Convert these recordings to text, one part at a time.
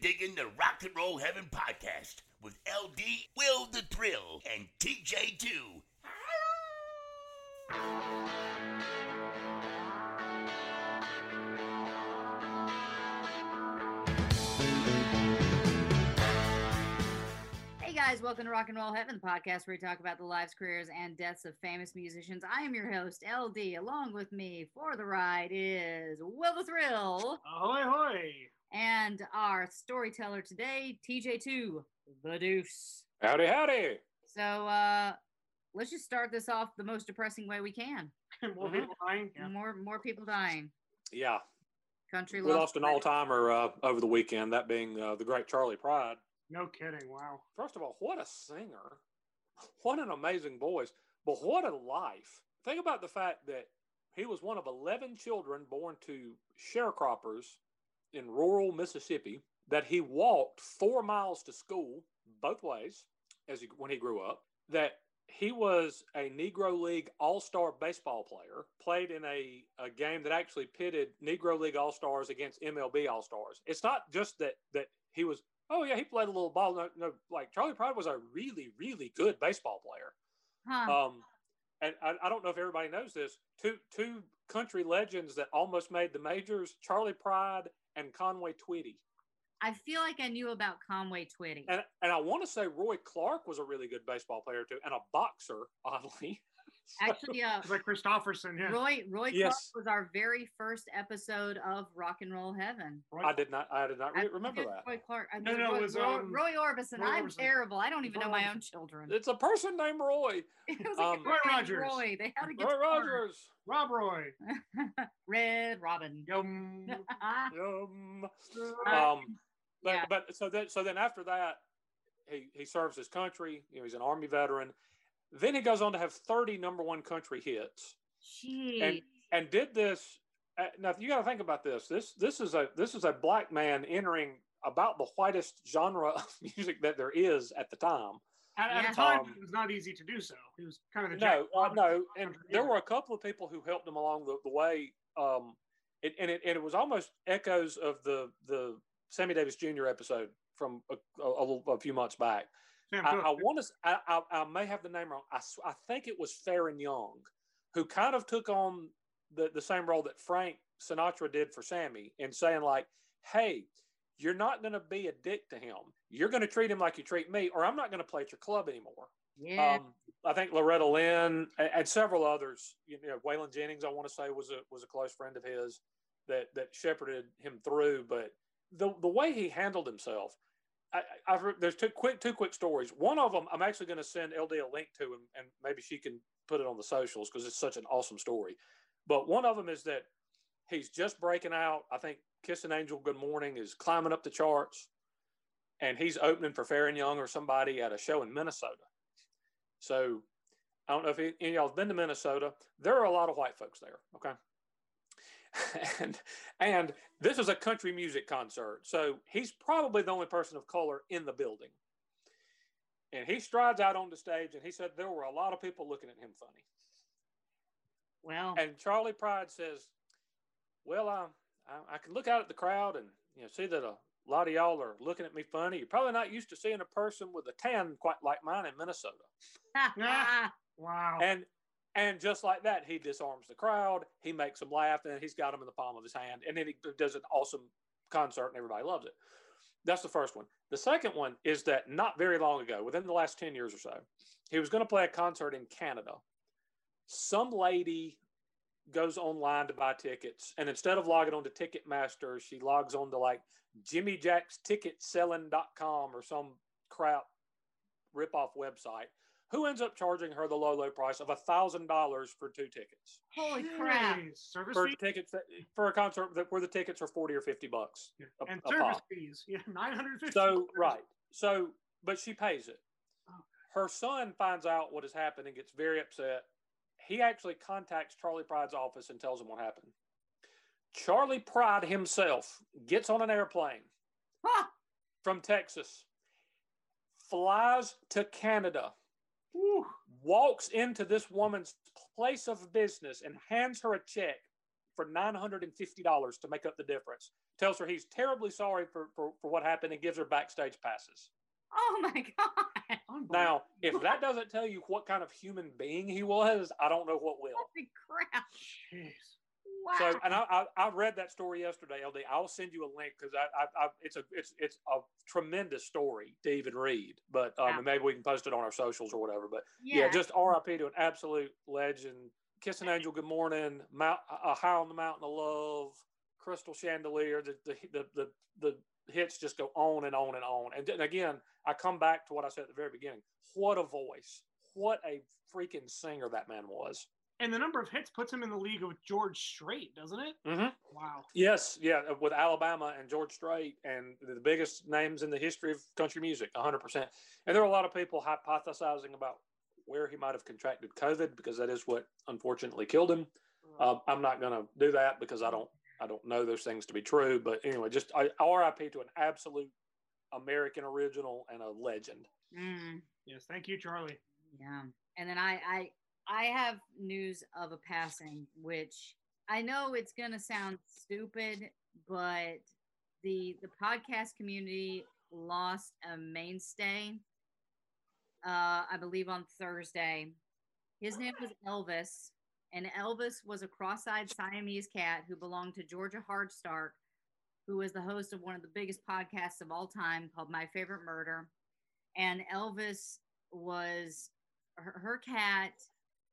digging the Rock and Roll Heaven podcast with LD, Will the Thrill, and TJ2. Hey guys, welcome to Rock and Roll Heaven, the podcast where we talk about the lives, careers, and deaths of famous musicians. I am your host, LD. Along with me for the ride is Will the Thrill Ahoy, hoy! And our storyteller today, TJ2, the Deuce. Howdy, howdy. So uh let's just start this off the most depressing way we can. More Mhm. people dying. Yeah. More more people dying. Yeah, Country we lost an all timer uh, over the weekend, that being uh, the great Charley Pride. No kidding. Wow. First of all, what a singer. What an amazing voice. But what a life. Think about the fact that he was one of 11 children born to sharecroppers in rural Mississippi, that he walked four miles to school both ways as he, when he grew up, that he was a Negro League All Star baseball player, played in a, a game that actually pitted Negro League All Stars against MLB All Stars. It's not just that that he was, oh yeah, he played a little ball. No, no like Charley Pride was a really, really good baseball player. Huh. Um, and I, I don't know if everybody knows this. Two two country legends that almost made the majors: Charley Pride and Conway Twitty. I feel like I knew about Conway Twitty. And and I want to say Roy Clark was a really good baseball player too, and a boxer, oddly. Actually, uh like Kristofferson. Yeah. Roy Roy Clark Yes. was our very first episode of Rock and Roll Heaven. Roy- I did not I did not re- think remember that. Roy Clark. I No, mean, no, it Roy, was, Roy, um, Roy Orbison. Roy I'm Orbison. terrible. I don't even Roy know my own children. It's a person named Roy. It was like um, a Roy Rogers. Roy. They had to get Roy Rogers. Rob Roy. Red Robin. Yum. Yum. Um, but yeah. but so then so then after that, he he serves his country. You know, he's an army veteran. Then he goes on to have 30 number one country hits. Gee. and and did this uh, now you got to think about this this this is a this is a black man entering about the whitest genre of music that there is at the time At, at Yeah. the time, Um, it was not easy to do so. He was kind of the no Jack uh, no and there were a couple of people who helped him along the, the way um it, and it and it was almost echoes of the the sammy davis jr episode from a, a, a few months back Sam I, I want to. I, I, I may have the name wrong. I, I think it was Faron Young, who kind of took on the, the same role that Frank Sinatra did for Sammy and saying like, "Hey, you're not going to be a dick to him. You're going to treat him like you treat me, or I'm not going to play at your club anymore." yeah. Um, I think Loretta Lynn and, and several others. You know, Waylon Jennings, I want to say, was a was a close friend of his that that shepherded him through. But the the way he handled himself, I, I've re- there's two quick two quick stories. One of them, I'm actually going to send LD a link to, and, and maybe she can put it on the socials because it's such an awesome story. But one of them is that he's just breaking out. I think "Kiss an Angel, Good Morning" is climbing up the charts, and he's opening for Faron Young or somebody at a show in Minnesota. So I don't know if any of y'all have been to Minnesota. There are a lot of white folks there. Okay. and and this is a country music concert. So he's probably the only person of color in the building. And he strides out on the stage and he said there were a lot of people looking at him funny. well, And Charley Pride says, Well, I, I, I can look out at the crowd and you know see that a lot of y'all are looking at me funny. You're probably not used to seeing a person with a tan quite like mine in Minnesota. Wow. And and just like that, he disarms the crowd. He makes them laugh, and he's got them in the palm of his hand. And then he does an awesome concert, and everybody loves it. That's the first one. The second one is that not very long ago, within the last 10 years or so, he was going to play a concert in Canada. Some lady goes online to buy tickets, and instead of logging on to Ticketmaster, she logs on to like jimmyjacksticketselling.com or some crap rip-off website who ends up charging her the low, low price of a thousand dollars for two tickets holy crap. Service for fees tickets that, for a concert that, where the tickets are 40 or 50 bucks a, and a service pop. fees. Yeah, nine hundred fifty. So, right. So, but she pays it. Oh. Her son finds out what has happened and gets very upset. He actually contacts Charley Pride's office and tells him what happened. Charley Pride himself gets on an airplane Huh. from Texas, flies to Canada, walks into this woman's place of business and hands her a check for $950 to make up the difference. Tells her he's terribly sorry for, for, for what happened and gives her backstage passes. Oh my god! Now, if that doesn't tell you what kind of human being he was, I don't know what will. Holy crap! Jeez. Wow. So, and I, I, I read that story yesterday, LD. I'll send you a link because I, I, I, it's a, it's, it's a tremendous story to even read. But um, maybe we can post it on our socials or whatever. But yeah, yeah, just R.I.P. to an absolute legend. Kissing an Angel, Good Morning, Mount, a High on the Mountain of Love, Crystal Chandelier. The, the, the, the, the hits just go on and on and on. And then again, I come back to what I said at the very beginning. What a voice! What a freaking singer that man was. And the number of hits puts him in the league with George Strait, doesn't it? Mm-hmm. Wow. Yes, yeah, uh, with Alabama and George Strait and the biggest names in the history of country music, 100%. And there are a lot of people hypothesizing about where he might have contracted COVID because that is what unfortunately killed him. Um, I'm not going to do that because I don't I don't know those things to be true. But anyway, just I, RIP to an absolute American original and a legend. Mm, Yes, thank you, Charley. yeah. And then I, I, I have news of a passing, which I know it's gonna sound stupid, but the the podcast community lost a mainstay. Uh, I believe on Thursday. His name was Elvis, and Elvis was a cross-eyed Siamese cat who belonged to Georgia Hardstark, who was the host of one of the biggest podcasts of all time called My Favorite Murder. And Elvis was her, her cat,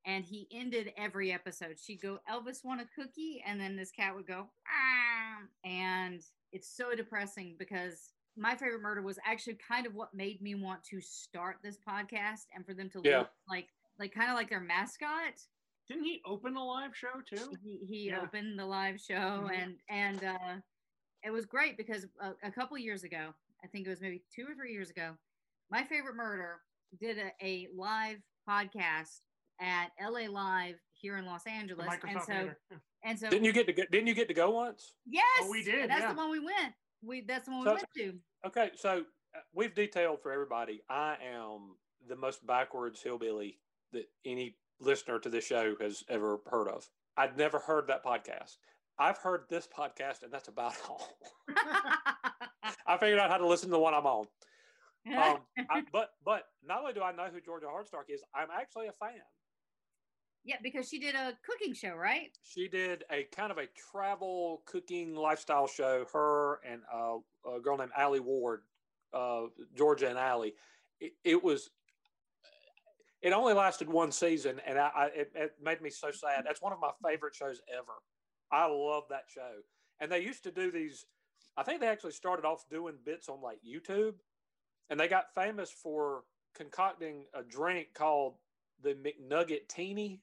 and he ended every episode. She'd go, Elvis, want a cookie? And then this cat would go, ah. And it's so depressing because my favorite murder was actually kind of what made me want to start this podcast and for them to Yeah. look like like kind of like their mascot Didn't he open the live show too? he, he Yeah. opened the live show Mhm. and and uh it was great because a, a couple years ago i think it was maybe two or three years ago my favorite murder did a, a live podcast at la live here in los The angeles and so Theater. Yeah. and so Didn't you get to go, didn't you get to go once? yes Oh, we did, that's yeah. the one we went we that's the one we So- went to Okay, so uh, we've detailed for everybody. I am the most backwards hillbilly that any listener to this show has ever heard of. I'd never heard that podcast. I've heard this podcast, and that's about all. I figured out how to listen to the one I'm on. Um, I, but but not only do I know who Georgia Hardstark is, I'm actually a fan. Yeah because she did a cooking show right She did a kind of a travel cooking lifestyle show. Her and uh, a girl named Allie Ward, uh, Georgia and Allie. It, it was. It only lasted one season, and I, I it, it made me so sad. That's one of my favorite shows ever. I love that show, and they used to do these. I think they actually started off doing bits on like YouTube, and they got famous for concocting a drink called the McNugget Teeny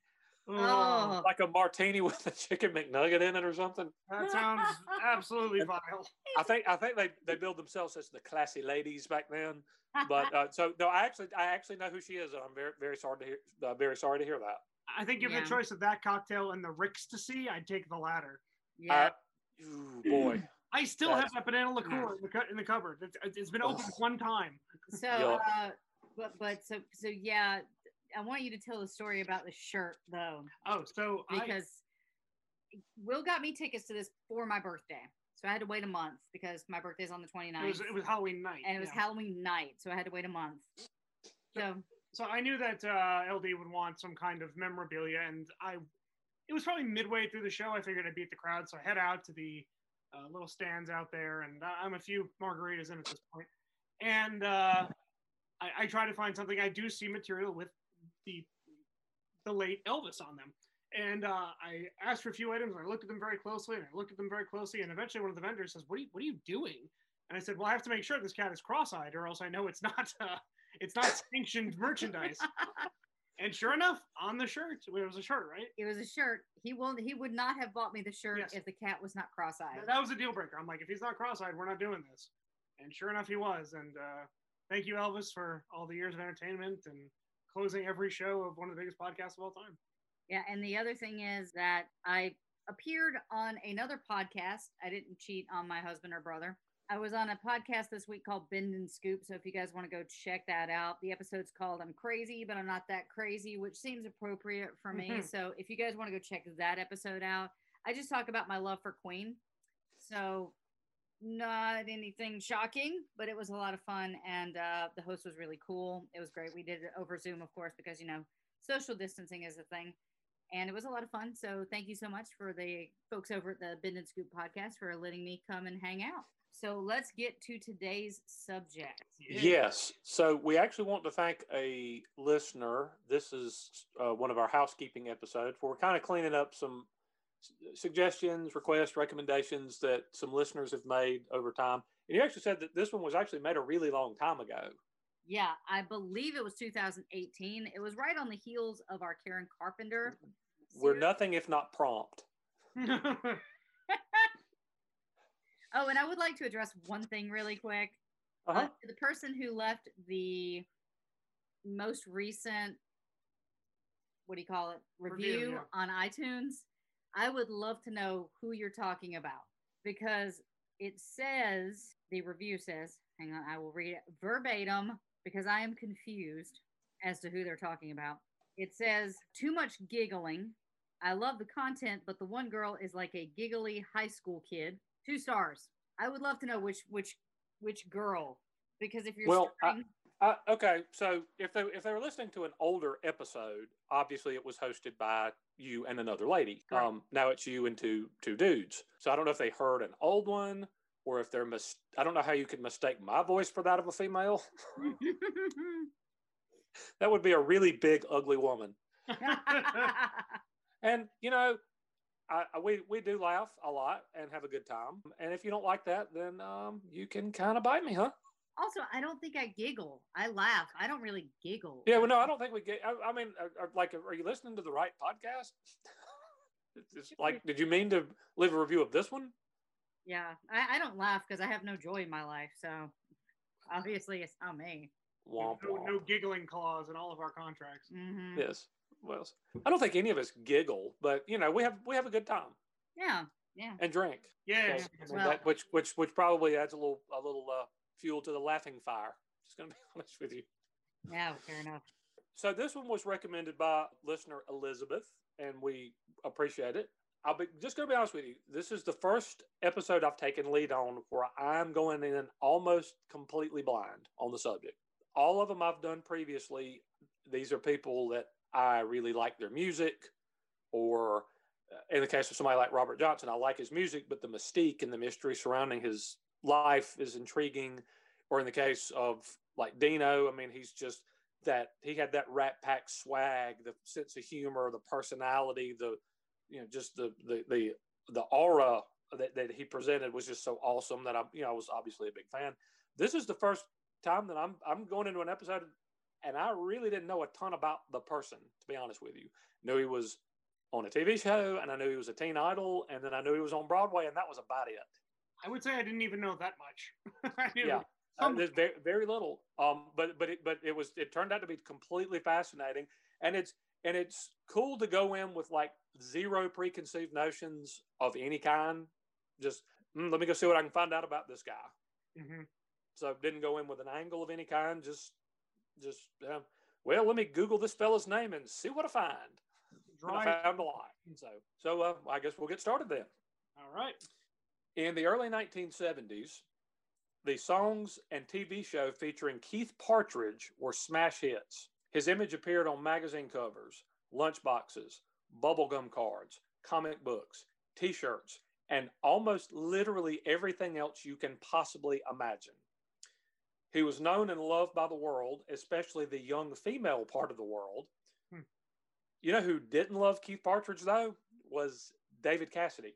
oh like a martini with a chicken McNugget in it or something. That sounds absolutely vile. I think I think they, they billed themselves as the classy ladies back then. But uh, so no, I actually I actually know who she is, and I'm very very sorry to hear uh, very sorry to hear that. I think given Yeah. the choice of that cocktail and the Ricks to see, I'd take the latter. yeah Uh, ooh, boy, I still That's- have that banana liqueur in the, cu- in the cupboard. It's, it's been opened one time. So, Yeah. uh, but but so so yeah, I want you to tell the story about the shirt though, Oh, so I, because Will got me tickets to this for my birthday, so I had to wait a month because my birthday's on the 29th, it was it was Halloween night, and it was yeah. Halloween night, so I had to wait a month. So So I knew that uh, LD would want some kind of memorabilia, and I, it was probably midway through the show. I figured I'd beat the crowd, so I head out to the uh, little stands out there, and I- I'm a few margaritas in at this point, and uh, I, I try to find something. I do see material with the the late Elvis on them, and uh, I asked for a few items. And I looked at them very closely, and I looked at them very closely, and eventually one of the vendors says, "What are you, what are you doing?" And I said, "Well, I have to make sure this cat is cross-eyed, or else I know it's not." Uh, it's not sanctioned merchandise. And sure enough, on the shirt, it was a shirt, right? it was a shirt. He won't. he would not have bought me the shirt Yes. if the cat was not cross-eyed. That was a deal breaker. I'm like, if he's not cross-eyed, we're not doing this. And sure enough, he was. And uh, thank you, Elvis, for all the years of entertainment and closing every show of one of the biggest podcasts of all time. Yeah, and the other thing is that I appeared on another podcast. I didn't cheat on my husband or brother. I was on a podcast this week called Bend and Scoop. So if you guys want to go check that out, the episode's called I'm Crazy, but I'm Not That Crazy, which seems appropriate for me. Mhm. So if you guys want to go check that episode out, I just talk about my love for Queen. So not anything shocking, but it was a lot of fun, and uh, the host was really cool. It was great. We did it over Zoom, of course, because you know social distancing is a thing, and it was a lot of fun. So thank you so much for the folks over at the Bend and Scoop podcast for letting me come and hang out. So let's get to today's subject. Yes. So we actually want to thank a listener. This is uh, one of our housekeeping episodes we're kind of cleaning up some suggestions, requests, recommendations that some listeners have made over time. And you actually said that this one was actually made a really long time ago. Yeah, I believe it was 2018. It was right on the heels of our Karen Carpenter. We're nothing if not prompt. Oh, and I would like to address one thing really quick. Uh-huh. Uh, the person who left the most recent, what do you call it, review, Review, yeah. on iTunes, I would love to know who you're talking about because it says, the review says, hang on, I will read it verbatim because I am confused as to who they're talking about. It says, too much giggling. I love the content, but the one girl is like a giggly high school kid. Two stars. I would love to know which which which girl because if you're Well, I- starting, Uh, okay, so if they if they were listening to an older episode, obviously it was hosted by you and another lady. Correct. Um, now it's you and two two dudes. So I don't know if they heard an old one or if they're mis- I don't know how you could mistake my voice for that of a female. that would be a really big ugly woman. And you know, I, I we we do laugh a lot and have a good time. And if you don't like that, then um, you can kind of bite me, huh? Also, I don't think I giggle. I laugh. I don't really giggle. Yeah, well, no, I don't think we get. I, I mean, are, are- like, are you listening to the right podcast? It's like, did you mean to leave a review of this one? Yeah, I, I don't laugh because I have no joy in my life. So obviously, it's not me. Womp no, womp. no giggling clause in all of our contracts. hmm Yes. Well, I don't think any of us giggle, but you know, we have we have a good time Yeah, yeah. and drink. Yeah. So, I mean, Well- that, which which which probably adds a little a little uh, fuel to the laughing fire. Just gonna be honest with you. Yeah, fair enough. So this one was recommended by listener Elizabeth, and we appreciate it. I'll be just going to be honest with you. This is the first episode I've taken lead on where I'm going in almost completely blind on the subject. All of them I've done previously. These are people that I really like their music, or uh, in the case of somebody like Robert Johnson, I like his music, but the mystique and the mystery surrounding his life is intriguing. Or in the case of like Dino, I mean, he's just that he had that Rat Pack swag, the sense of humor, the personality, the you know, just the the the the aura that, that he presented was just so awesome that I'm you know I was obviously a big fan. This is the first time that I'm I'm going into an episode and I really didn't know a ton about the person, to be honest with you. Knew he was on a TV show and I knew he was a teen idol and then I knew he was on Broadway and that was about it. I would say I didn't even know that much. Yeah. Uh, some- very, very little. Um, but but it, but it was it turned out to be completely fascinating, and it's and it's cool to go in with like zero preconceived notions of any kind. Just mm, let me go see what I can find out about this guy. Mhm. So didn't go in with an angle of any kind. Just just uh, well, let me Google this fella's name and see what I find. I found a lot. So so uh, I guess we'll get started then. All right. In the early 1970s, the songs and TV show featuring Keith Partridge were smash hits. His image appeared on magazine covers, lunchboxes, bubblegum cards, comic books, t shirts, and almost literally everything else you can possibly imagine. He was known and loved by the world, especially the young female part of the world. Hmm. You know who didn't love Keith Partridge, though? Was David Cassidy,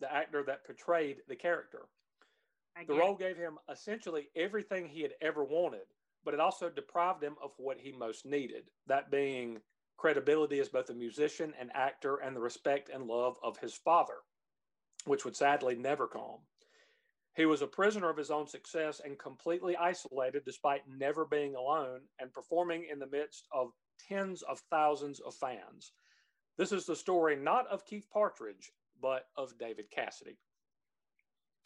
the actor that portrayed the character. The role gave him essentially everything he had ever wanted, but it also deprived him of what he most needed that being credibility as both a musician and actor and the respect and love of his father, which would sadly never come. He was a prisoner of his own success and completely isolated despite never being alone and performing in the midst of tens of thousands of fans. This is the story not of Keith Partridge, but of David Cassidy.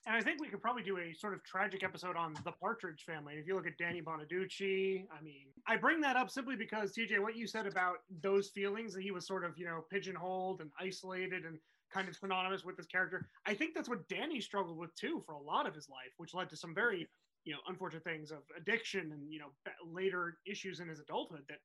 And I think we could probably do a sort of tragic episode on the Partridge family. If you look at Danny Bonaduce, I mean, I bring that up simply because TJ, what you said about those feelings that he was sort of, you know, pigeonholed and isolated and kind of synonymous with this character. I think that's what Danny struggled with too for a lot of his life, which led to some very, you know, unfortunate things of addiction and you know later issues in his adulthood that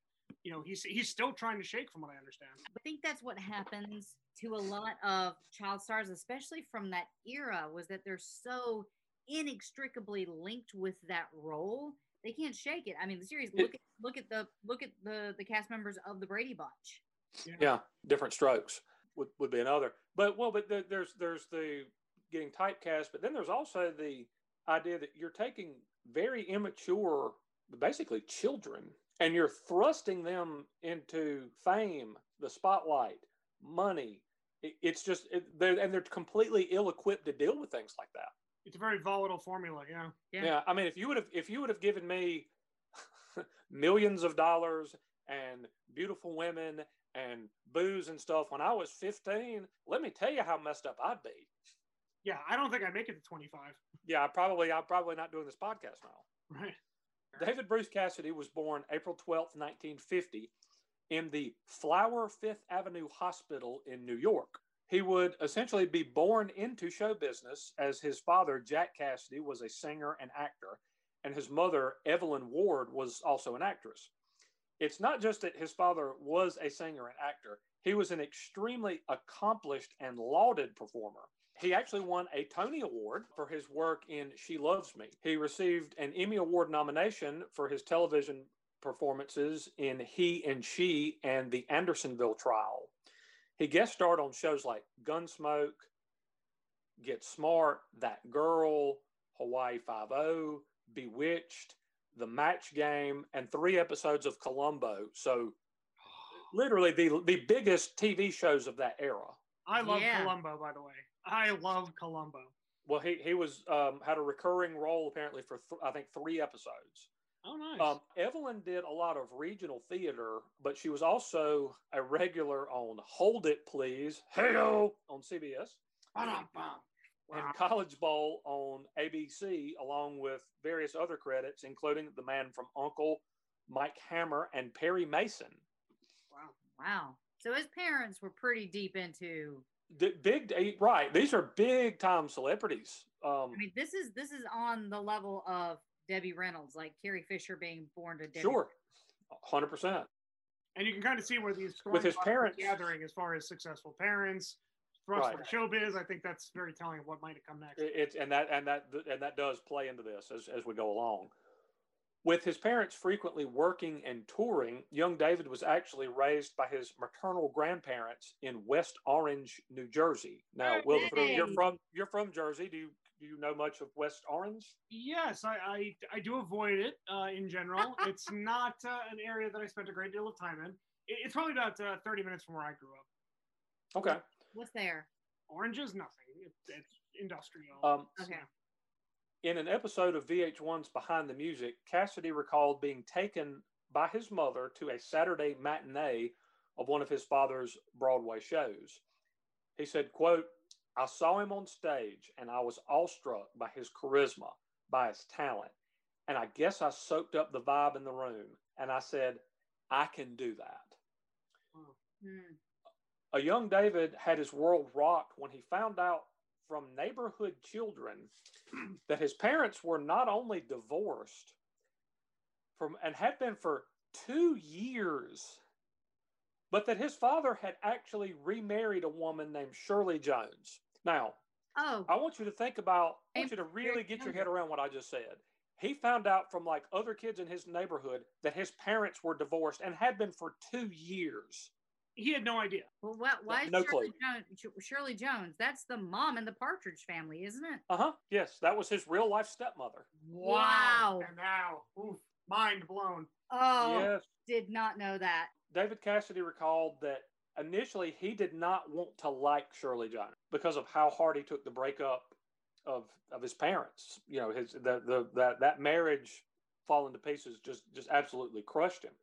you know he's he's still trying to shake from what I understand. I think that's what happens to a lot of child stars, especially from that era, was that they're so inextricably linked with that role. They can't shake it. I mean, the series look at look at the look at the the cast members of the Brady Bunch. Yeah, yeah different strokes would, would be another. But well, but the, there's there's the getting typecast, but then there's also the idea that you're taking very immature, basically children, and you're thrusting them into fame, the spotlight, money. It, it's just it, they're and they're completely ill-equipped to deal with things like that. It's a very volatile formula, yeah. Yeah, yeah I mean, if you would have if you would have given me millions of dollars and beautiful women and booze and stuff when I was 15, let me tell you how messed up I'd be. Yeah, I don't think I'd make it to 25. Yeah, I probably I'm probably not doing this podcast now. Right. David Bruce Cassidy was born April 12th, 1950 in the Flower Fifth Avenue Hospital in New York. He would essentially be born into show business as his father, Jack Cassidy, was a singer and actor, and his mother, Evelyn Ward, was also an actress. It's not just that his father was a singer and actor, he was an extremely accomplished and lauded performer. He actually won a Tony Award for his work in She Loves Me. He received an Emmy Award nomination for his television performances in He and She and The Andersonville Trial. He guest starred on shows like Gunsmoke, Get Smart, That Girl, Hawaii Five O, Bewitched, The Match Game, and three episodes of Columbo. So, literally the the biggest TV shows of that era. I love yeah. Columbo, by the way. I love Columbo. Well, he he was um, had a recurring role apparently for th- I think three episodes. Oh, nice. Um, Evelyn did a lot of regional theater, but she was also a regular on Hold It Please, Heyo on CBS, wow. and College Bowl on ABC, along with various other credits, including The Man from Uncle, Mike Hammer, and Perry Mason. Wow. Wow. So his parents were pretty deep into the big right. These are big time celebrities. Um, I mean, this is this is on the level of Debbie Reynolds, like Carrie Fisher being born to Debbie. Sure, hundred percent. And you can kind of see where these with his parents gathering as far as successful parents, thrust right. showbiz. I think that's very telling of what might have come next. It's and that and that and that does play into this as as we go along. With his parents frequently working and touring, young David was actually raised by his maternal grandparents in West Orange, New Jersey. Now, Will, you're from you're from Jersey. Do you do you know much of West Orange? Yes, I I, I do avoid it uh, in general. it's not uh, an area that I spent a great deal of time in. It's probably about uh, 30 minutes from where I grew up. Okay. What's there? Orange is nothing. It, it's industrial. Um, okay. In an episode of VH1's Behind the Music, Cassidy recalled being taken by his mother to a Saturday matinee of one of his father's Broadway shows. He said, quote, I saw him on stage and I was awestruck by his charisma, by his talent. And I guess I soaked up the vibe in the room and I said, I can do that. Hmm. A young David had his world rocked when he found out from neighborhood children that his parents were not only divorced from and had been for two years but that his father had actually remarried a woman named Shirley Jones. Now, oh, I want you to think about, I want you to really get your head around what I just said. He found out from like other kids in his neighborhood that his parents were divorced and had been for two years. He had no idea. Well, what, why no Shirley, Jones, Shirley Jones? That's the mom in the Partridge family, isn't it? Uh huh. Yes, that was his real life stepmother. Wow. And now, oof, mind blown. Oh, yes. Did not know that. David Cassidy recalled that initially he did not want to like Shirley Jones because of how hard he took the breakup of of his parents. You know, his the, the that that marriage falling to pieces just just absolutely crushed him.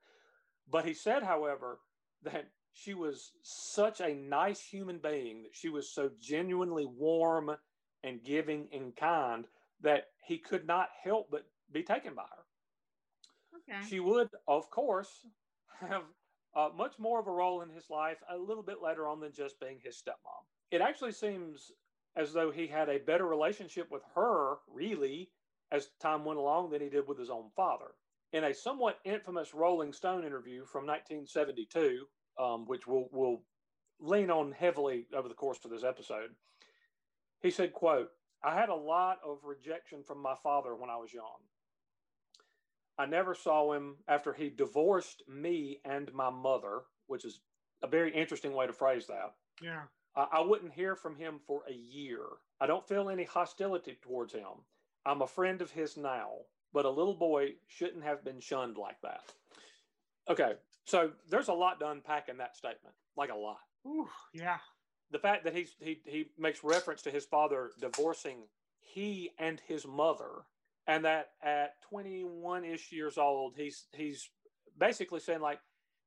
But he said, however, that she was such a nice human being that she was so genuinely warm and giving and kind that he could not help but be taken by her. Okay. She would, of course, have uh, much more of a role in his life a little bit later on than just being his stepmom. it actually seems as though he had a better relationship with her, really, as time went along than he did with his own father. In a somewhat infamous Rolling Stone interview from 1972, um, which we'll, we'll lean on heavily over the course of this episode, he said, quote, I had a lot of rejection from my father when I was young. I never saw him after he divorced me and my mother, which is a very interesting way to phrase that. Yeah. I, I wouldn't hear from him for a year. I don't feel any hostility towards him. I'm a friend of his now, but a little boy shouldn't have been shunned like that. Okay, so there's a lot to unpack in that statement, like a lot. Ooh, yeah. The fact that he's he he makes reference to his father divorcing he and his mother, and that at 21 ish years old, he's he's basically saying like,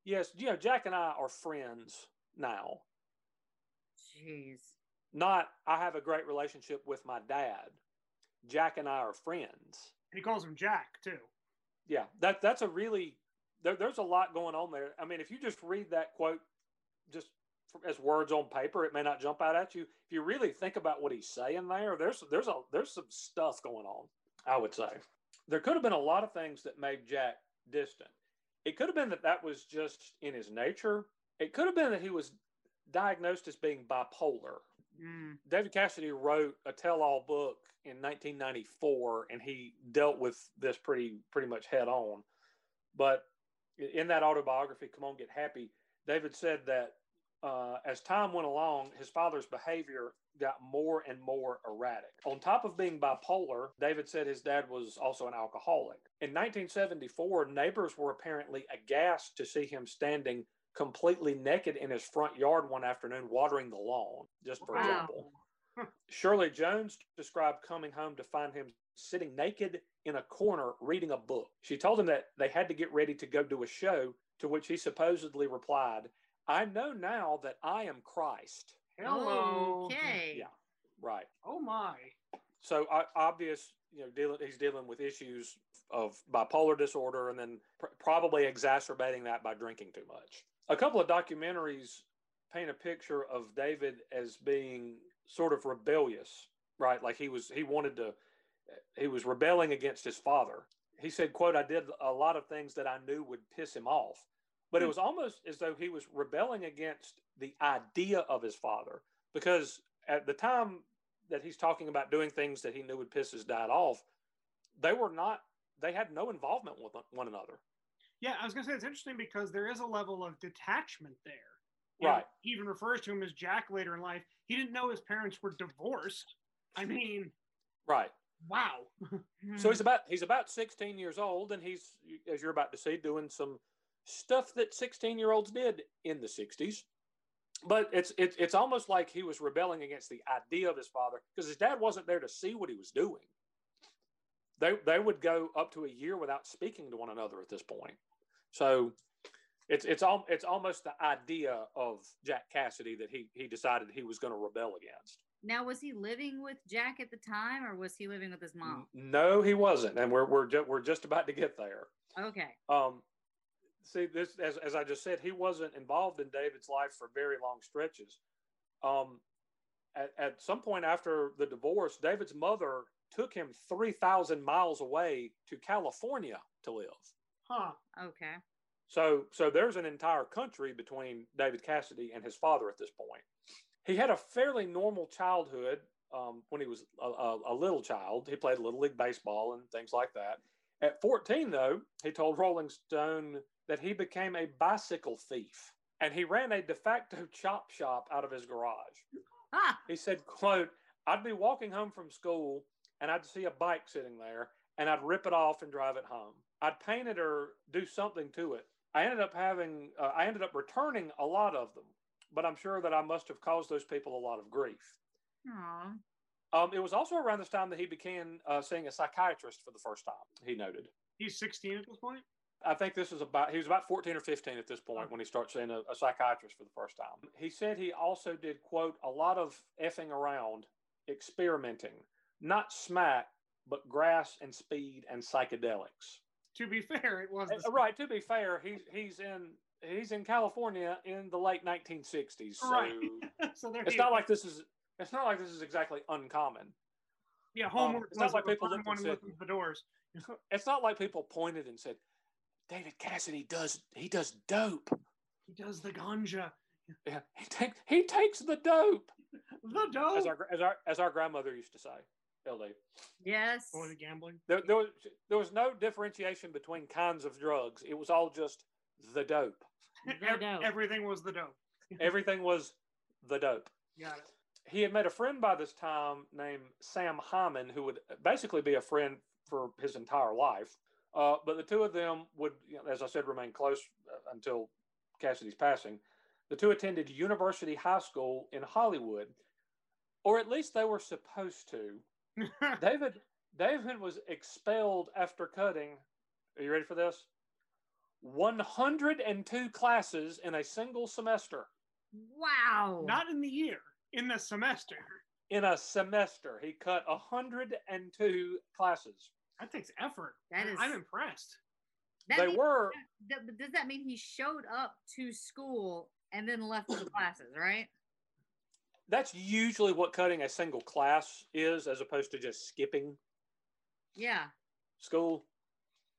yes, you know, Jack and I are friends now. Jeez. Not I have a great relationship with my dad. Jack and I are friends. And he calls him Jack too. Yeah, that that's a really there, there's a lot going on there. I mean, if you just read that quote just as words on paper, it may not jump out at you. If you really think about what he's saying there, there's there's a there's some stuff going on. I would say there could have been a lot of things that made Jack distant. It could have been that that was just in his nature. It could have been that he was diagnosed as being bipolar. Mm. David Cassidy wrote a tell-all book in 1994, and he dealt with this pretty pretty much head on. But in that autobiography, "Come On, Get Happy," David said that uh, as time went along, his father's behavior got more and more erratic. On top of being bipolar, David said his dad was also an alcoholic. In 1974, neighbors were apparently aghast to see him standing completely naked in his front yard one afternoon watering the lawn, just for Wow. example. Shirley Jones described coming home to find him sitting naked in a corner reading a book. She told him that they had to get ready to go to a show, to which he supposedly replied, I know now that I am Christ. Hello. Okay. Yeah, right. Oh my. So o- obvious, you know, dealing he's dealing with issues of bipolar disorder, and then pr- probably exacerbating that by drinking too much. A couple of documentaries paint a picture of David as being sort of rebellious, right? Like he was he wanted to he was rebelling against his father. He said, "quote I did a lot of things that I knew would piss him off." But it hmm. was almost as though he was rebelling against the idea of his father because at the time that he's talking about doing things that he knew would piss his dad off, they were not, they had no involvement with one another. Yeah, I was gonna say it's interesting because there is a level of detachment there. You know, Right. he even refers to him as Jack later in life. He didn't know his parents were divorced. I mean, Right. Wow. So he's hmm. about he's about 16 years old, and he's as you're about to see doing some stuff that 16 year olds did in the 60s. But it's it's it's almost like he was rebelling against the idea of his father because his dad wasn't there to see what he was doing. They they would go up to a year without speaking to one another at this point. So it's it's all it's almost the idea of Jack Cassidy that he he decided he was going to rebel against. Now, was he living with Jack at the time, or was he living with his mom? No, he wasn't, and we're we're ju- we're just about to get there. Okay. Um, see, this as as I just said, he wasn't involved in David's life for very long stretches. Um, at, at some point after the divorce, David's mother took him three thousand miles away to California to live. Huh. Okay. So, so there's an entire country between David Cassidy and his father at this point. He had a fairly normal childhood um, when he was a, a, a little child. He played little league baseball and things like that. At 14, though, he told Rolling Stone that he became a bicycle thief and he ran a de facto chop shop out of his garage. Ah. He said, "quote I'd be walking home from school and I'd see a bike sitting there and I'd rip it off and drive it home. I'd paint it or do something to it. I ended up having, uh, I ended up returning a lot of them, but I'm sure that I must have caused those people a lot of grief. Aw. Um, it was also around this time that he began uh, seeing a psychiatrist for the first time. He noted. He's 16 at this point. I think this is about, he was about 14 or 15 at this point when he starts seeing a, a psychiatrist for the first time. He said he also did, quote, a lot of effing around, experimenting, not smack, but grass and speed and psychedelics. To be fair, it was. Uh, The Right. To be fair, he's he's in he's in California in the late 1960s. So Right. so there it's he not is. like this is it's not like this is exactly uncommon. yeah, um, homework. it's not like people first looked and said- the doors. It's not like people pointed and said, "David Cassidy does he does dope." He does the ganja. Yeah, he takes he takes the dope, The dope. as our as our as our grandmother used to say. LD. Yes. Or the gambling. There, there was there was no differentiation between kinds of drugs. It was all just the dope. The dope. Everything was the dope. Everything was the dope. Got it. He had met a friend by this time named Sam Hyman, who would basically be a friend for his entire life. Uh, but the two of them would, you know, as I said, remain close uh, until Cassidy's passing. The two attended University High School in Hollywood, or at least they were supposed to. David David was expelled after cutting. Are you ready for this? 102 classes in a single semester. Wow. Not in the year, in the semester. In a semester, he cut 102 classes. That takes effort. That is- I'm impressed. That they means- were that- does that mean he showed up to school and then left the classes, right? that's usually what cutting a single class is as opposed to just skipping Yeah. school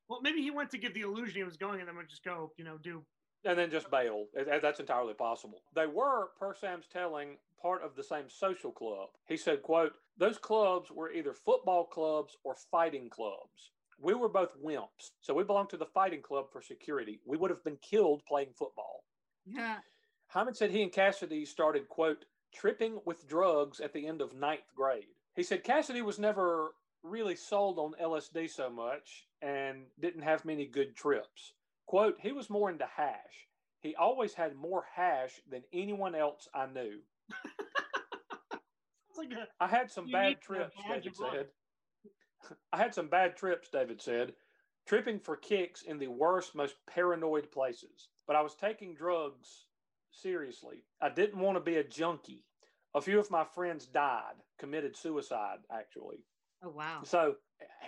Well, maybe he went to give the illusion he was going and then would just go, you know, do. and then just bail. That's entirely possible. They were, per Sam's telling, part of the same social club. He said, quote, those clubs were either football clubs or fighting clubs. We were both wimps, so we belonged to the fighting club for security. We would have been killed playing football. Yeah. Hyman said he and Cassidy started, quote, tripping with drugs at the end of ninth grade. He said Cassidy was never really sold on LSD so much and didn't have many good trips. Quote, he was more into hash. He always had more hash than anyone else I knew. Like a. I had some bad trips, David said. I had some bad trips, David said, tripping for kicks in the worst, most paranoid places. But I was taking drugs seriously. I didn't want to be a junkie. A few of my friends died, committed suicide, actually. Oh wow. So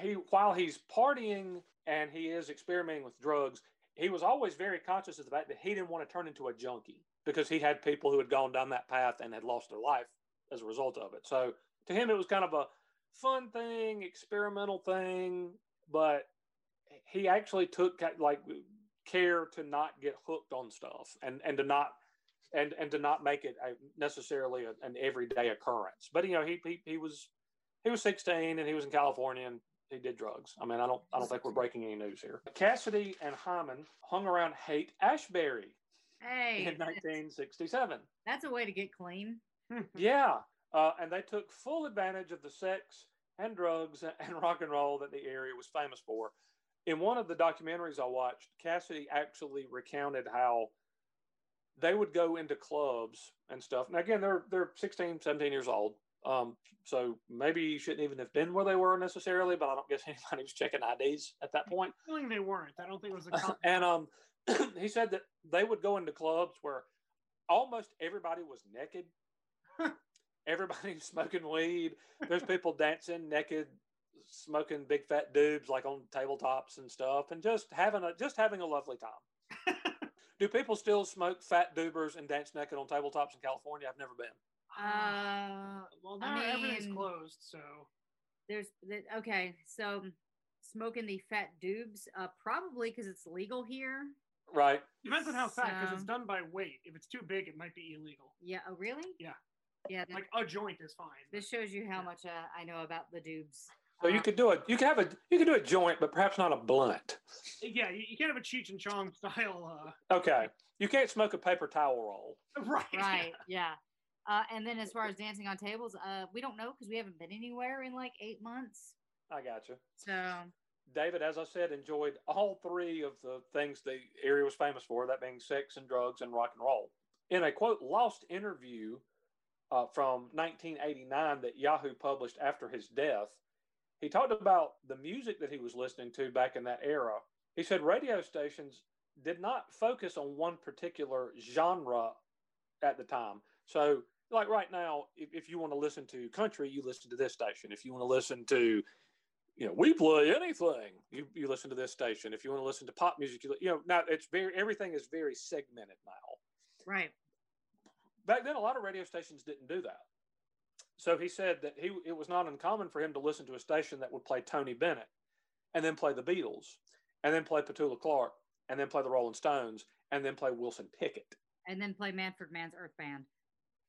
he, while he's partying and he is experimenting with drugs, he was always very conscious of the fact that he didn't want to turn into a junkie because he had people who had gone down that path and had lost their life as a result of it. So to him, it was kind of a fun thing, experimental thing, but he actually took like care to not get hooked on stuff and and to not and and to not make it a, necessarily an everyday occurrence. But you know, he, he he was he was 16 and he was in California and he did drugs. I mean, I don't I don't think we're breaking any news here. Cassidy and Hyman hung around Haight Ashbury Hey. in 1967. That's a way to get clean. Yeah, uh, and they took full advantage of the sex and drugs and rock and roll that the area was famous for. In one of the documentaries I watched, Cassidy actually recounted how they would go into clubs and stuff. And again, they're they're 16, 17 years old. Um, so maybe you shouldn't even have been where they were necessarily, but I don't guess anybody was checking IDs at that point. feeling they weren't. I don't think it was a. and um, he said that they would go into clubs where almost everybody was naked. everybody smoking weed. There's people dancing naked, smoking big fat dubs like on tabletops and stuff, and just having a just having a lovely time. Do people still smoke fat dubers and dance naked on tabletops in California? I've never been. Uh, well, I now everything's closed, so. there's th- okay. So smoking the fat dubs, uh, probably because it's legal here. Right. Depends on how fat, because it's done by weight. If it's too big, it might be illegal. Yeah. Oh, really? Yeah. Yeah. that- Like a joint is fine. this shows you how much uh, I know about the dubs. So you Uh, could do it. You could have a you could do a joint, but perhaps not a blunt. Yeah, you, you can't have a Cheech and Chong style. Uh, Okay. You can't smoke a paper towel roll. right. right. Yeah. Uh, and then as far as dancing on tables, uh, we don't know because we haven't been anywhere in like eight months. I got you. So David, as I said, enjoyed all three of the things the area was famous for, that being sex and drugs and rock and roll. In a quote, lost interview uh, from 1989 that Yahoo published after his death, he talked about the music that he was listening to back in that era. He said radio stations did not focus on one particular genre at the time. So, like right now, if, if you want to listen to country, you listen to this station. If you want to listen to you know, we play anything. You you listen to this station. If you want to listen to pop music, you, you know, now it's very everything is very segmented now. Right. Back then, a lot of radio stations didn't do that. So he said that he it was not uncommon for him to listen to a station that would play Tony Bennett, and then play the Beatles, and then play Petula Clark, and then play the Rolling Stones, and then play Wilson Pickett. And then play Manfred Mann's Earth Band.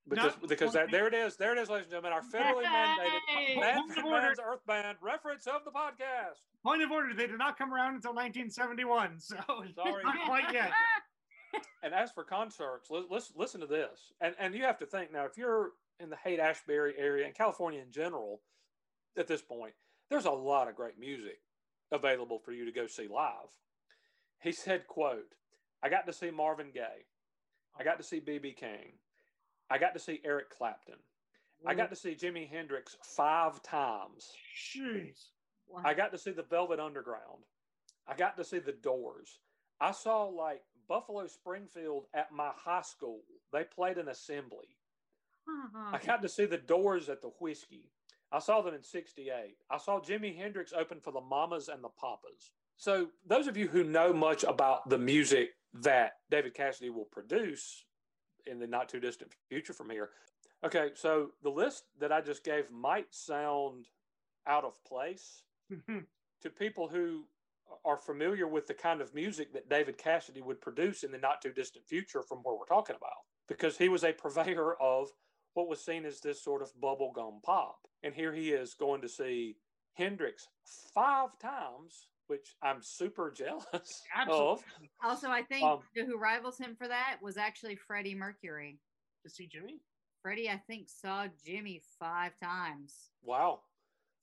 Because No, because that there it is, there it is, ladies and gentlemen, our federally mandated Yay! Manfred Order. Earth Band reference of the podcast. Point of order, they did not come around until 1971, so Sorry. not quite yet. And as for concerts, li- listen, listen to this. And and you have to think now, if you're in the Haight Ashbury area and California in general, at this point, there's a lot of great music available for you to go see live. He said, "quote I got to see Marvin Gaye, I got to see BB King, I got to see Eric Clapton, I got to see Jimi Hendrix five times." Jeez. Wow. I got to see the Velvet Underground. I got to see the Doors. I saw like Buffalo Springfield at my high school. They played an assembly. Uh-huh. I got to see the Doors at the Whisky. I saw them in 68. I saw Jimi Hendrix open for the Mamas and the Papas. So, those of you who know much about the music that David Cassidy will produce in the not too distant future from here. Okay, so the list that I just gave might sound out of place mm-hmm. to people who are familiar with the kind of music that David Cassidy would produce in the not too distant future from where we're talking about, because he was a purveyor of what was seen as this sort of bubblegum pop. And here he is going to see Hendrix five times, which I'm super jealous Absolutely. of. Also, I think Um, who rivals him for that was actually Freddie Mercury. To see Jimmy? Freddie, I think, saw Jimmy five times. Wow.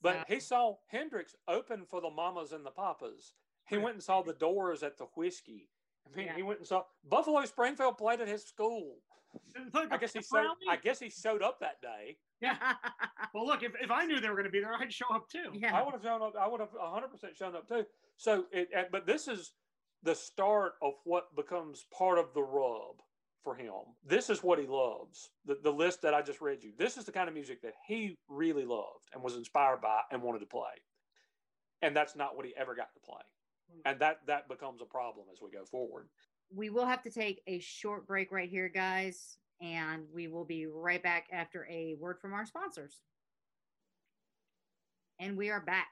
But So- he saw Hendrix open for the Mamas and the Papas. He went and saw the Doors at the Whisky. I mean, Yeah. he went and saw Buffalo Springfield played at his school. It's like I a guess he showed. I guess he showed up that day. Yeah. Well, look, if, if I knew they were going to be there, I'd show up too. Yeah. I would have shown up. I would have 100 percent shown up too. So, it, but this is the start of what becomes part of the rub for him. This is what he loves. The the list that I just read you. This is the kind of music that he really loved and was inspired by and wanted to play. And that's not what he ever got to play. Hmm. And that that becomes a problem as we go forward. We will have to take a short break right here, guys, and we will be right back after a word from our sponsors. And we are back.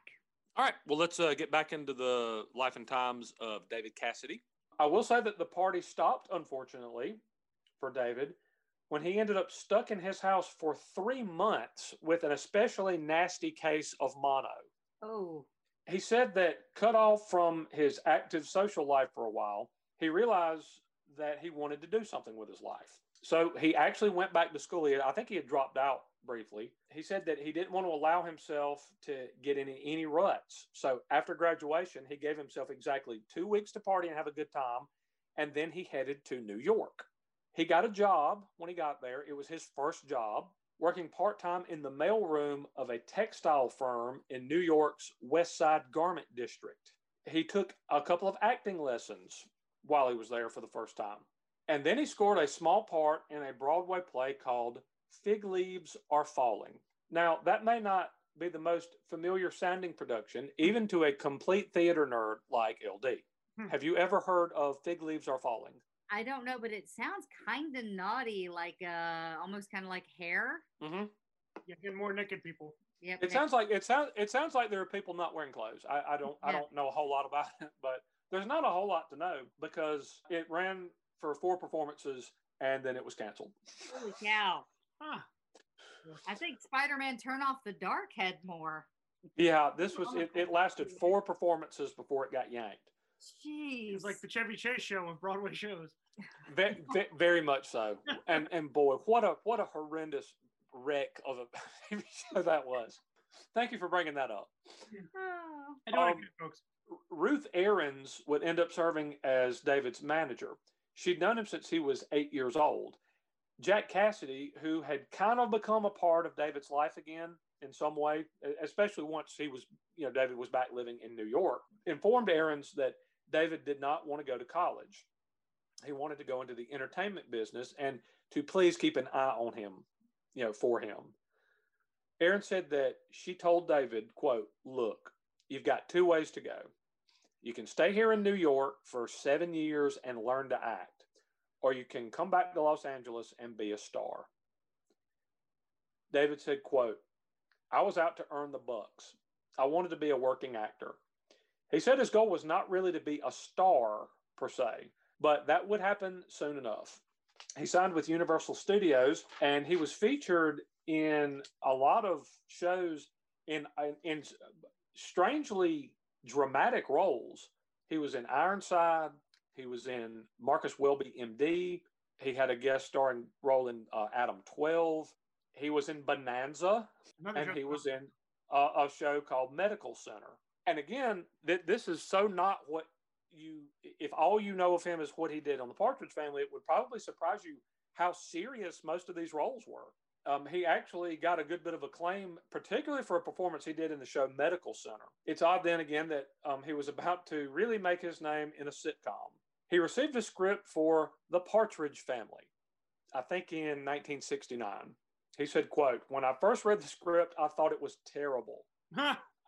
All right. Well, let's uh, get back into the life and times of David Cassidy. I will say that the party stopped, unfortunately, for David when he ended up stuck in his house for three months with an especially nasty case of mono. Oh, He said that cut off from his active social life for a while, he realized that he wanted to do something with his life. So he actually went back to school. I think he had dropped out briefly. He said that he didn't want to allow himself to get in any ruts. So after graduation, he gave himself exactly two weeks to party and have a good time. And then he headed to New York. He got a job when he got there. It was his first job, working part time in the mailroom of a textile firm in New York's West Side Garment District. He took a couple of acting lessons while he was there for the first time. And then he scored a small part in a Broadway play called Fig Leaves Are Falling. Now, that may not be the most familiar sounding production, even to a complete theater nerd like LD. Hmm. Have you ever heard of Fig Leaves Are Falling? I don't know, but it sounds kind of naughty, like uh, almost kind of like hair. Mm-hmm. Yeah, get more naked people. Yep. It sounds like it sounds it sounds like there are people not wearing clothes. I, I don't I don't know a whole lot about it, but there's not a whole lot to know because it ran for four performances and then it was canceled. Holy cow! Huh. I think Spider-Man Turn Off the Dark had more. Yeah, this was it, it lasted four performances before it got yanked. Jeez. It's like the Chevy Chase show of Broadway shows. Ve- ve- very much so. And and boy, what a what a horrendous wreck of a show that was. Thank you for bringing that up. Oh. I know I Um, could, folks. Ruth Aarons would end up serving as David's manager. She'd known him since he was eight years old. Jack Cassidy, who had kind of become a part of David's life again in some way, especially once he was, you know, David was back living in New York, informed Aarons that David did not want to go to college. He wanted to go into the entertainment business and to please keep an eye on him, you know, for him. Aarons said that she told David, quote, look, you've got two ways to go. You can stay here in New York for seven years and learn to act, or you can come back to Los Angeles and be a star. David said, quote, I was out to earn the bucks. I wanted to be a working actor. He said his goal was not really to be a star per se, but that would happen soon enough. He signed with Universal Studios and he was featured in a lot of shows in in strangely dramatic roles. He was in Ironside. He was in Marcus Welby, MD. He had a guest starring role in uh, Adam 12. He was in Bonanza, Another and he was in uh, a show called Medical Center. And again, th- this is so not what you. If all you know of him is what he did on the Partridge Family, it would probably surprise you how serious most of these roles were. Um, he actually got a good bit of acclaim, particularly for a performance he did in the show Medical Center. It's odd then again that um, he was about to really make his name in a sitcom. He received a script for The Partridge Family, I think in 1969. He said, quote, when I first read the script, I thought it was terrible.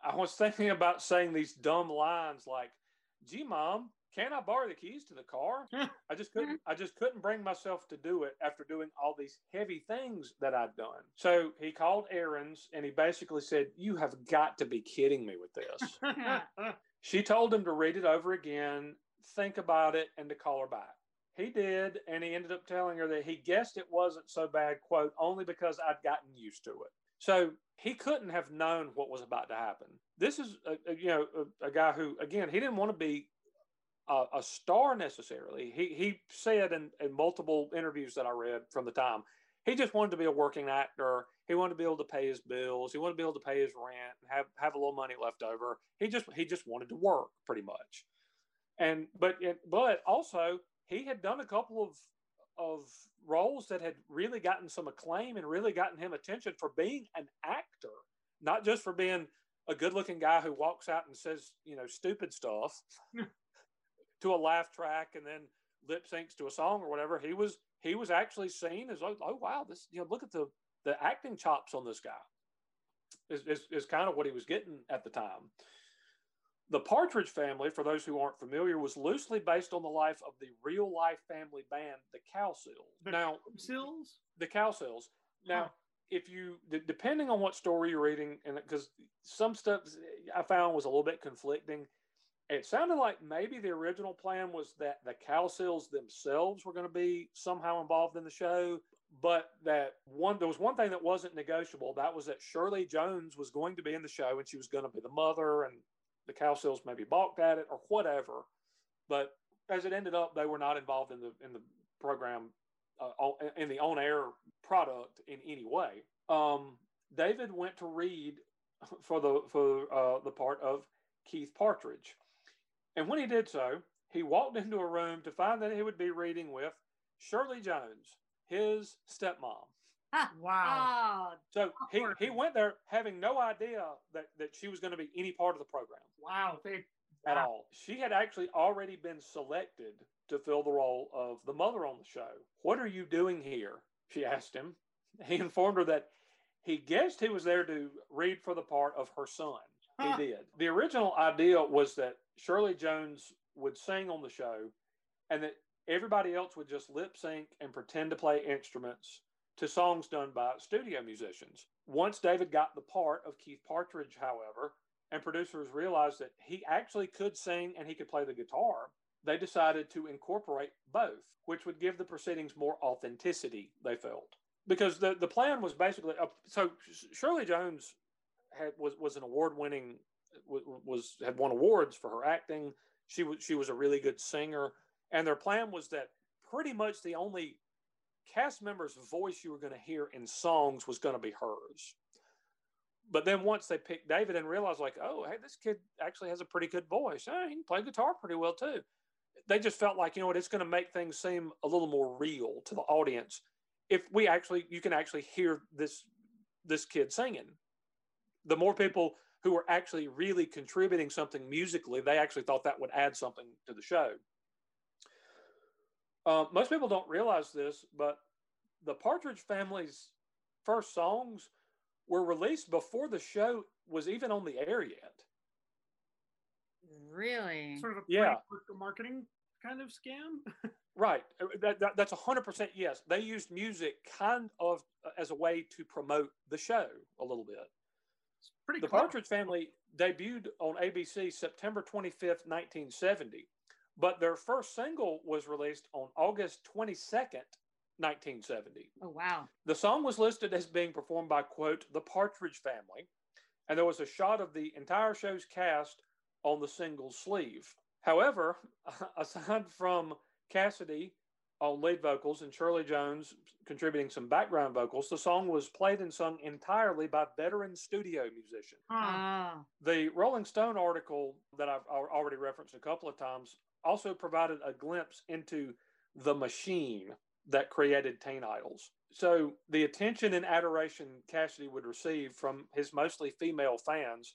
I was thinking about saying these dumb lines like, gee, mom, can I borrow the keys to the car? I just couldn't I just couldn't bring myself to do it after doing all these heavy things that I'd done. So he called Aarons and he basically said, You have got to be kidding me with this. she told him to read it over again, think about it, and to call her back. He did, and he ended up telling her that he guessed it wasn't so bad, quote, only because I'd gotten used to it. So he couldn't have known what was about to happen. This is, a, a you know, a, a, guy who, again, he didn't want to be a, a star necessarily. He he said in, in multiple interviews that I read from the time, he just wanted to be a working actor. He wanted to be able to pay his bills. He wanted to be able to pay his rent and have, have a little money left over. He just he just wanted to work pretty much. And but but also he had done a couple of of roles that had really gotten some acclaim and really gotten him attention for being an actor, not just for being a good looking guy who walks out and says, you know, stupid stuff, hmm. To a laugh track and then lip syncs to a song or whatever. He was he was actually seen as oh, oh wow this you know look at the the acting chops on this guy is, is, is kind of what he was getting at the time. The Partridge Family, for those who aren't familiar, was loosely based on the life of the real life family band, the Cowsills. The now, Sills? The Cow Cowsills. Now, huh. if you, depending on what story you're reading, and because some stuff I found was a little bit conflicting, it sounded like maybe the original plan was that the Cowsills themselves were going to be somehow involved in the show, but that one there was one thing that wasn't negotiable. That was that Shirley Jones was going to be in the show and she was going to be the mother, and the Cowsills maybe balked at it or whatever. But as it ended up, they were not involved in the in the program uh, in the on air product in any way. Um, David went to read for the for uh, the part of Keith Partridge and when he did so, he walked into a room to find that he would be reading with Shirley Jones, his stepmom. wow. Oh, so he, he went there having no idea that, that she was going to be any part of the program. Wow. They, at wow. all. She had actually already been selected to fill the role of the mother on the show. What are you doing here? She asked him. He informed her that he guessed he was there to read for the part of her son. He did. The original idea was that Shirley Jones would sing on the show and that everybody else would just lip sync and pretend to play instruments to songs done by studio musicians. Once David got the part of Keith Partridge, however, and producers realized that he actually could sing and he could play the guitar, they decided to incorporate both, which would give the proceedings more authenticity, they felt. Because the, the plan was basically uh, so Shirley Jones had was was an award winning was had won awards for her acting. She was she was a really good singer, and their plan was that pretty much the only cast member's voice you were going to hear in songs was going to be hers. But then once they picked David and realized, like, oh, hey, this kid actually has a pretty good voice. Hey, he can play guitar pretty well too. They just felt like, you know what, it's going to make things seem a little more real to the audience if we actually, you can actually hear this this kid singing the more people who were actually really contributing something musically, they actually thought that would add something to the show. Uh, most people don't realize this, but the Partridge Family's first songs were released before the show was even on the air yet. really? Sort of a Yeah. marketing kind of scam. Right. Uh, That, that, that's 100% yes. They used music kind of uh, as a way to promote the show a little bit. It's pretty The clever. Partridge Family debuted on ABC September 25th, 1970, but their first single was released on August 22nd, 1970. Oh wow. The song was listed as being performed by, quote, the Partridge Family, and there was a shot of the entire show's cast on the single sleeve. However, aside from Cassidy on lead vocals and Shirley Jones contributing some background vocals, the song was played and sung entirely by veteran studio musicians. Huh. Oh. The Rolling Stone article that I've already referenced a couple of times also provided a glimpse into the machine that created Teen Idols. So the attention and adoration Cassidy would receive from his mostly female fans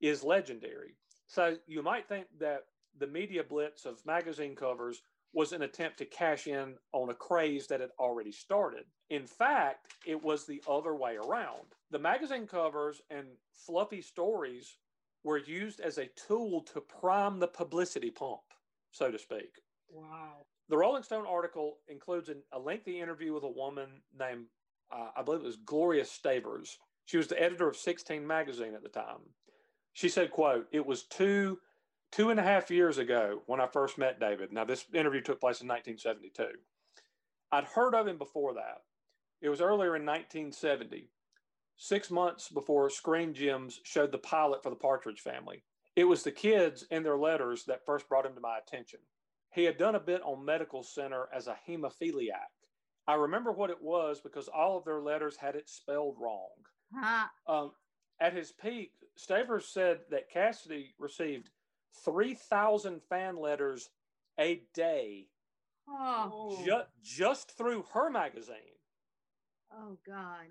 is legendary. So you might think that the media blitz of magazine covers was an attempt to cash in on a craze that had already started. In fact, it was the other way around. The magazine covers and fluffy stories were used as a tool to prime the publicity pump, so to speak. Wow. The Rolling Stone article includes an, a lengthy interview with a woman named, uh, I believe it was Gloria Stavers. She was the editor of 16 magazine at the time. She said, quote, it was two, two and a half years ago when I first met David. Now, this interview took place in 1972. I'd heard of him before that. It was earlier in 1970, six months before Screen Gems showed the pilot for the Partridge family. It was the kids and their letters that first brought him to my attention. He had done a bit on Medical Center as a hemophiliac. I remember what it was because all of their letters had it spelled wrong. Huh. Um, at his peak, Stavers said that Cassidy received 3,000 fan letters a day Oh. Ju- just through her magazine. Oh God.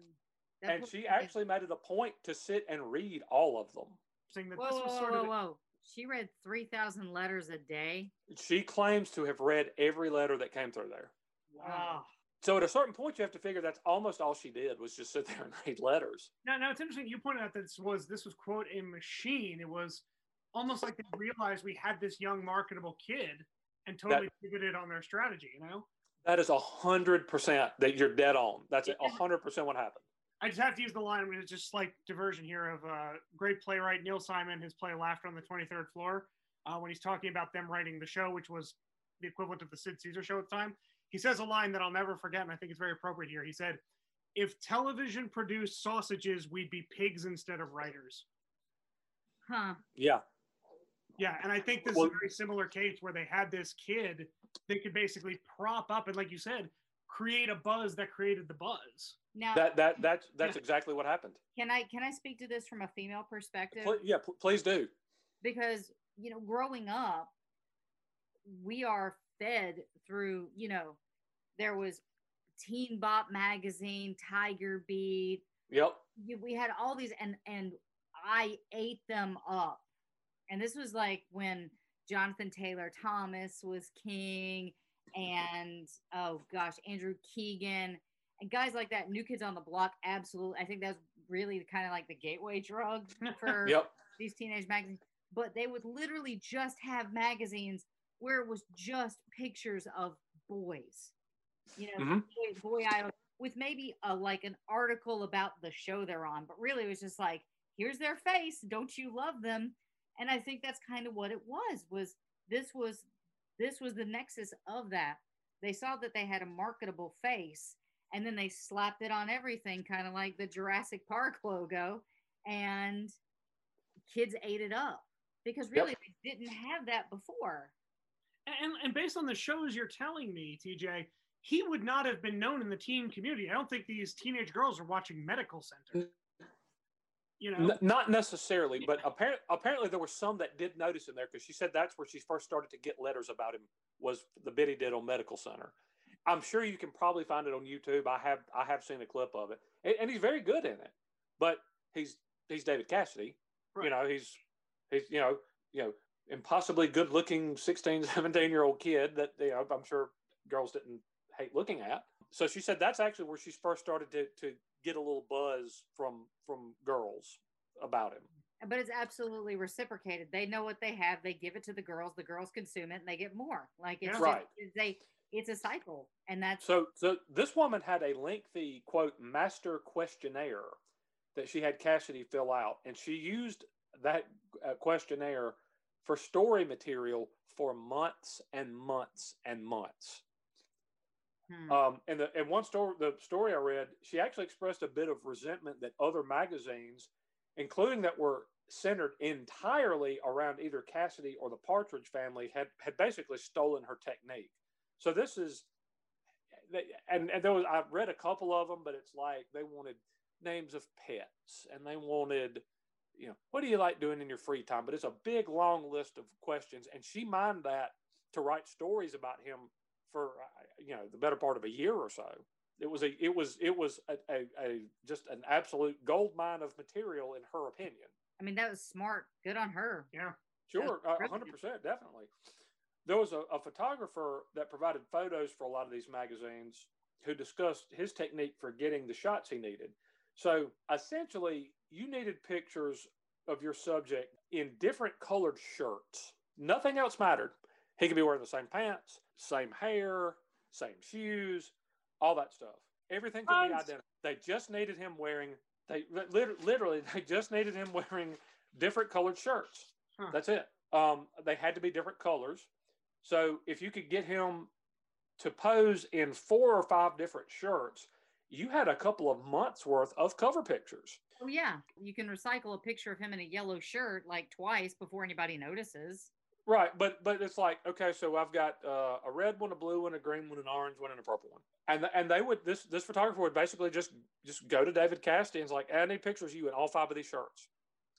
That And she actually made it a point to sit and read all of them. saying that Whoa, this whoa, was whoa, sort whoa, of whoa! She read three thousand letters a day. She claims to have read every letter that came through there. wow. So at a certain point, you have to figure that's almost all she did was just sit there and read letters. Now, now it's interesting. You pointed out that this was this was quote a machine. It was almost like they realized we had this young marketable kid and totally pivoted on their strategy. You know, That is a hundred percent that you're dead on. That's a hundred percent what happened. I just have to use the line. I mean, it's just slight diversion here of uh, great playwright Neil Simon, his play Laughter on the 23rd Floor, uh, when he's talking about them writing the show, which was the equivalent of the Sid Caesar show at the time. He says a line that I'll never forget, and I think it's very appropriate here. He said, If television produced sausages, we'd be pigs instead of writers. Huh. Yeah, Yeah, and I think this Well- is a very similar case where they had this kid they could basically prop up and, like you said, create a buzz that created the buzz. Now, that that that's that's exactly what happened. can I can I speak to this from a female perspective? Pl- yeah, pl- please do. because you know growing up we are fed through you know there was teen bop magazine tiger beat Yep. we had all these and and i ate them up and this was like when jonathan taylor thomas was king and oh gosh andrew keegan and guys like that new kids on the block absolutely i think that's really kind of like the gateway drug for Yep. these teenage magazines, but they would literally just have magazines where it was just pictures of boys, you know, Mhm. boy, boy idols, with maybe a like an article about the show they're on, but really it was just like, here's their face, don't you love them? And I think that's kind of what it was. Was this was this was the nexus of that. They saw that they had a marketable face, and then they slapped it on everything, kind of like the Jurassic Park logo, and kids ate it up because Yep. really they didn't have that before. And, and based on the shows you're telling me, TJ, he would not have been known in the teen community. I don't think these teenage girls are watching Medical Center. You know, N- not necessarily, but apparently, apparently there were some that did notice him there because she said that's where she first started to get letters about him was the bit he did on Medical Center. I'm sure you can probably find it on YouTube. I have I have seen a clip of it, and, and he's very good in it. But he's he's David Cassidy. Right. You know, he's he's you know you know impossibly good looking 16, 17 year old kid that you know I'm sure girls didn't hate looking at. So she said that's actually where she first started to to get a little buzz from from girls about him. but it's absolutely reciprocated. They know what they have. They give it to the girls. The girls consume it, and they get more. Like it's Yeah. just, Right. it's a it's a cycle, and that's So, so this woman had a lengthy quote master questionnaire that she had Cassidy fill out, and she used that uh, questionnaire for story material for months and months and months. Hmm, Um, and the and one story, the story I read, she actually expressed a bit of resentment that other magazines, including that were centered entirely around either Cassidy or the Partridge family, had had basically stolen her technique. So this is, and and there was I read a couple of them, but it's like they wanted names of pets and they wanted. You know, what do you like doing in your free time? But it's a big, long list of questions, and she mined that to write stories about him for uh, you know the better part of a year or so. It was a it was it was a, a, a just an absolute gold mine of material in her opinion. I mean, that was smart. Good on her. Yeah. Sure, That's hundred percent, definitely. There was a, a photographer that provided photos for a lot of these magazines who discussed his technique for getting the shots he needed. So essentially, you needed pictures of your subject in different colored shirts. Nothing else mattered. He could be wearing the same pants, same hair, same shoes, all that stuff. Everything could be identical. They just needed him wearing. They literally they just needed him wearing different colored shirts. Huh. That's it. Um, they had to be different colors. So if you could get him to pose in four or five different shirts, you had a couple of months worth of cover pictures. Oh yeah, you can recycle a picture of him in a yellow shirt like twice before anybody notices. Right, but but it's like okay, so I've got uh, a red one, a blue one, a green one, an orange one, and a purple one, and and they would this this photographer would basically just just go to David Cassidy and's like, I need pictures of you in all five of these shirts,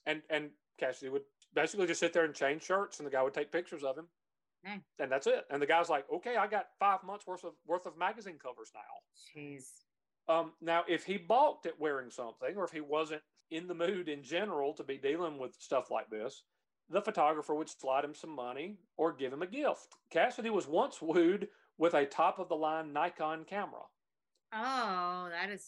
and and Cassidy would basically just sit there and change shirts, and the guy would take pictures of him, Hmm. and that's it. And the guy's like, okay, I got five months worth of worth of magazine covers now. Jeez. Um, now, if he balked at wearing something, or if he wasn't in the mood in general to be dealing with stuff like this, the photographer would slide him some money or give him a gift. Cassidy was once wooed with a top of the line Nikon camera. Oh, that is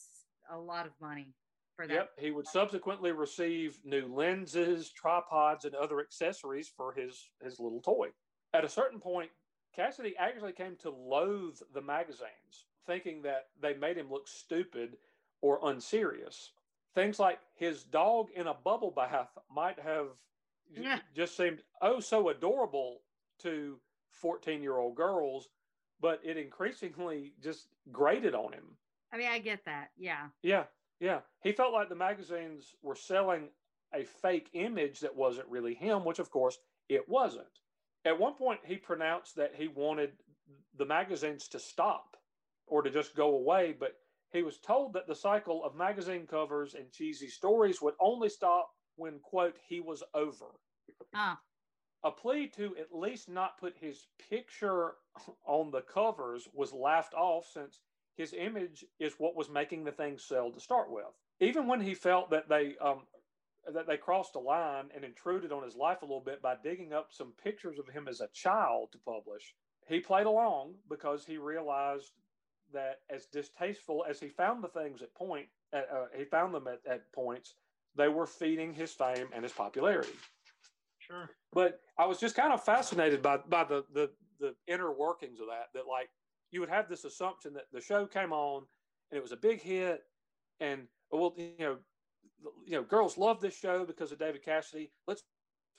a lot of money for that. Yep, he would subsequently receive new lenses, tripods, and other accessories for his his little toy. At a certain point, Cassidy actually came to loathe the magazines, thinking that they made him look stupid or unserious. Things like his dog in a bubble bath might have Yeah. just seemed oh so adorable to 14 year old girls, but it increasingly just grated on him. I mean, I get that. Yeah. Yeah, yeah. He felt like the magazines were selling a fake image that wasn't really him, which of course it wasn't. At one point, he pronounced that he wanted the magazines to stop or to just go away, but he was told that the cycle of magazine covers and cheesy stories would only stop when, quote, he was over. Ah, A plea to at least not put his picture on the covers was laughed off since his image is what was making the thing sell to start with. Even when he felt that they um, that they crossed a line and intruded on his life a little bit by digging up some pictures of him as a child to publish, he played along because he realized that as distasteful as he found the things at point, uh, he found them at, at points, they were feeding his fame and his popularity Sure. but I was just kind of fascinated by by the the the inner workings of that. That like you would have this assumption that the show came on and it was a big hit, and oh, well, you know, you know, girls love this show because of David Cassidy. Let's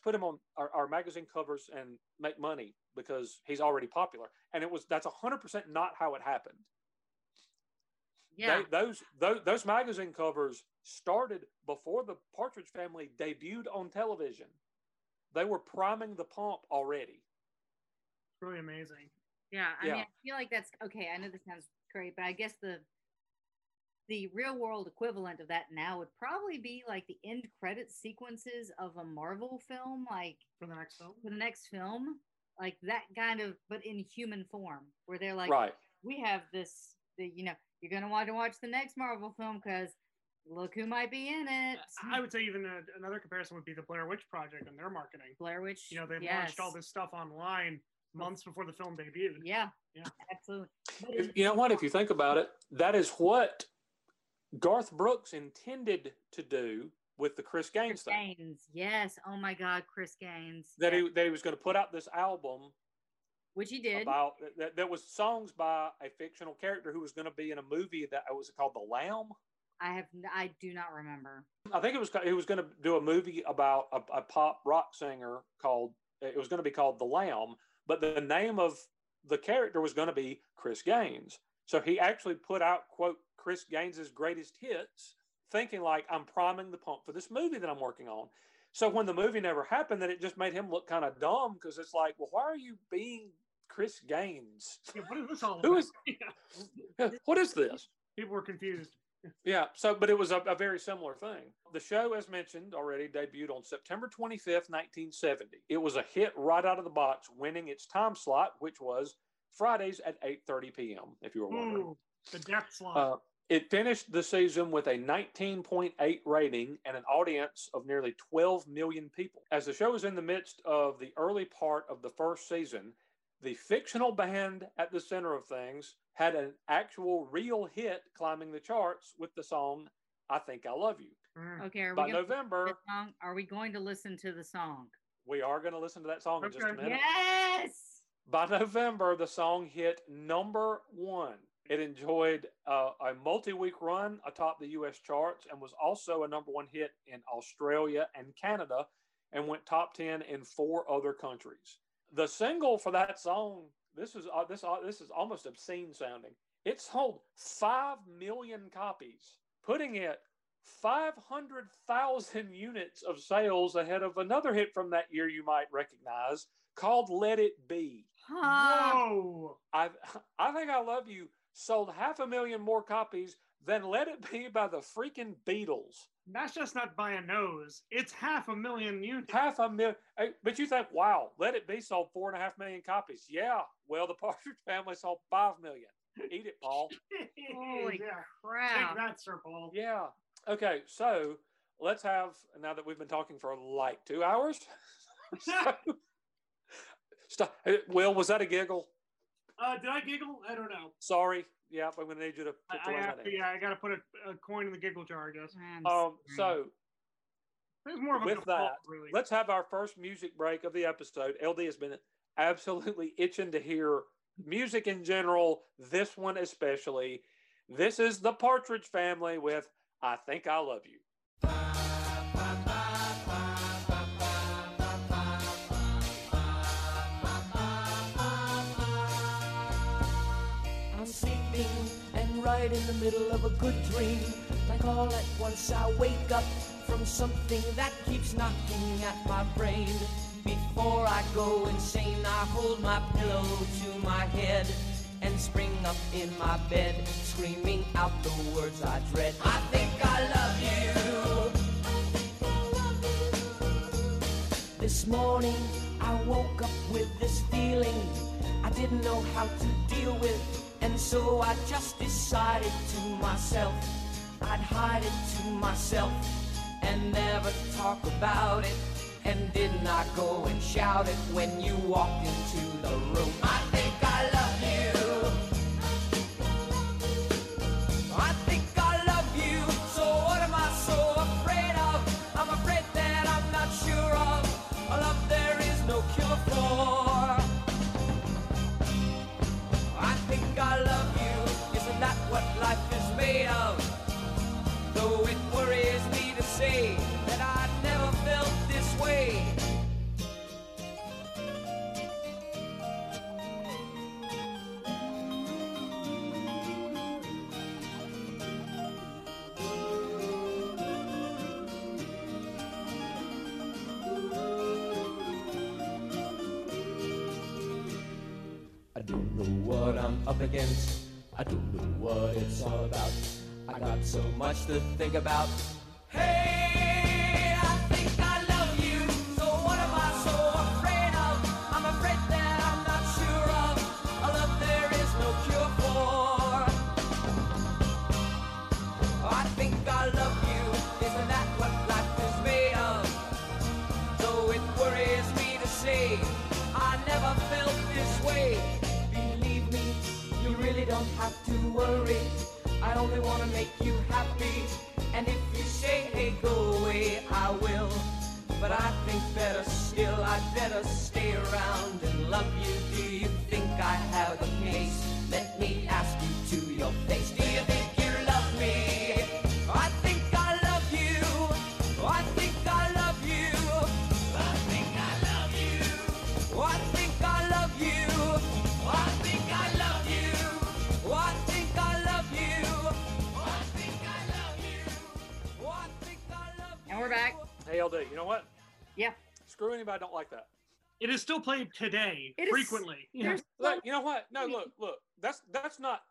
put him on our, our magazine covers and make money because he's already popular. And it was that's hundred percent not how it happened. yeah. They, those, those those magazine covers started before the Partridge Family debuted on television. They were priming the pump already. It's really amazing. Yeah, I Yeah. mean, I feel like that's okay. I know this sounds great, but I guess the the real world equivalent of that now would probably be like the end credit sequences of a Marvel film, like For the next film. for the next film, like that kind of, but in human form, where they're like, right. we have this, the, you know, you're gonna want to watch the next Marvel film because look who might be in it. Uh, I would say even a, another comparison would be the Blair Witch Project and their marketing. Blair Witch. You know, they yes. launched all this stuff online months before the film debuted. Yeah, Yeah. absolutely. If- you know what? If you think about it, that is what Garth Brooks intended to do with the Chris Gaines Chris thing. Gaines. Yes. Oh my God, Chris Gaines. That Yeah. he that he was going to put out this album Which he did. about that, that was songs by a fictional character who was going to be in a movie that was called The Lamb. I have. I do not remember. I think it was he was going to do a movie about a, a pop rock singer called it was going to be called The Lamb, but the name of the character was going to be Chris Gaines. So he actually put out quote Chris Gaines's greatest hits, thinking like I'm priming the pump for this movie that I'm working on. So when the movie never happened, then it just made him look kind of dumb because it's like, well, why are you being Chris Gaines? Yeah, what is this all Who about? is- Yeah, what is this? people were confused. Yeah, so but it was a, a very similar thing. The show, as mentioned already, debuted on September 25th, 1970. It was a hit right out of the box, winning its time slot, which was Fridays at 8:30 p.m. If you were wondering, Ooh, the death slot. uh, it finished the season with a 19.8 rating and an audience of nearly 12 million people. As the show was in the midst of the early part of the first season, the fictional band at the center of things had an actual real hit climbing the charts with the song I Think I Love You. Mm. Okay. Are we By gonna listen to November, the song? Are we going to listen to the song? we are going to listen to that song in just a minute. Yes. By November, the song hit number one. It enjoyed uh, a multi week run atop the US charts and was also a number one hit in Australia and Canada and went top 10 in four other countries. The single for that song, this is, uh, this, uh, this is almost obscene sounding. It sold 5 million copies, putting it 500,000 units of sales ahead of another hit from that year you might recognize called Let It Be. Huh. Whoa. I I think I Love You sold half a million more copies than Let It Be by the freaking Beatles. That's just not by a nose. It's half a million units. Half a million. But you think, wow, Let It Be sold four and a half million copies. Yeah. Well, the Partridge Family sold five million. Eat it, Paul. Holy yeah. crap. Take that, Sir Paul. Yeah. Okay. So let's have now that we've been talking for like two hours. so, stop. Will, was that a giggle? Uh, did I giggle? I don't know. Sorry. Yeah, I'm going to need you to I, put I the have to, yeah, I got to put a, a coin in the giggle jar, I guess. I'm Um, so It's more of a With guffaw, that, really. let's have our first music break of the episode. LD has been absolutely itching to hear music in general, this one especially. This is the Partridge Family with I Think I Love You. In the middle of a good dream. Like all at once I wake up from something that keeps knocking at my brain. Before I go insane, I hold my pillow to my head and spring up in my bed, screaming out the words I dread. I think I love you. This morning I woke up with this feeling I didn't know how to deal with, and so I just decided to myself I'd hide it to myself and never talk about it. And did not go and shout it when you walked into the room. I say that I never felt this way. I don't know what I'm up against. I don't know what it's all about. I got so much to think about. Hey, I think I love you. So what am I so afraid of? I'm afraid that I'm not sure of a love there is no cure for. I think I love you. Isn't that what life is made of? Though it worries me to say, I never felt this way. Believe me, you really don't have to worry. I only wanna make you happy. And if you say, hey, go away, I will. But I think better still, I'd better stay around and love you. Do you think I have a case? Let me ask you to your face. We're back. Hey, LD, you know what? Yeah. Screw anybody don't like that. It is still played today It is- frequently. Yeah. There's Look, you know what? No, look, look. That's that's not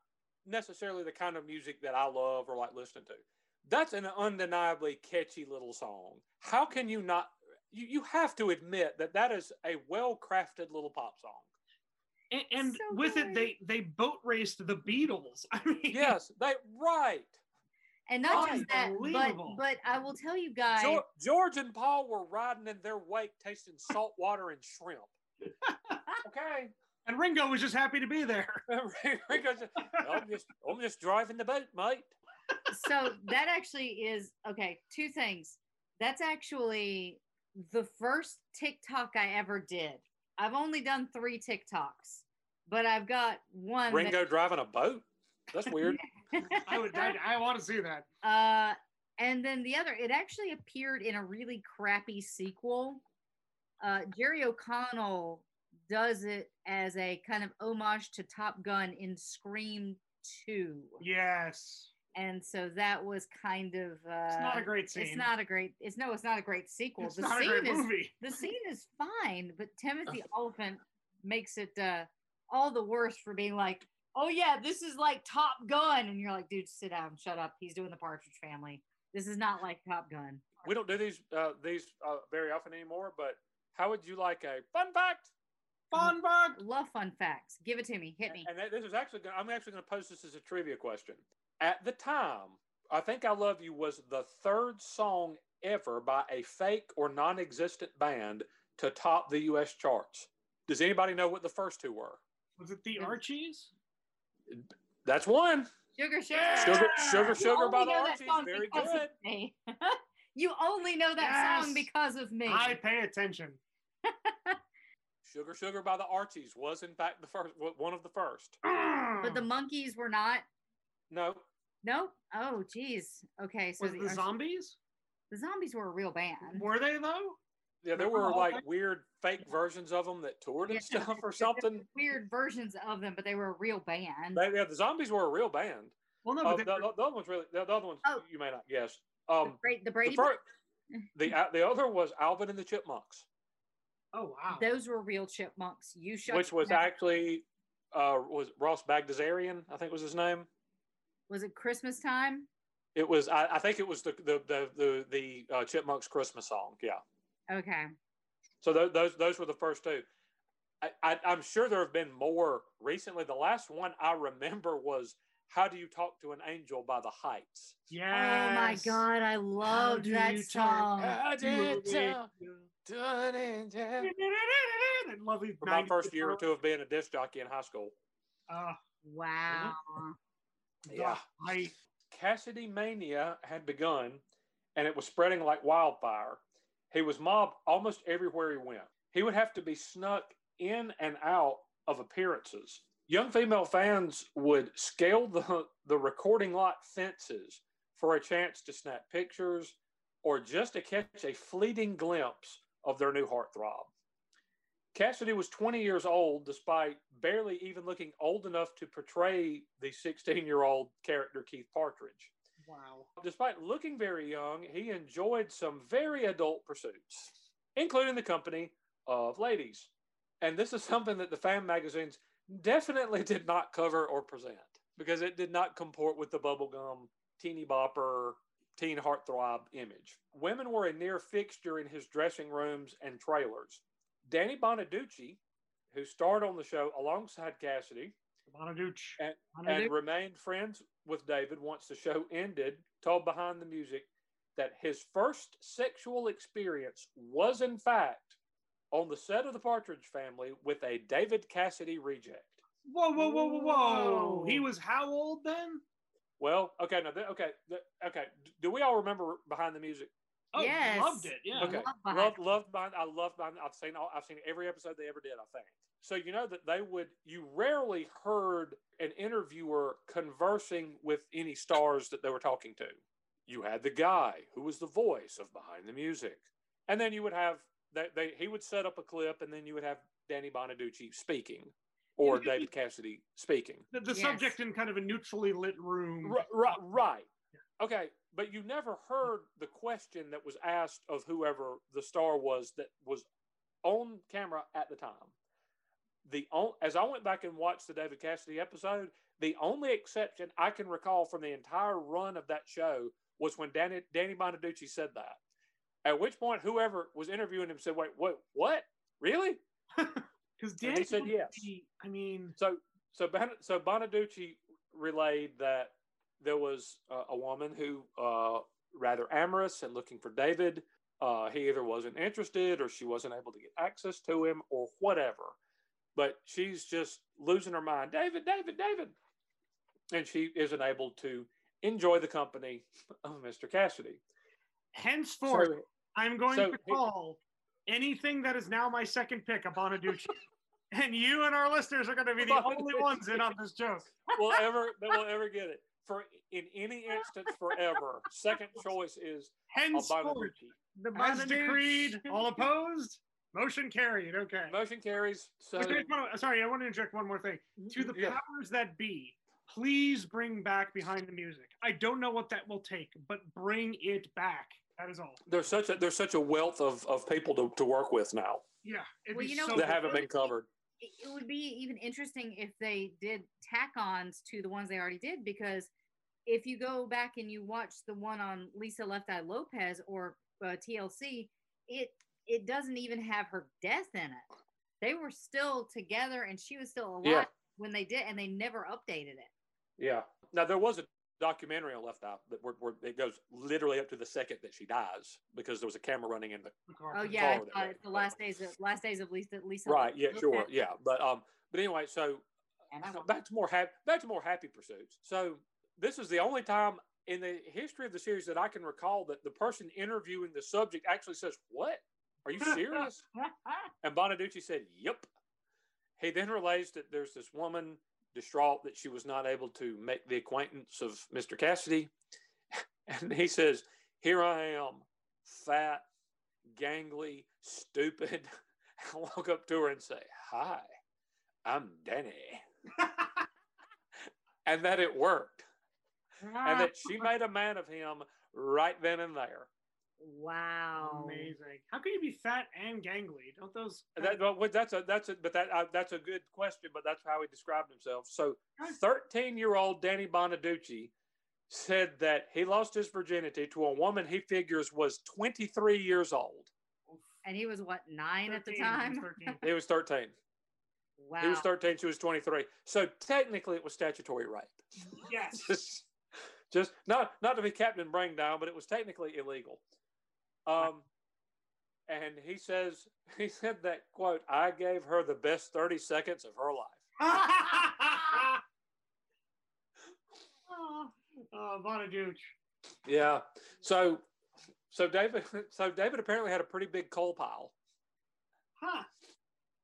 necessarily the kind of music that I love or like listening to. That's an undeniably catchy little song. How can you not? You, you have to admit that that is a well crafted little pop song. And, and So with good. it, they they boat raced the Beatles. I mean, Yes, they right. And not just that, but Unbelievable. but I will tell you guys. George, George and Paul were riding in their wake, tasting salt water and shrimp. okay. and Ringo was just happy to be there. Ringo said, I'm just, I'm just driving the boat, mate. so that actually is okay. Two things. That's actually the first TikTok I ever did. I've only done three TikToks, but I've got one. that- Ringo driving a boat. That's weird. I would. I, I want to see that. Uh, and then the other, it actually appeared in a really crappy sequel. Uh, Jerry O'Connell does it as a kind of homage to Top Gun in Scream 2. Yes, And so that was kind of. Uh, it's not a great scene. It's not a great. It's no. It's not a great sequel. It's the not a scene great is movie. the scene is fine, but Timothy Olyphant makes it uh, all the worse for being like, "Oh yeah, this is like Top Gun," and you're like, "Dude, sit down, shut up. He's doing the Partridge Family. This is not like Top Gun." we don't do these uh, these uh, very often anymore. But how would you like a fun fact? Fun fact. Love fun facts. Give it to me. Hit me. And that, this is actually gonna, I'm actually going to post this as a trivia question. At the time, I think "I Love You" was the third song ever by a fake or non-existent band to top the U.S. charts. Does anybody know what the first two were? Was it the Archies? That's one. Sugar, sugar, Sugar, sugar, You sugar by only the know that Archies. song Very because of good. me. you only know that song because of me. I pay attention. Sugar, sugar by the Archies was in fact the first, one of the first. but the Monkees were not. No, Nope. Oh, geez. Okay, so was the, the zombies? the zombies were a real band. Were they though? Yeah, there were like weird fake versions of them that toured and Yeah, stuff or there were something. Weird versions of them, but they were a real band. They, yeah, the zombies were a real band. Well, no, Uh, but the, were- the, the other ones really. The, the other ones Oh. you may not guess. the, Um, Bra- the the, Brady the uh, the other was Alvin and the Chipmunks, oh wow. Those were real chipmunks. You shut which was mouth. actually uh, was Ross Bagdasarian, I think was his name. was it Christmas time? It was I, I think it was the the the the, the uh, Chipmunks Christmas song. Yeah. Okay. So th- those those were the first two. I, I, I'm sure there have been more recently. The last one I remember was "How Do You Talk to an Angel" by the Heights. Yeah. Oh my god, I loved do that you talk song. How do you talk to an angel? Lovely. For my first year or two of being a disc jockey in high school. Uh, Wow. Yeah. I Cassidy Mania had begun and it was spreading like wildfire. He was mobbed almost everywhere he went. He would have to be snuck in and out of appearances. Young female fans would scale the, the recording lot fences for a chance to snap pictures or just to catch a fleeting glimpse of their new heartthrob. Cassidy was 20 years old, despite barely even looking old enough to portray the 16 year old character Keith Partridge. Wow. Despite looking very young, he enjoyed some very adult pursuits, including the company of ladies. And this is something that the fan magazines definitely did not cover or present because it did not comport with the bubblegum, teeny bopper, teen heartthrob image. Women were a near fixture in his dressing rooms and trailers. Danny Bonaducci, who starred on the show alongside Cassidy, Bonaduce. and, Bonaduce. and remained friends with David once the show ended, told Behind the Music that his first sexual experience was, in fact, on the set of The Partridge Family with a David Cassidy reject. Whoa, whoa, whoa, whoa, whoa! Whoa. He was how old then? Well, okay, no, th- okay, th- okay. D- Do we all remember Behind the Music? Oh, Yes. loved it. Yeah. Okay. love Behind Love, loved mine. I loved mine. I've seen all, I've seen every episode they ever did. I think so. You know that they would. You rarely heard an interviewer conversing with any stars that they were talking to. You had the guy who was the voice of behind the music, and then you would have that. They he would set up a clip, and then you would have Danny Bonaducci speaking, or Yeah, David Cassidy speaking. The, the Yes. subject in kind of a neutrally lit room. Right, right, right. Okay, but you never heard the question that was asked of whoever the star was that was on camera at the time. The as I went back and watched the David Cassidy episode, the only exception I can recall from the entire run of that show was when Danny Danny Bonaduce said that. At which point, whoever was interviewing him said, "Wait, what? What? Really?" Because Danny said yes. I mean, So so Bon- so Bonaduce relayed that there was uh, a woman who uh, rather amorous and looking for David. Uh, he either wasn't interested or she wasn't able to get access to him or whatever. But she's just losing her mind. David, David, David. And she isn't able to enjoy the company of Mr. Cassidy. henceforth, So, I'm going so to he- call anything that is now my second pick a Bonaducci. and you and our listeners are going to be the only ones in on this joke. we'll ever that will ever get it. For in any instance forever, second choice is a Henceforth, Bonaducci. the Bonaducci. as decreed, all opposed, motion carried. Okay. Motion carries. So Okay, Sorry, I want to inject one more thing. To the Yeah. powers that be, please bring back behind the music. I don't know what that will take, but bring it back. That is all. there's such a there's such a wealth of, of people to, to work with now Yeah. It'd Well, be you know, so that haven't been covered. it it would be even interesting if they did tack-ons to the ones they already did because if you go back and you watch the one on Lisa Left Eye Lopes or uh, TLC, it it doesn't even have her death in it. They were still together and she was still alive Yeah. when they did, and they never updated it. Yeah. Now there was a documentary on Left Eye that where, where it goes literally up to the second that she dies because there was a camera running in the The car. Oh yeah, I car that saw the last days of last days of Lisa Lisa. right. Yeah. Lopes. Sure. Yeah. But um. But anyway, so And I want- back to more happy back to more happy pursuits. So this is the only time in the history of the series that I can recall that the person interviewing the subject actually says, "What? Are you serious?" and Bonaduce said, "Yep." He then relays that there's this woman distraught that she was not able to make the acquaintance of Mr. Cassidy, and he says, "Here I am, fat, gangly, stupid." I walk up to her and say, "Hi, I'm Danny," and that it worked, and that she made a man of him right then and there. Wow. Amazing. How can you be fat and gangly? Don't those? That, well, that's a that's a but that uh, that's a good question. But that's how he described himself. So, thirteen-year-old Danny Bonaduce said that he lost his virginity to a woman he figures was twenty-three years old. And he was what nine at the 13, he was time? He was thirteen. Wow. He was thirteen. She was twenty-three. So technically, it was statutory rape. Yes. just, just not not to be Captain Brain down, but it was technically illegal. Um, and he says he said that quote, "I gave her the best thirty seconds of her life." oh, Bonaduce. Yeah. So, so David, so David apparently had a pretty big coal pile. Huh.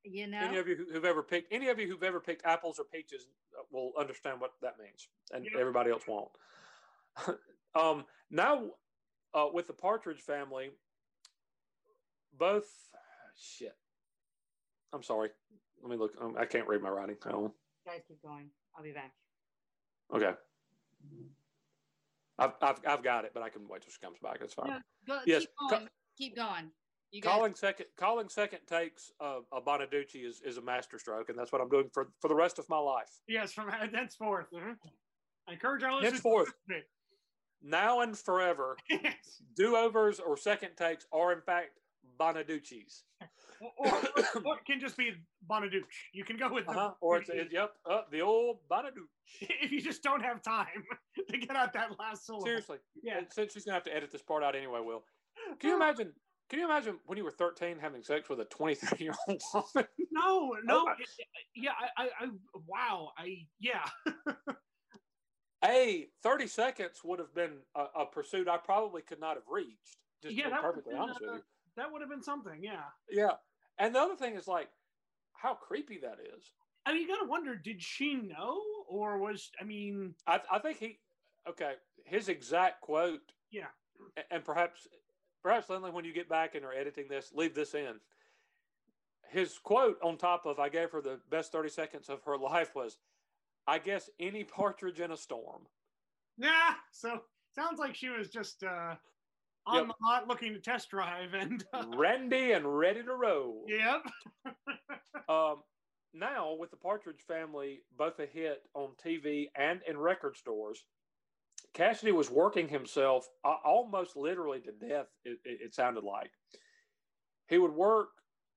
you know. Any of you who- who've ever picked, any of you who've ever picked apples or peaches will understand what that means, and Yeah. everybody else won't. um, now, uh, with the Partridge family, both shit. I'm sorry. Let me look. Um, I can't read my writing. Guys keep going. I'll be back. okay. I've, I've, I've got it, but I can wait till she comes back. It's fine. No, go, Yes, keep co- going. keep going. You guys, calling second calling second takes uh, a Bonaducci is, is a masterstroke, and that's what I'm doing for for the rest of my life. Yes, from henceforth. I encourage our listeners. to Henceforth. Now and forever, do overs or second takes are in fact Bonaducci's. Or, or, or it can just be Bonaduce. You can go with the, Uh-huh. Or it's, it, yep, uh, the old Bonaducci. if you just don't have time to get out that last syllable. Seriously, Yeah. And since she's gonna have to edit this part out anyway, Will. Can you imagine? Can you imagine when you were 13 having sex with a 23 year old woman? No, no. it- it- yeah, I, I, I, wow. I, yeah. A 30 seconds would have been a, a pursuit I probably could not have reached. Just Yeah, to be perfectly honest with uh, you. That would have been something, yeah. Yeah. And the other thing is like how creepy that is. I mean, you gotta wonder, did she know, or was I mean, I, I think he, okay, his exact quote, yeah, and perhaps, perhaps Lindley, when you get back and are editing this, leave this in. His quote on top of "I gave her the best thirty seconds of her life" was, "I guess any partridge in a storm." yeah. So sounds like she was just uh, on Yep. the lot looking to test drive, and uh, Randy and ready to roll. yep, Um, now, with the Partridge Family both a hit on TV and in record stores, Cassidy was working himself uh, almost literally to death. It, it, it sounded like he would work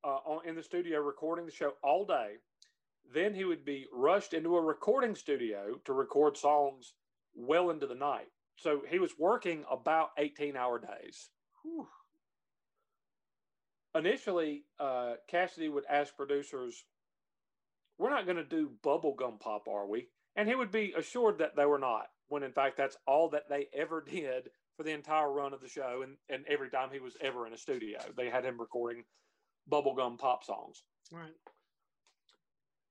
uh, on, in the studio recording the show all day. Then he would be rushed into a recording studio to record songs well into the night. So he was working about 18 hour days Whew. initially uh, Cassidy would ask producers, "We're not going to do bubblegum pop, are we?" And he would be assured that they were not. When in fact, that's all that they ever did for the entire run of the show, and, and every time he was ever in a studio, they had him recording bubblegum pop songs. right.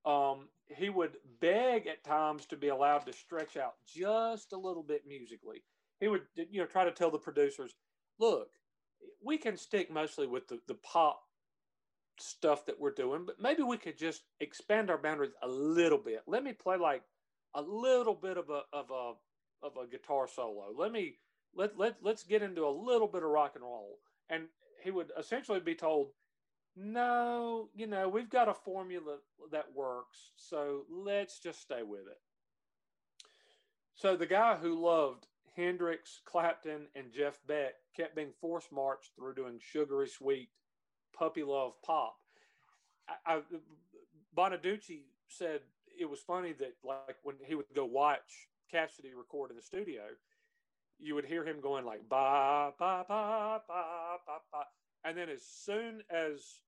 Um, he would beg at times to be allowed to stretch out just a little bit musically. He would, you know, try to tell the producers, "Look, we can stick mostly with the, the pop stuff that we're doing, but maybe we could just expand our boundaries a little bit. Let me play like a little bit of a of a of a guitar solo. Let me let let let's get into a little bit of rock and roll." And he would essentially be told, no, you know, we've got a formula that works, so let's just stay with it. So the guy who loved Hendrix, Clapton, and Jeff Beck kept being force marched through doing sugary sweet puppy love pop. I, I, Bonaduce said it was funny that like when he would go watch Cassidy record in the studio, you would hear him going like ba ba ba ba ba ba, and then as soon as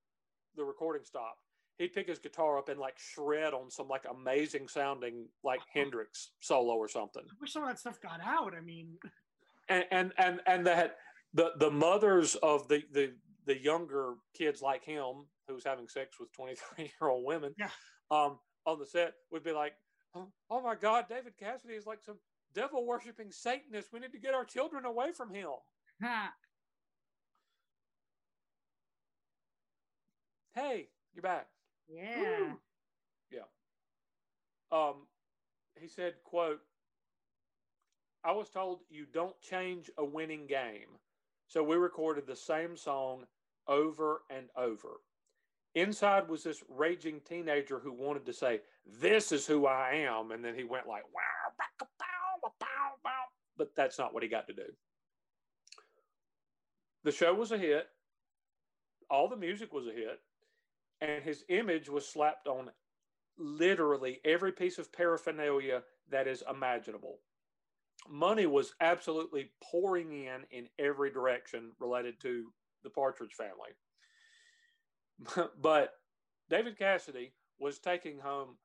the recording stopped, he'd pick his guitar up and like shred on some like amazing sounding like Hendrix solo or something. I wish some of that stuff got out. I mean, And and and and that the the mothers of the the the younger kids like him who's having sex with 23 year old women Yeah. um on the set would be like oh, oh my god david cassidy is like some devil worshipping satanist we need to get our children away from him hey you're back Yeah. um, he said, quote, I was told you don't change a winning game. So we recorded the same song over and over. Inside was this raging teenager who wanted to say, This is who I am. And then he went like, wow. But that's not what he got to do. The show was a hit. All the music was a hit. And his image was slapped on literally every piece of paraphernalia that is imaginable. Money was absolutely pouring in in every direction related to the Partridge family. but David Cassidy was taking home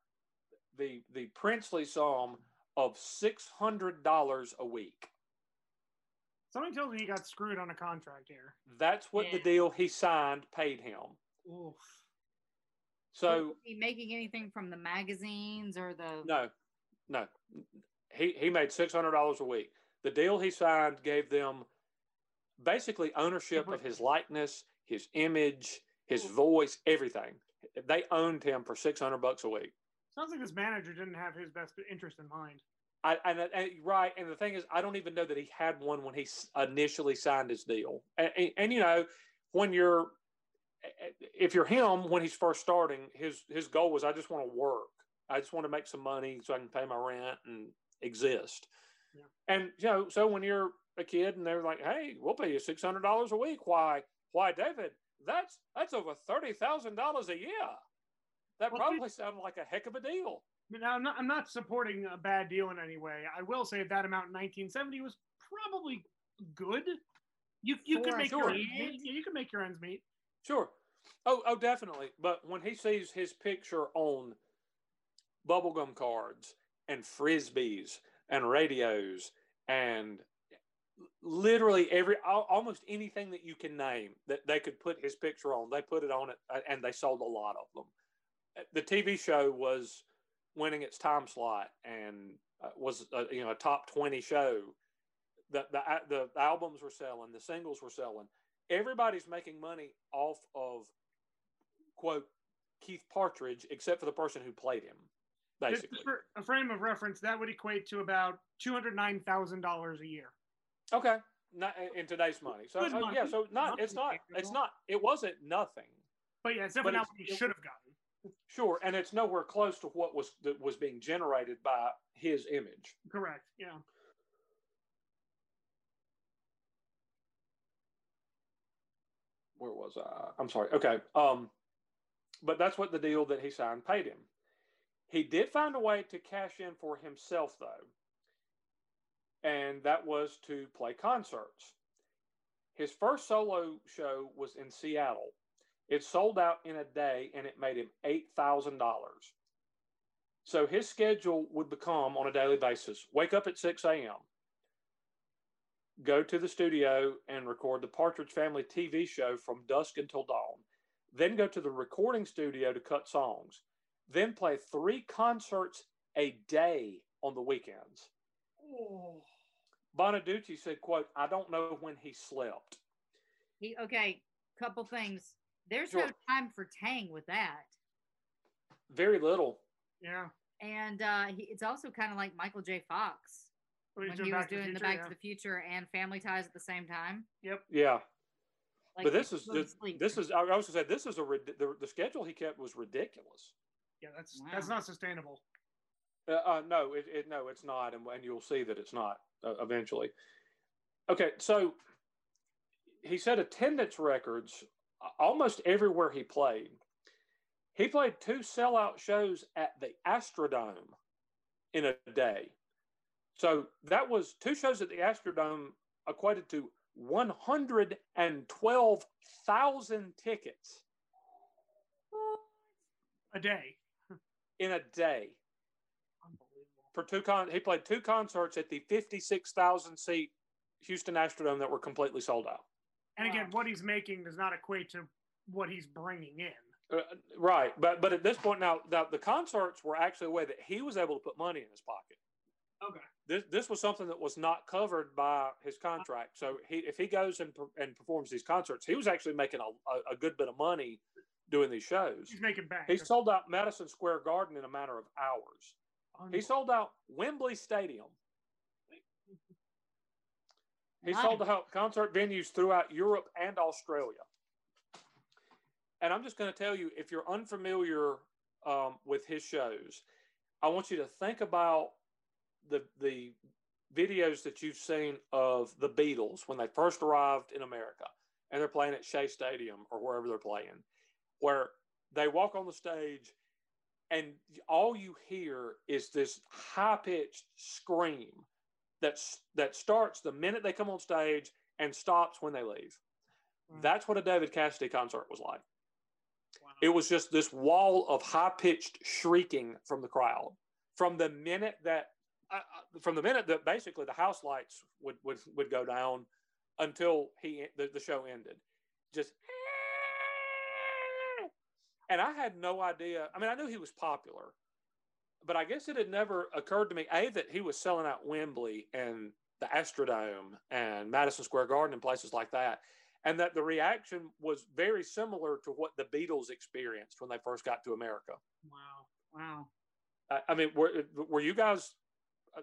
the the princely sum of six hundred dollars a week. something tells me he got screwed on a contract here. That's what the deal he signed paid him. Oof. So he making anything from the magazines or the? No, no. He he made six hundred dollars a week. The deal he signed gave them basically ownership of his likeness, his image, his voice, everything. They owned him for six hundred bucks a week. Sounds like his manager didn't have his best interest in mind. I, and, uh, and right, and the thing is, I don't even know that he had one when he initially signed his deal. And, and, and you know, when you're, if you're him when he's first starting, his his goal was, I just want to work. I just want to make some money so I can pay my rent and exist. Yeah. And you know, so when you're a kid and they're like, "Hey, we'll pay you six hundred dollars a week," why? Why, David? That's that's over thirty thousand dollars a year. That Well, probably sounded like a heck of a deal. Mean, I'm not, I'm not supporting a bad deal in any way. I will say that amount in 1970 was probably good. You you could For make your sure. Yeah, you could make your ends meet. Sure. Oh, oh, definitely. But when he sees his picture on bubblegum cards and frisbees and radios and literally every almost anything that you can name that they could put his picture on, they put it on it, uh, and they sold a lot of them. Uh, The TV show was winning its time slot and uh, was a, you know a top twenty show. The, the the albums were selling, the singles were selling. Everybody's making money off of quote Keith Partridge, except for the person who played him, Just basically. For a frame of reference, that would equate to about two hundred nine thousand dollars a year. Okay, not in today's money. So uh, yeah, so not it's not it's not it wasn't nothing. But yeah, it's definitely not what he should have gotten. Sure, and it's nowhere close to what was that was being generated by his image. Correct. Yeah. Where was I? I'm sorry. Okay. Um, but that's what the deal that he signed paid him. He did find a way to cash in for himself though, and that was to play concerts. His first solo show was in Seattle. It sold out in a day, and it made him eight thousand dollars. So his schedule would become on a daily basis: wake up at six a.m., go to the studio and record the Partridge Family TV show from dusk until dawn, then go to the recording studio to cut songs, then play three concerts a day on the weekends. Oh. Bonaduce said, quote, I don't know when he slept. He okay. Couple things. There's Sure. no time for Tang with that, Very little. Yeah. and uh, he, it's also kind of like Michael J. Fox What when he was Back to the doing the Back yeah. to the Future and Family Ties at the same time. Yep. Yeah. Like, but this is this, this is I was going to say this is a rid- the, the schedule he kept was ridiculous. Yeah, that's that's not sustainable. Uh, uh, no, it, it no, it's not, and, and you'll see that it's not uh, eventually. Okay, so he set attendance records uh, almost everywhere he played. He played two sellout shows at the Astrodome in a day. So that was two shows at the Astrodome equated to 112,000 tickets A day. in a day. Unbelievable. for two con he played two concerts at the 56,000 seat Houston Astrodome that were completely sold out. And again, what he's making does not equate to what he's bringing in. Uh, right, but but at this point now, now the concerts were actually a way that he was able to put money in his pocket. Okay. This this was something that was not covered by his contract. So he if he goes and and performs these concerts, he was actually making a, a, a good bit of money doing these shows. He's making bank. He sold out Madison Square Garden in a matter of hours. He sold out Wembley Stadium. He Nice. sold out concert venues throughout Europe and Australia. And I'm just going to tell you if you're unfamiliar um, with his shows, I want you to think about the the videos that you've seen of the Beatles when they first arrived in America and they're playing at Shea Stadium or wherever they're playing, where they walk on the stage and all you hear is this high pitched scream that's that starts the minute they come on stage and stops when they leave. Wow. That's what a David Cassidy concert was like. Wow. It was just this wall of high pitched shrieking from the crowd from the minute that uh, uh, from the minute that basically the house lights would would, would go down until he the, the show ended. Just and I had no idea. I mean, I knew he was popular, but I guess it had never occurred to me a that he was selling out Wembley and the Astrodome and Madison Square Garden and places like that, and that the reaction was very similar to what the Beatles experienced when they first got to America. wow. wow. I, I mean, were were you guys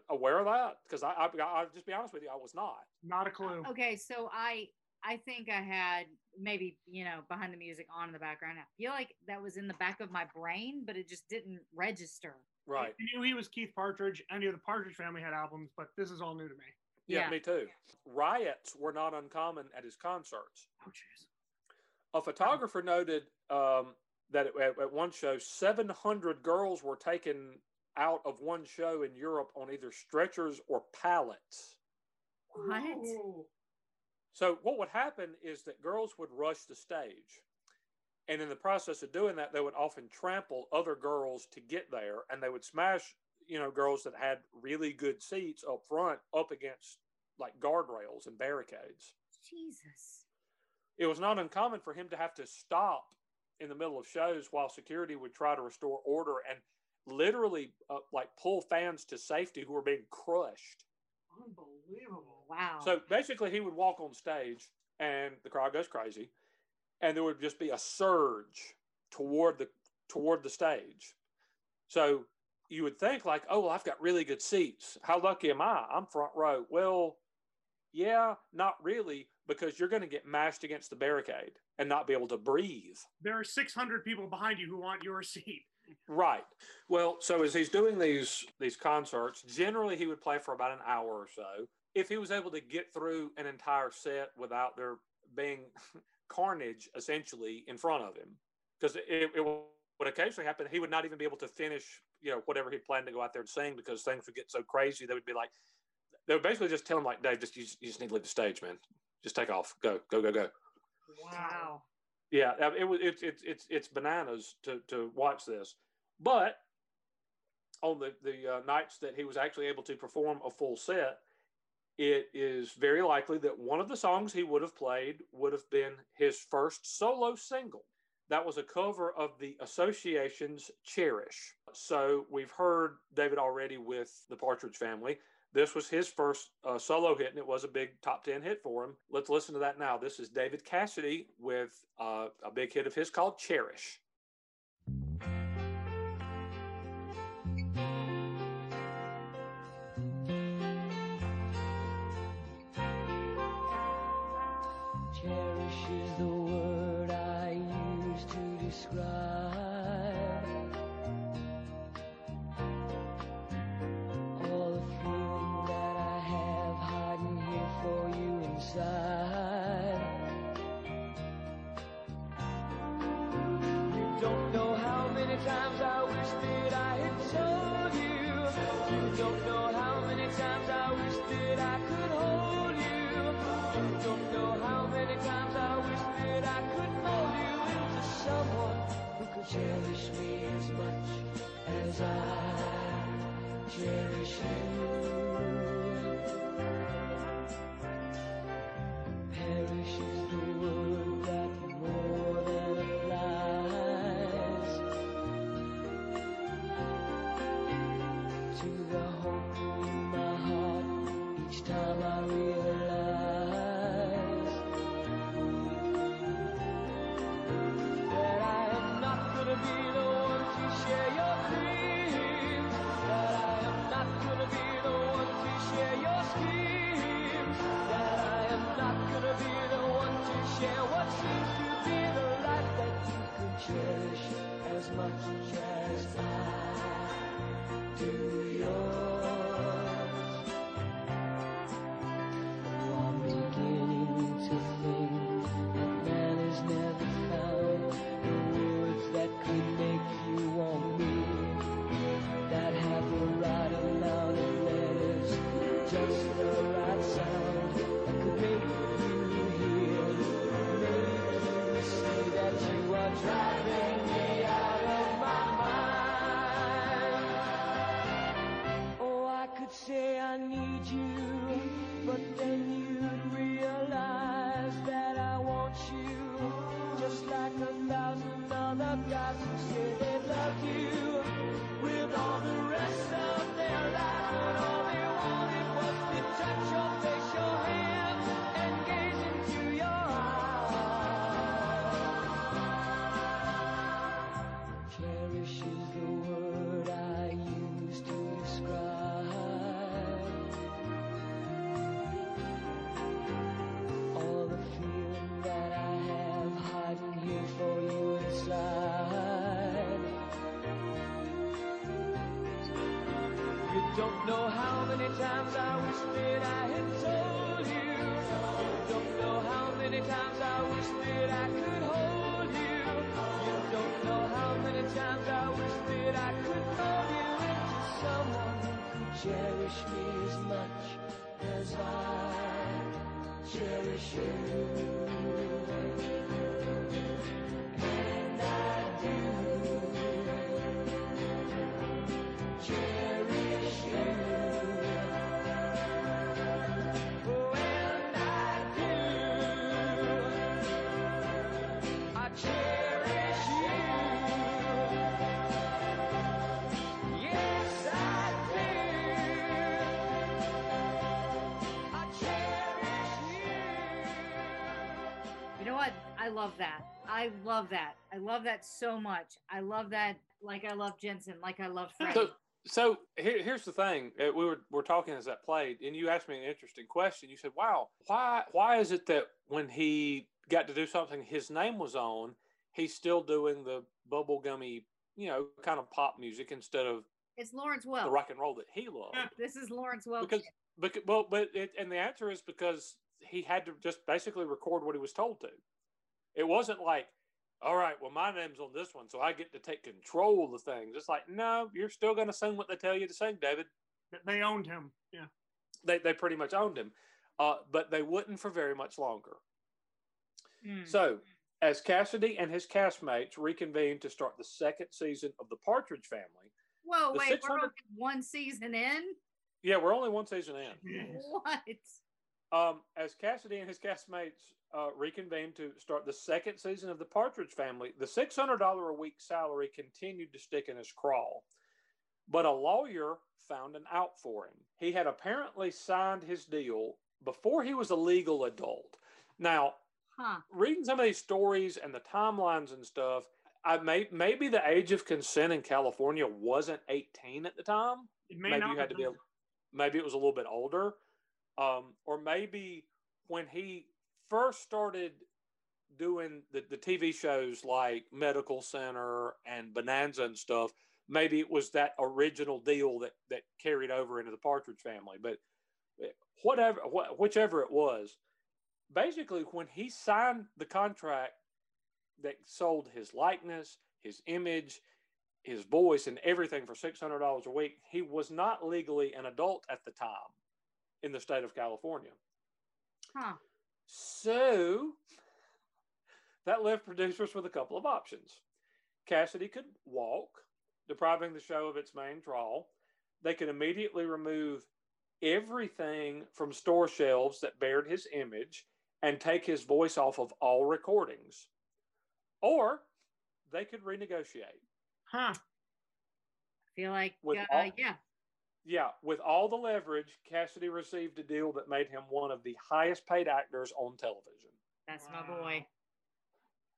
aware of that? Because I, I, I'll just be honest with you, I was not. Not a clue. Okay, so I I think I had maybe you know behind the music on in the background. I feel like that was in the back of my brain, but it just didn't register. Right. I knew he was Keith Partridge. I knew the Partridge family had albums, but this is all new to me. Yeah, Yeah. me too. Riots were not uncommon at his concerts. Oh, jeez. A photographer noted um, that at, at one show, 700 girls were taken out of one show in Europe on either stretchers or pallets. What? So, what would happen is that girls would rush the stage. And in the process of doing that, they would often trample other girls to get there, and they would smash, you know, girls that had really good seats up front up against like guardrails and barricades. Jesus. It was not uncommon for him to have to stop in the middle of shows while security would try to restore order and literally uh, like pull fans to safety who were being crushed. Unbelievable. Wow. So basically, he would walk on stage and the crowd goes crazy, and there would just be a surge toward the toward the stage. So you would think like, oh, well, I've got really good seats. How lucky am I? I'm front row. Well, yeah, not really, because you're going to get mashed against the barricade and not be able to breathe. There are 600 people behind you who want your seat. Right. Well, so as he's doing these these concerts, generally he would play for about an hour or so. If he was able to get through an entire set without there being carnage essentially in front of him, because it, it would occasionally happen, he would not even be able to finish, you know, whatever he planned to go out there and sing because things would get so crazy. They would be like, they would basically just tell him like, Dave, just you, you just need to leave the stage, man. Just take off, go, go, go, go. wow. Yeah, it was it's it's it's it's bananas to to watch this, but on the the uh, nights that he was actually able to perform a full set, it is very likely that one of the songs he would have played would have been his first solo single. That was a cover of the Association's "Cherish." So we've heard David already with the Partridge Family. This was his first uh, solo hit, and it was a big top 10 hit for him. Let's listen to that now. This is David Cassidy with uh, a big hit of his called Cherish. As don't know how many times I wish that I had told you. Don't know how many times I wish that I could hold you. You don't know how many times I wish that I could mold you into someone who could cherish me as much as I cherish you. Love that. I love that. I love that so much. I love that like I love Jensen, like I love Freddie. So, so here, here's the thing. Uh, We were we're talking as that played, and you asked me an interesting question. You said, "Wow, why why is it that when he got to do something his name was on, he's still doing the bubblegummy, you know, kind of pop music instead of it's Lawrence Welk the rock and roll that he loved?" This is Lawrence Welk. because because well, but it, and the answer is because he had to just basically record what he was told to. It wasn't like, all right, well, my name's on this one, so I get to take control of the things. It's like, no, you're still going to sing what they tell you to sing, David. They owned him. Yeah. They they pretty much owned him, uh, but they wouldn't for very much longer. Hmm. So, as Cassidy and his castmates reconvened to start the second season of the Partridge Family, Whoa, wait, 600 we're only one season in? yeah, we're only one season in. What? Um, as Cassidy and his castmates uh, reconvened to start the second season of The Partridge Family, the $600 a week salary continued to stick in his craw. But a lawyer found an out for him. He had apparently signed his deal before he was a legal adult. Now, Huh. reading some of these stories and the timelines and stuff, I may maybe the age of consent in California wasn't 18 at the time It may maybe not you had to be a, maybe it was a little bit older um, or maybe when he first started doing the, the tv shows like medical center and bonanza and stuff maybe it was that original deal that that carried over into the partridge family but whatever wh- whichever it was basically when he signed the contract that sold his likeness his image his voice and everything for $600 a week. He was not legally an adult at the time in the state of California. Huh. So that left producers with a couple of options. Cassidy could walk, depriving the show of its main draw. They could immediately remove everything from store shelves that bared his image and take his voice off of all recordings. Or they could renegotiate. Huh. I feel like, uh, all- yeah. Yeah, with all the leverage, Cassidy received a deal that made him one of the highest paid actors on television. That's Wow. my boy.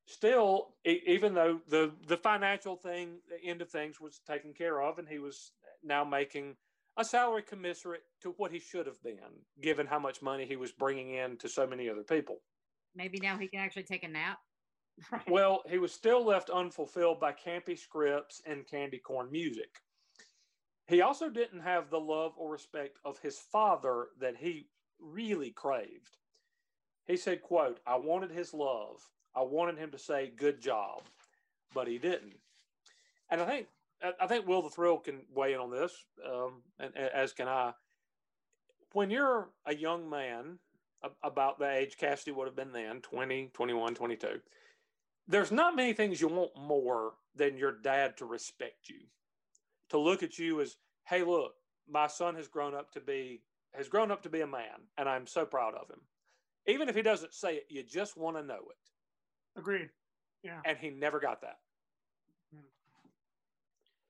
Still, e- even though the the financial thing, the end of things was taken care of, and he was now making a salary commensurate to what he should have been, given how much money he was bringing in to so many other people. Maybe now he can actually take a nap. Well, he was still left unfulfilled by campy scripts and candy corn music. He also didn't have the love or respect of his father that he really craved. He said, quote, I wanted his love. I wanted him to say good job, but he didn't. And I think I- think Will the Thrill can weigh in on this, um, and as can I. When you're a young man, about the age Cassidy would have been then, 20, 21, 22, there's not many things you want more than your dad to respect you to look at you as hey look my son has grown up to be has grown up to be a man and i'm so proud of him even if he doesn't say it you just want to know it Agreed. Yeah. and he never got that mm-hmm.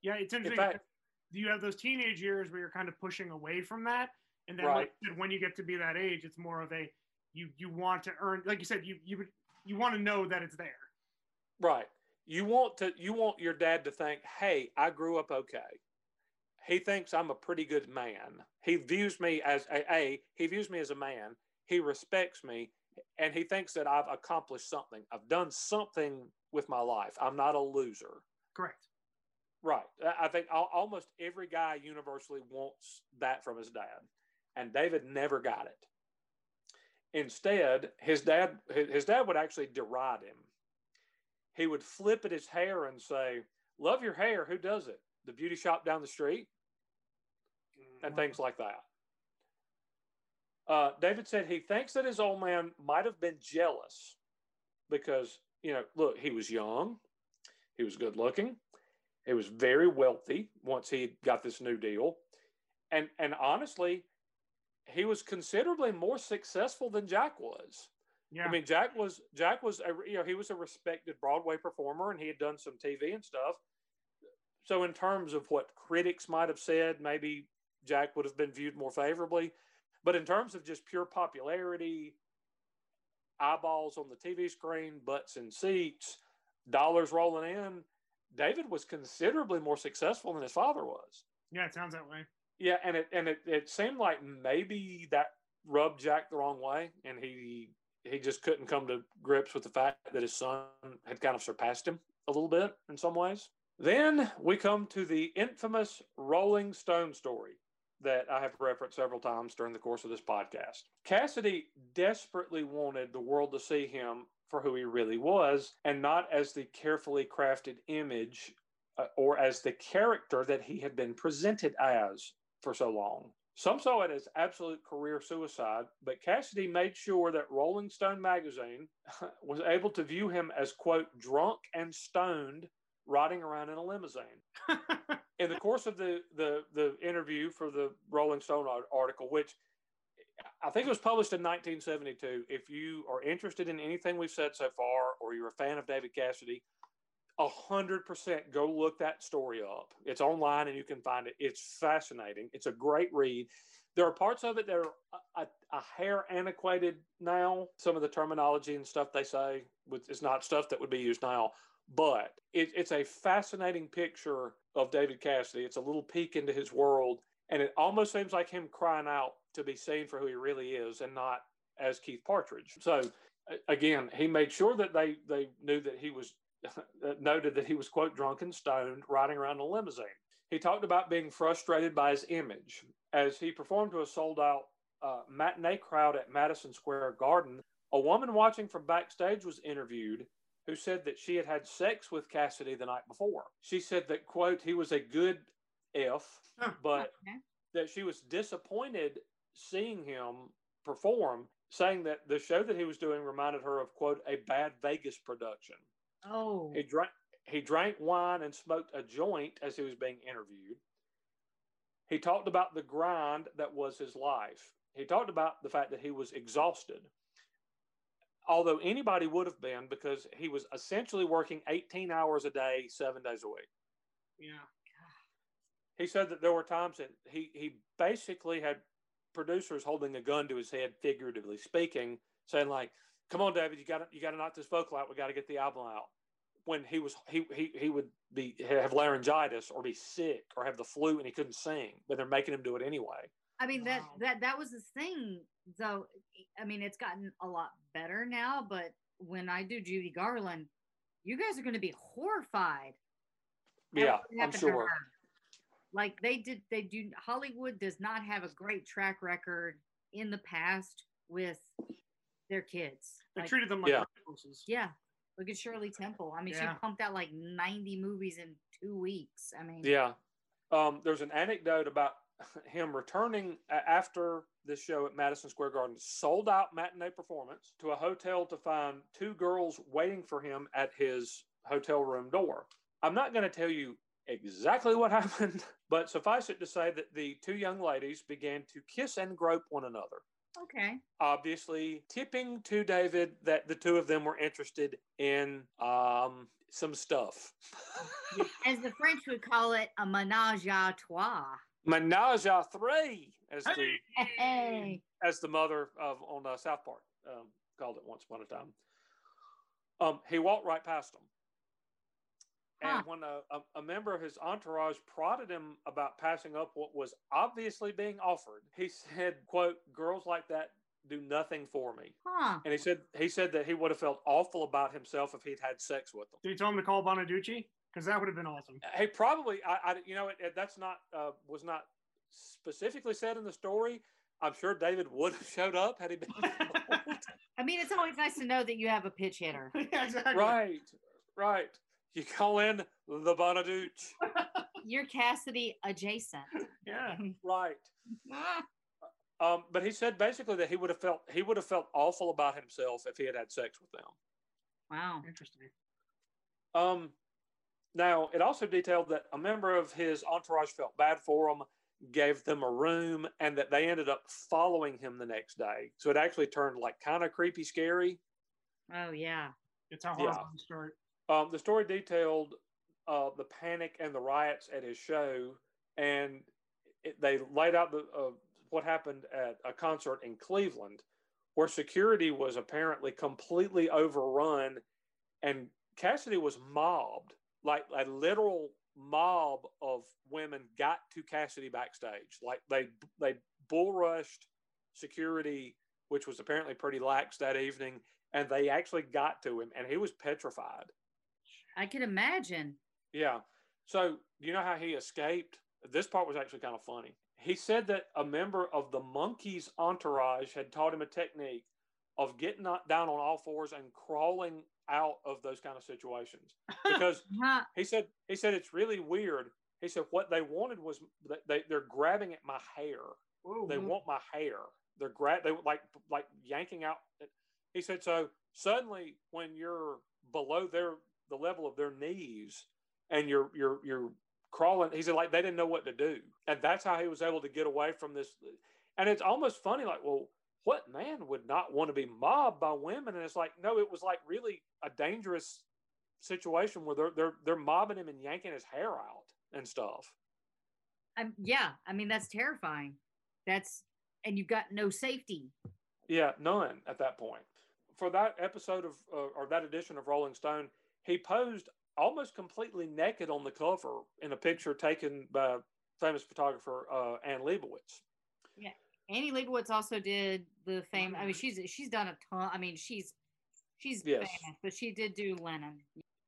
Yeah. It's in interesting. fact you have those teenage years where you're kind of pushing away from that, and then Right. like when you get to be that age, it's more of a you you want to earn, like you said, you you would- you want to know that it's there. right you want to you want your dad to think hey i grew up okay he thinks i'm a pretty good man he views me as a, a he views me as a man he respects me and he thinks that i've accomplished something i've done something with my life i'm not a loser Correct. Right. I- think almost every guy universally wants that from his dad, and David never got it. Instead, his dad his dad would actually deride him. He would flip at his hair and say, "Love your hair. Who does it? The beauty shop down the street." and things like that. Uh, David said he thinks that his old man might have been jealous because, you know, look, he was young, he was good looking, he was very wealthy once he got this new deal. And, and honestly, he was considerably more successful than Jack was. Yeah. I mean, Jack was Jack was a you know he was a respected Broadway performer, and he had done some TV and stuff. So, in terms of what critics might have said, maybe Jack would have been viewed more favorably. But in terms of just pure popularity, eyeballs on the TV screen, butts in seats, dollars rolling in, David was considerably more successful than his father was. Yeah, it sounds that way. Yeah, and it and it, it seemed like maybe that rubbed Jack the wrong way, and he he just couldn't come to grips with the fact that his son had kind of surpassed him a little bit in some ways. Then we come to the infamous Rolling Stone story that I have referenced several times during the course of this podcast. Cassidy desperately wanted the world to see him for who he really was and not as the carefully crafted image uh, or as the character that he had been presented as for so long. Some saw it as absolute career suicide, but Cassidy made sure that Rolling Stone magazine was able to view him as, quote, drunk and stoned riding around in a limousine. in the course of the, the, the interview for the Rolling Stone article, which I think it was published in 1972. If you are interested in anything we've said so far, or you're a fan of David Cassidy, a hundred percent go look that story up. It's online and you can find it. It's fascinating. It's a great read. There are parts of it that are a, a, a hair antiquated now. Some of the terminology and stuff they say is not stuff that would be used now. But it, it's a fascinating picture of David Cassidy. It's a little peek into his world, and it almost seems like him crying out to be seen for who he really is, and not as Keith Partridge. So again, he made sure that they they knew that he was noted that he was, quote, drunk and stoned riding around in a limousine. He talked about being frustrated by his image. As he performed to a sold out uh, matinee crowd at Madison Square Garden, a woman watching from backstage was interviewed who said that she had had sex with Cassidy the night before. She said that, quote, he was a good F, but okay. that she was disappointed seeing him perform, saying that the show that he was doing reminded her of, quote, a bad Vegas production. Oh. He drank he drank wine and smoked a joint as he was being interviewed. He talked about the grind that was his life. He talked about the fact that he was exhausted. Although anybody would have been because he was essentially working 18 hours a day, seven days a week. Yeah. He said that there were times that he, he basically had producers holding a gun to his head, figuratively speaking, saying, like, come on, David, you got to you got to knock this vocal out. We got to get the album out. When he was he he he would be have laryngitis or be sick or have the flu and he couldn't sing, but they're making him do it anyway. I mean that that that was the thing. Though I mean it's gotten a lot better now, but when I do Judy Garland, you guys are going to be horrified. Yeah, I'm sure. Like they did, they do. Hollywood does not have a great track record in the past with their kids. They like, treated them like yeah. Yeah. Look at Shirley Temple. I mean, yeah. she pumped out like 90 movies in two weeks. I mean, yeah. Um, there's an anecdote about him returning after this show at Madison Square Garden, sold out matinee performance, to a hotel to find two girls waiting for him at his hotel room door. I'm not going to tell you exactly what happened, but suffice it to say that the two young ladies began to kiss and grope one another. Okay. Obviously, tipping to David that the two of them were interested in um, some stuff. as the French would call it, a menage a trois. Menage a three, as the hey. as the mother of on uh, South Park um, called it once upon a time. Um, he walked right past them. Huh. And when a, a, a, member of his entourage prodded him about passing up what was obviously being offered, he said, quote, girls like that do nothing for me. Huh. And he said he said that he would have felt awful about himself if he'd had sex with them. Did he tell him to call Bonaducci? Because that would have been awesome. He probably, I, I you know, it, it, that's not uh, was not specifically said in the story. I'm sure David would have showed up had he been. I mean, it's always nice to know that you have a pitch hitter. yeah, exactly. Right, right. You call in the Bonaduce. You're Cassidy adjacent. Yeah. right. um, but he said basically that he would have felt he would have felt awful about himself if he had had sex with them. Wow. Interesting. Um, now it also detailed that a member of his entourage felt bad for him, gave them a room, and that they ended up following him the next day. So it actually turned like kind of creepy, scary. Oh yeah. It's a horrible yeah. start. Um, the story detailed uh, the panic and the riots at his show, and it, they laid out the, uh, what happened at a concert in Cleveland, where security was apparently completely overrun and Cassidy was mobbed, like a literal mob of women got to Cassidy backstage. Like they they bull rushed security, which was apparently pretty lax that evening, and they actually got to him, and he was petrified. I can imagine. Yeah. So do you know how he escaped? This part was actually kind of funny. He said that a member of the Monkees' entourage had taught him a technique of getting down on all fours and crawling out of those kind of situations because he said he said it's really weird. He said what they wanted was that they they're grabbing at my hair. Whoa. They want my hair. They're grab they like like yanking out. He said so suddenly when you're below their the level of their knees and you're you're you're crawling. He said like they didn't know what to do, and that's how he was able to get away from this. And it's almost funny, like well. What man would not want to be mobbed by women? And it's like, no, it was like really a dangerous situation where they're they're they're mobbing him and yanking his hair out and stuff. I'm, yeah, I mean that's terrifying. That's and you've got no safety. Yeah, none at that point. For that episode of uh, or that edition of Rolling Stone, he posed almost completely naked on the cover in a picture taken by famous photographer uh, Anne Leibovitz. Yeah, Annie Leibovitz also did the fame. I mean, she's she's done a ton. I mean, she's she's Yes. famous, but she did do Lennon.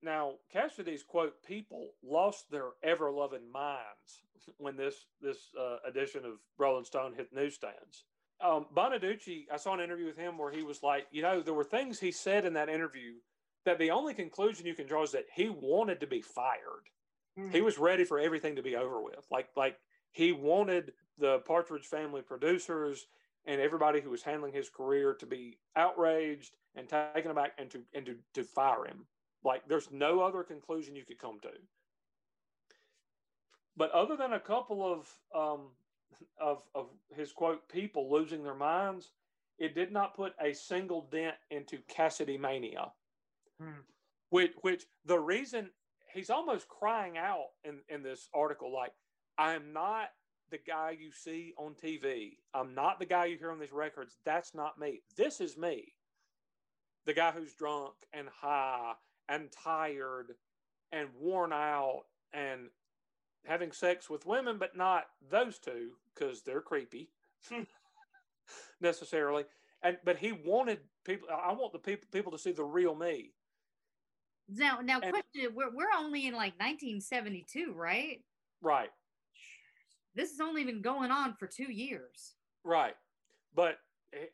Now, Cassidy's quote people lost their ever loving minds when this this uh, edition of Rolling Stone hit newsstands. Um, Bonaduce, I saw an interview with him where he was like, you know, there were things he said in that interview that the only conclusion you can draw is that he wanted to be fired. He was ready for everything to be over with. Like like he wanted the Partridge Family producers and everybody who was handling his career to be outraged and taken aback and to and to, to fire him. Like there's no other conclusion you could come to. But other than a couple of um, of of his quote people losing their minds, it did not put a single dent into Cassidy mania. Hmm. Which which the reason he's almost crying out in, in this article, like, I'm not the guy you see on TV. I'm not the guy you hear on these records. That's not me. This is me. The guy who's drunk and high and tired and worn out and having sex with women, but not those two because they're creepy necessarily. And but he wanted people. I want the people people to see the real me. Now, now, And- question: We're we're only in like 1972, right? Right. This has only been going on for two years. Right. But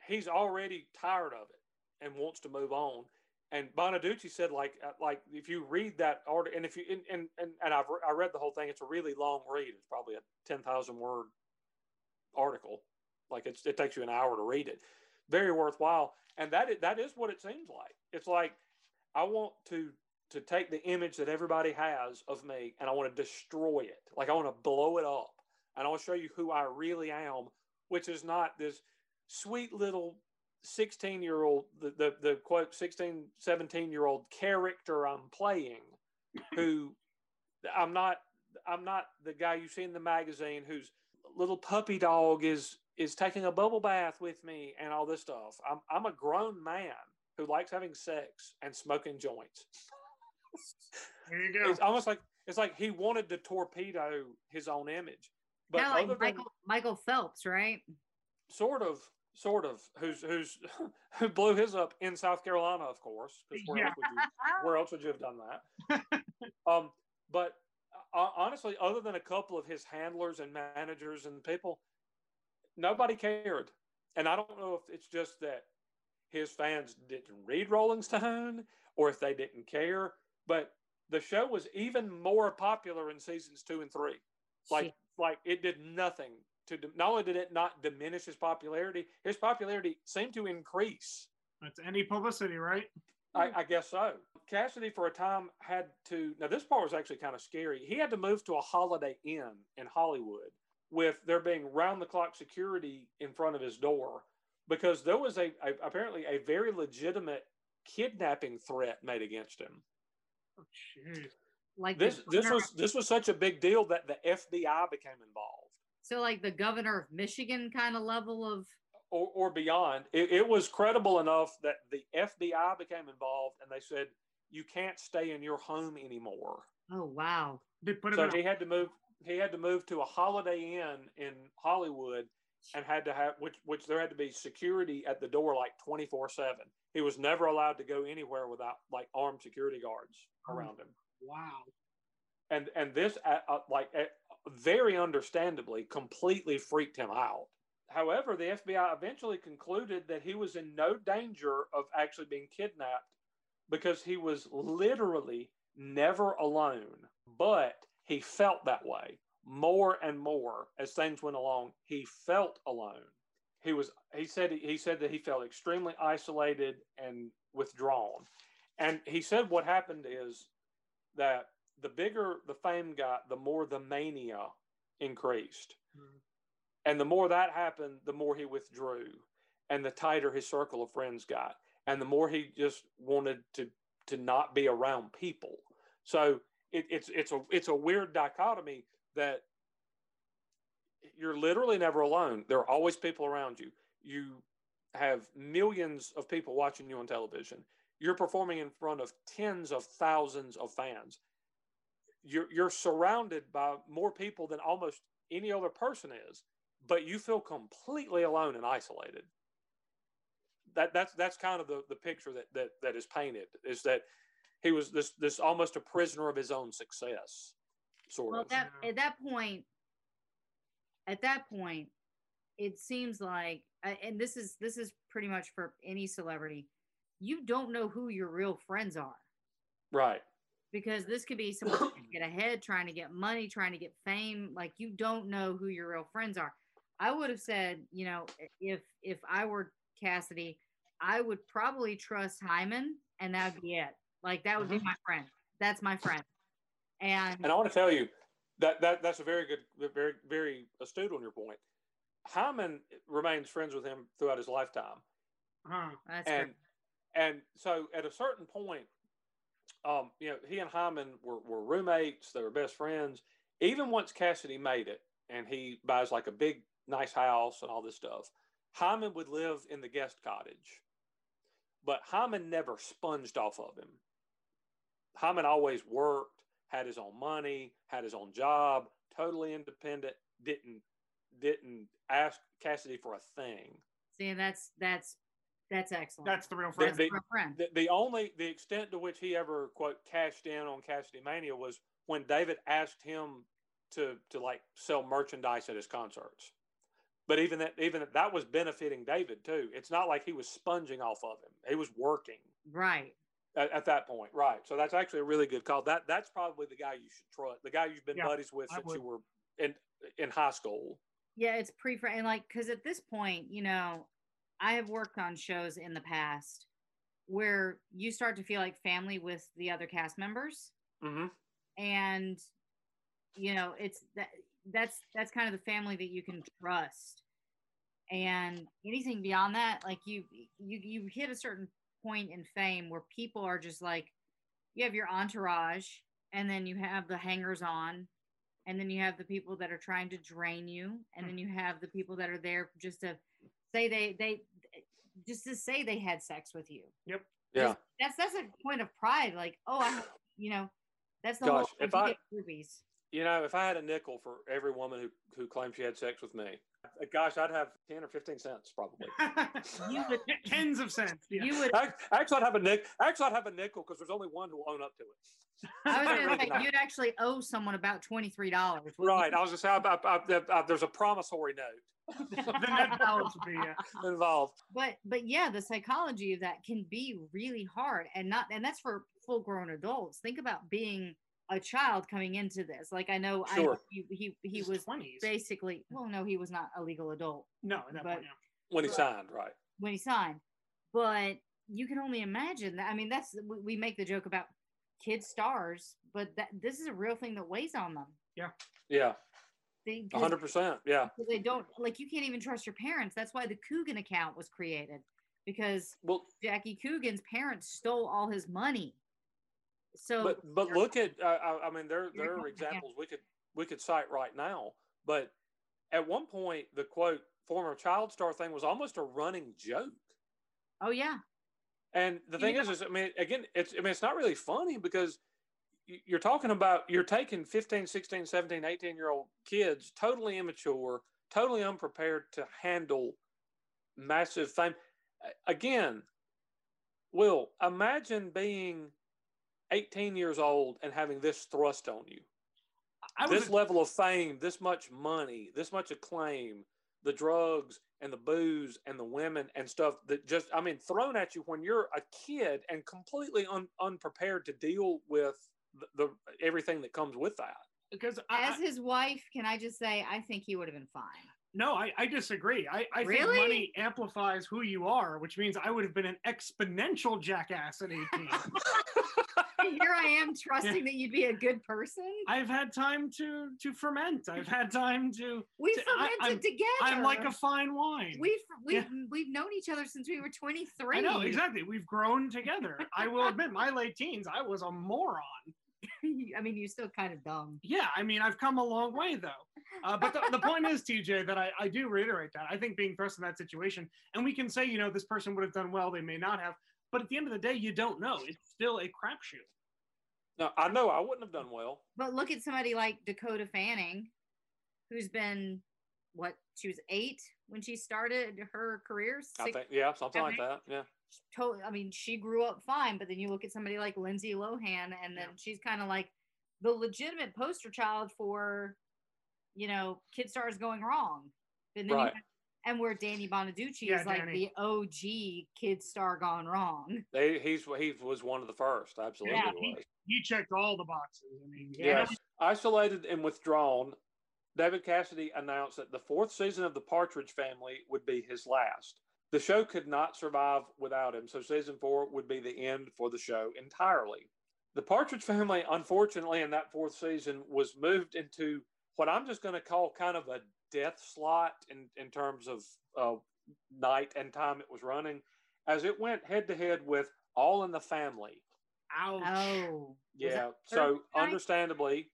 he's already tired of it and wants to move on. And Bonaduce said, like, uh, like if you read that article, and if you and and and, I've re- I read the whole thing. It's a really long read. It's probably a ten thousand word article. Like it's it takes you an hour to read it. Very worthwhile. And that is, that is what it seems like. It's like I want to to take the image that everybody has of me and I want to destroy it. Like I want to blow it up. And I want to show you who I really am, which is not this sweet little 16 year old, the, the, the quote 16, 17 year old character I'm playing, who I'm not, I'm not the guy you see in the magazine whose little puppy dog is, is taking a bubble bath with me and all this stuff. I'm, I'm a grown man who likes having sex and smoking joints. There you go. It's almost like, it's like he wanted to torpedo his own image. But Kind of other like than- Michael Michael Phelps, right? sort of sort of who's who's who blew his up in South Carolina, of course. Because where, Yeah. else would you, where else would you have done that? um, but uh, honestly, other than a couple of his handlers and managers and people, nobody cared. And I don't know if it's just that his fans didn't read Rolling Stone or if they didn't care. But the show was even more popular in seasons two and three like Shit. like it did nothing to not only did it not diminish his popularity his popularity seemed to increase That's any publicity, right? I, I guess so cassidy for a time had to now this part was actually kind of scary he had to move to a holiday inn in hollywood with there being round the clock security in front of his door because there was a, a apparently a very legitimate kidnapping threat made against him Oh, jeez. like this this governor- was this was such a big deal that the fbi became involved so like the governor of Michigan kind of level of or, or beyond. It, it was credible enough that the FBI became involved and they said, you can't stay in your home anymore. Oh wow. They put him So in he had to move. He had to move to a Holiday Inn in Hollywood, and had to have which which there had to be security at the door like twenty four seven. He was never allowed to go anywhere without like armed security guards Oh. around him. wow. And and this uh, uh, like uh, very understandably completely freaked him out. However, the FBI eventually concluded that he was in no danger of actually being kidnapped because he was literally never alone. But he felt that way more and more as things went along. He felt alone. He was. He said. He said that he felt extremely isolated and withdrawn. And he said what happened is that the bigger the fame got, the more the mania increased. Hmm. And the more that happened, the more he withdrew, and the tighter his circle of friends got, and the more he just wanted to to not be around people. So it, it's it's a it's a weird dichotomy that you're literally never alone. There are always people around you. You have millions of people watching you on television. You're performing in front of tens of thousands of fans. You're you're surrounded by more people than almost any other person is, but you feel completely alone and isolated. That that's that's kind of the, the picture that, that that is painted is that he was this this almost a prisoner of his own success, sort Well, of. that at that point, at that point, it seems like, uh, and this is this is pretty much for any celebrity, you don't know who your real friends are right. because this could be someone trying to get ahead, trying to get money, trying to get fame. Like you don't know who your real friends are. I would have said, you know, if if I were Cassidy, I would probably trust Hyman, and that would be it. Like that would be Mhm. my friend. That's my friend. And And I want to tell you that, that that's a very good, very very astute on your point. Hyman remains friends with him throughout his lifetime. Huh. that's and great. and so at a certain point, um, you know, he and Hyman were, were roommates. They were best friends. Even once Cassidy made it, and he buys like a big, nice house and all this stuff, Hyman would live in the guest cottage, but Hyman never sponged off of him. Hyman always worked, had his own money, had his own job, totally independent. Didn't didn't ask Cassidy for a thing. See, that's that's that's excellent. That's the real friend. That's the- my friend. the, the only the extent to which he ever quote cashed in on Cassidy Mania was when David asked him to to like sell merchandise at his concerts. But even that even that was benefiting David too. It's not like he was sponging off of him. He was working Right. At, at that point, right? So that's actually a really good call. That that's probably the guy you should trust. The guy you've been Yeah, buddies with I since you were in in high school. Yeah, it's pre and like because at this point, you know, I have worked on shows in the past where you start to feel like family with the other cast members, Mm-hmm. and you know, it's that that's that's kind of the family that you can trust. And anything beyond that, like you you you hit a certain point in fame where people are just like, you have your entourage, and then you have the hangers on, and then you have the people that are trying to drain you and then hmm. you have the people that are there just to say they they just to say they had sex with you Yep. Yeah. That's that's a point of pride like oh i you know that's the Gosh, whole if you I- get groupies You know, if I had a nickel for every woman who, who claimed she had sex with me, gosh, I'd have 10 or 15 cents probably. You would- tens of cents. Yeah. you would Ac- Actually, I'd have a nick. Actually, I'd have a nickel because there's only one who will own up to it. i was gonna say you'd actually owe someone about $23 Right. you? I was just saying, I, I, I, there's a promissory note the net balance be uh, involved. but but yeah the psychology of that can be really hard and not and that's for full grown adults think about being a child coming into this like i know i he he, he his was 20s. basically well no he was not a legal adult No, at that but- point, yeah. When he Right. signed, right? when he signed but you can only imagine that i mean that's we- we make the joke about kid stars but that this is a real thing that weighs on them Yeah, Yeah. 100%. Yeah. they don't like you can't even trust your parents that's why the coogan account was created because Well, Jackie Coogan's parents stole all his money. So but but look at uh, I, I mean there there are examples we could we could cite right now but at one point the quote former child star thing was almost a running joke. Oh yeah. And the thing Yeah. is, is I mean, again, it's I mean, it's not really funny because you're talking about you're taking 15, 16, 17, 18 year old kids, totally immature, totally unprepared to handle massive fame. Again, Will, imagine being 18 years old and having this thrust on you. I was this level of fame, this much money, this much acclaim, the drugs and the booze and the women and stuff that just, I mean, thrown at you when you're a kid and completely un, unprepared to deal with the, the everything that comes with that. because I, As his wife, can I just say I think he would have been fine. no, I, I disagree. I, I Really? think money amplifies who you are, which means I would have been an exponential jackass at 18. Here I am trusting that you'd be a good person. I've had time to to ferment. I've had time to. we to- I- fermented I'm- together. I'm like a fine wine. We've we've Yeah. we've known each other since we were 23. I know exactly. We've grown together. I will admit, my late teens, I was a moron. I mean, you're still kind of dumb. Yeah, I mean, I've come a long way though. Uh, but the, the point is, TJ, that I, I do reiterate that. I think being thrust in that situation, and we can say, you know, this person would have done well, they may not have. But at the end of the day, you don't know. It's still a crapshoot. No, I know I wouldn't have done well. But look at somebody like Dakota Fanning, who's been what she was eight when she started her career. I think, yeah, something like that. Yeah. totally. I mean, she grew up fine, but then you look at somebody like Lindsay Lohan, and then Yeah. she's kind of like the legitimate poster child for, you know, kid stars going wrong. And then you Right. have- and where Danny Bonaduce Yeah, is like Danny. the OG kid star gone wrong. They, he's he was one of the first. Absolutely Yeah, he- He checked all the boxes. I mean, Yeah. Yes. Isolated and withdrawn, David Cassidy announced that the fourth season of The Partridge Family would be his last. The show could not survive without him, so season four would be the end for the show entirely. The Partridge Family, unfortunately, in that fourth season, was moved into what I'm just going to call kind of a death slot in, in terms of uh, night and time it was running, as it went head to head with All in the Family. ouch. Oh, Yeah. So night? understandably,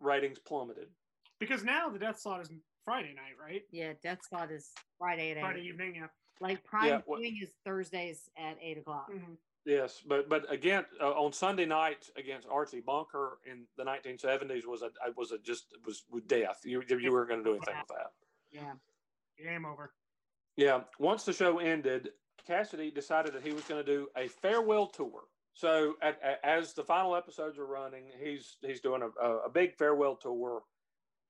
ratings plummeted. Because now the death slot is Friday night, right? yeah, Death Slot is Friday at eight. Friday evening, yeah. Like prime Yeah, what- is Thursdays at eight o'clock. Mhm. Yes, but but again, uh, on Sunday night against Archie Bunker in the 1970s was a was a just it was death. You you were going to do anything with that. Yeah. Game over. Yeah. Once the show ended, Cassidy decided that he was going to do a farewell tour. So at, a- as the final episodes are running, he's he's doing a, a, a big farewell tour,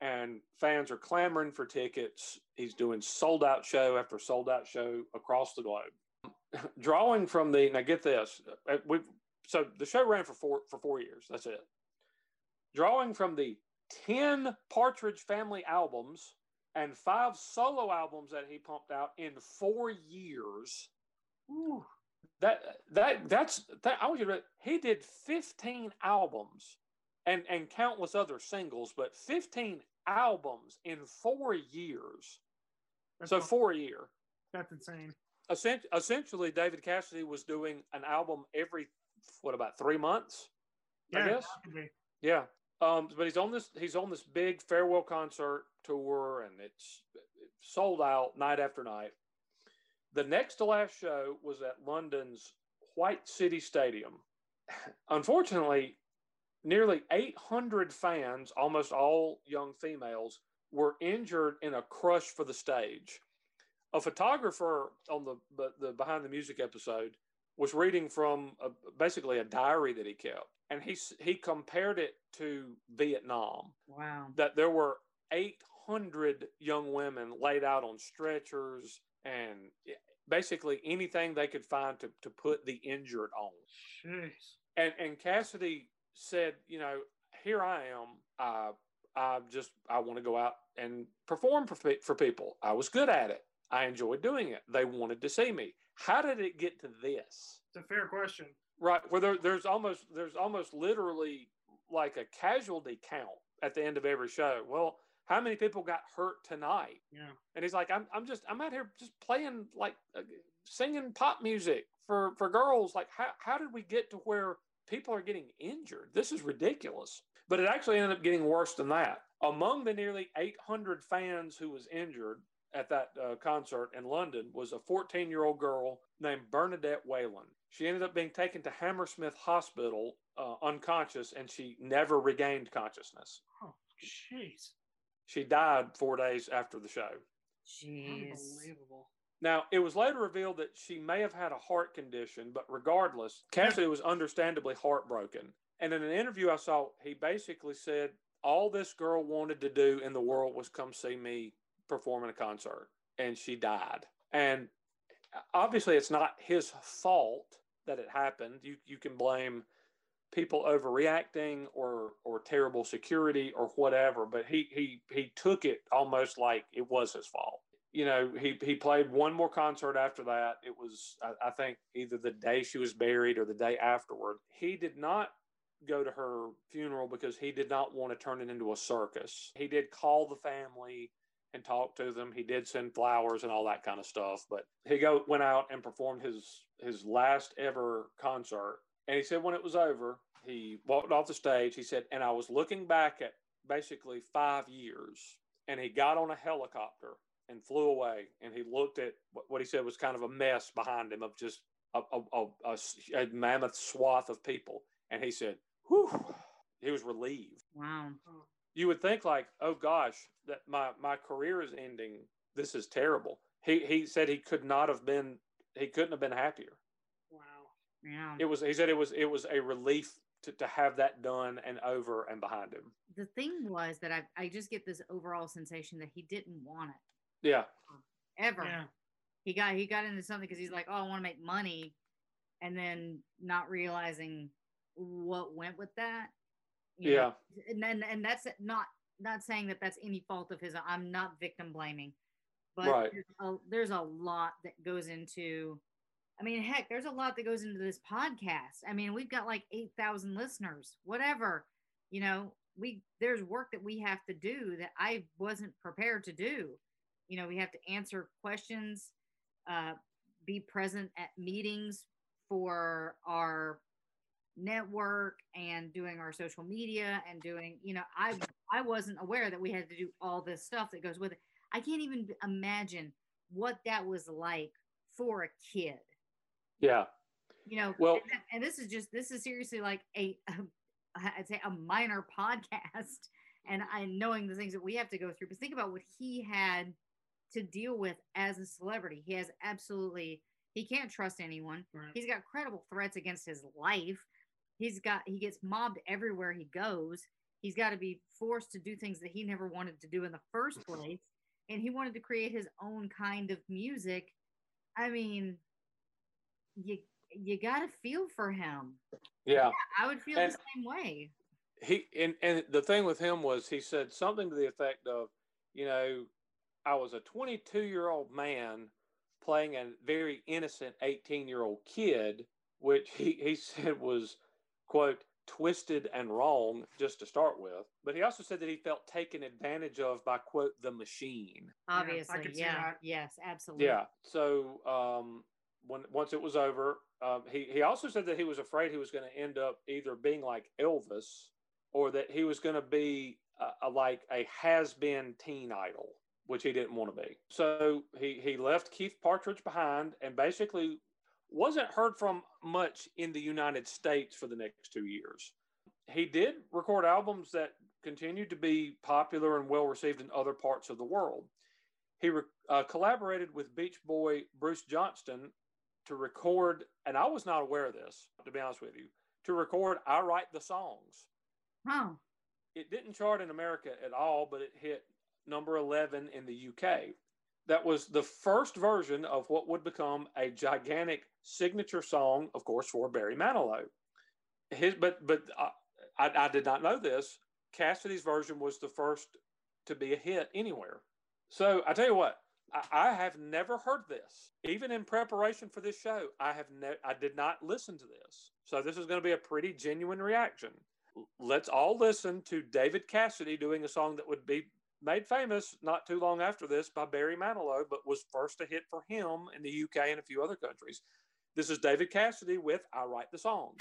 and fans are clamoring for tickets. He's doing sold out show after sold out show across the globe. Drawing from the now, get this. uh, We so the show ran for four for four years. That's it. Drawing from the ten Partridge Family albums and five solo albums that he pumped out in four years. Ooh. That that that's that I want you to he did 15 albums and and countless other singles, but 15 albums in four years. That's, So four a year. that's insane. Essen- Essentially, David Cassidy was doing an album every what about three months? I Yeah, guess. could. Yeah. Um, but he's on this he's on this big farewell concert tour and it's, it's sold out night after night. The next to last show was at London's White City Stadium. Unfortunately, nearly 800 fans, almost all young females, were injured in a crush for the stage. A photographer on the the, behind the music episode was reading from a, basically a diary that he kept, and he he compared it to Vietnam. Wow. That there were 800 young women laid out on stretchers and eh, basically anything they could find to, to put the injured on. Jeez. And and Cassidy said, you know, here I am. I I just I want to go out and perform for for people. I was good at it. I enjoyed doing it. They wanted to see me. How did it get to this? It's a fair question. Right, where there, there's almost there's almost literally like a casualty count at the end of every show. Well, how many people got hurt tonight? Yeah. And he's like, I'm, I'm just, I'm out here just playing like uh, singing pop music for, for girls. Like, how, how did we get to where people are getting injured? This is ridiculous. But it actually ended up getting worse than that. Among the nearly 800 fans who was injured, at that uh, concert in London was a 14 year old girl named Bernadette Whelan. She ended up being taken to Hammersmith Hospital uh, unconscious, and she never regained consciousness. Oh, jeez. She died four days after the show. Jeez. Unbelievable. Now, it was later revealed that she may have had a heart condition, but regardless, Cassidy was understandably heartbroken. And in an interview I saw, he basically said, All this girl wanted to do in the world was come see me perform in a concert, and she died. And obviously, it's not his fault that it happened. You, you can blame people overreacting or or terrible security or whatever but he he he took it almost like it was his fault you know he he played one more concert after that it was I, I think either the day she was buried or the day afterward he did not go to her funeral because he did not want to turn it into a circus he did call the family and talked to them he did send flowers and all that kind of stuff but he go went out and performed his his last ever concert and he said when it was over, he walked off the stage. He said, and I was looking back at basically five years, and he got on a helicopter and flew away. And he looked at what he said was kind of a mess behind him of just a, a, a, a, mammoth swath of people. And he said, whew, he was relieved. Wow. You would think like, oh gosh, that my, my career is ending. This is terrible. He, he said he could not have been, he couldn't have been happier Wow. Yeah. it was he said it was it was a relief to, to have that done and over and behind him the thing was that I I just get this overall sensation that he didn't want it yeah ever. Yeah. He got he got into something because he's like, oh, I want to make money, and then not realizing what went with that. You know? yeah and then and that's not not saying that that's any fault of his. I'm not victim blaming, but Right. there's, a, there's a lot that goes into. I mean, heck, there's a lot that goes into this podcast. I mean, we've got like eight thousand listeners, whatever. You know, we there's work that we have to do that I wasn't prepared to do. You know, we have to answer questions, uh, be present at meetings for our network and doing our social media and doing you know i i wasn't aware that we had to do all this stuff that goes with it. I can't even imagine what that was like for a kid. Yeah. You know Well- and, and this is just this is seriously like a i'd say a minor podcast and i knowing the things that we have to go through but think about what he had to deal with as a celebrity. He has absolutely he can't trust anyone. Right. he's got credible threats against his life he's got he gets mobbed everywhere he goes. He's got to be forced to do things that he never wanted to do in the first place. And he wanted to create his own kind of music. I mean you you got to feel for him. Yeah. I would feel And- the same way. he and and the thing with him was he said something to the effect of you know i was a 22 year old man playing a very innocent 18 year old kid which he, he said was quote twisted and wrong just to start with but he also said that he felt taken advantage of by quote the machine obviously could see yeah yes absolutely Yeah. So um, when once it was over, um, he he also said that he was afraid he was going to end up either being like Elvis or that he was going to be a, a, like a has been teen idol, which he didn't want to be. So he he left Keith Partridge behind and basically wasn't heard from much in the United States for the next two years. He did record albums that continued to be popular and well received in other parts of the world. He re- uh, collaborated with Beach Boy Bruce Johnston to record, and I was not aware of this, to be honest with you, to record I Write the Songs. oh It didn't chart in America at all, but it hit number 11 in the UK. That was the first version of what would become a gigantic signature song, of course, for Barry Manilow. His, but but uh, I, I did not know this. Cassidy's version was the first to be a hit anywhere. So I tell you what, I, I have never heard this. Even in preparation for this show, I have ne- I did not listen to this. So this is going to be a pretty genuine reaction. Let's all listen to David Cassidy doing a song that would be made famous not too long after this by Barry Manilow, but was first a hit for him in the UK and a few other countries. This is David Cassidy with I Write the Song.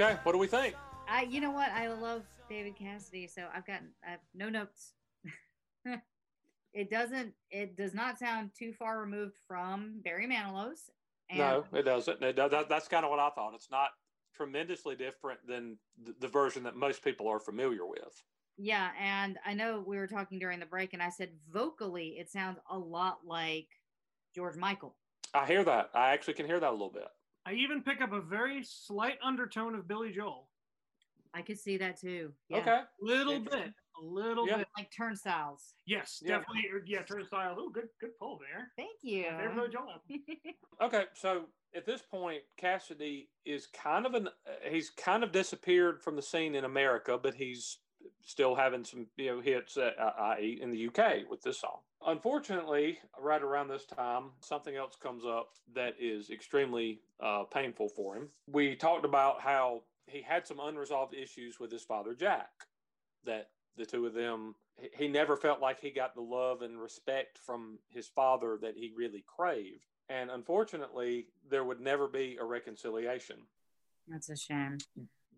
Okay, what do we think? I, you know what? I love David Cassidy, so I've got I have no notes. it doesn't. It does not sound too far removed from Barry Manilow's. No, it doesn't. It, does- that, that's kind of what I thought. It's not tremendously different than the, the version that most people are familiar with. Yeah, and I know we were talking during the break, and I said vocally it sounds a lot like George Michael. I hear that. I actually can hear that a little bit. I even pick up a very slight undertone of Billy Joel. I could see that too. Yeah. Okay. Little bit, a little Yeah. bit. Like turnstiles. Yes, Yeah. definitely. Yeah, turnstile. Oh, good, good pull there. Thank you. There's no Joel. Okay, so at this point, Cassidy is kind of an uh, he's kind of disappeared from the scene in America, but he's still having some you know hits, uh, i.e., in the UK with this song. Unfortunately, right around this time, something else comes up that is extremely uh, painful for him. We talked about how he had some unresolved issues with his father, Jack. That the two of them, he- he never felt like he got the love and respect from his father that he really craved. And unfortunately, there would never be a reconciliation. That's a shame.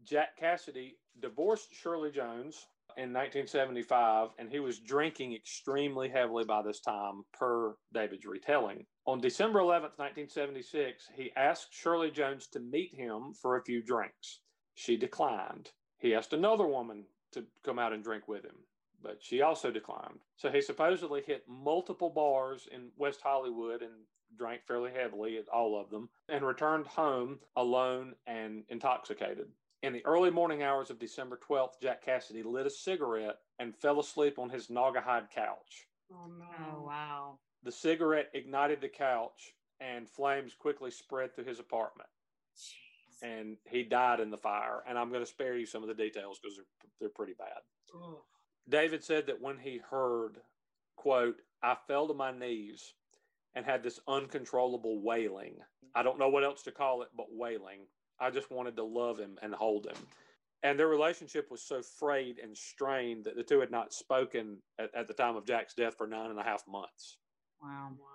Jack Cassidy divorced Shirley Jones in 1975, and he was drinking extremely heavily by this time, per David's retelling. On December 11th, 1976, he asked Shirley Jones to meet him for a few drinks. She declined. He asked another woman to come out and drink with him, but she also declined. So he supposedly hit multiple bars in West Hollywood and drank fairly heavily at all of them and returned home alone and intoxicated. In the early morning hours of December 12th, Jack Cassidy lit a cigarette and fell asleep on his Naugahyde couch. Oh no. Oh wow. The cigarette ignited the couch and flames quickly spread through his apartment. Jeez. And he died in the fire. And I'm going to spare you some of the details because they're, they're pretty bad. Ugh. David said that when he heard, quote, I fell to my knees and had this uncontrollable wailing. I don't know what else to call it but wailing. I just wanted to love him and hold him. And their relationship was so frayed and strained that the two had not spoken at, at the time of Jack's death for nine and a half months. Wow. Wow.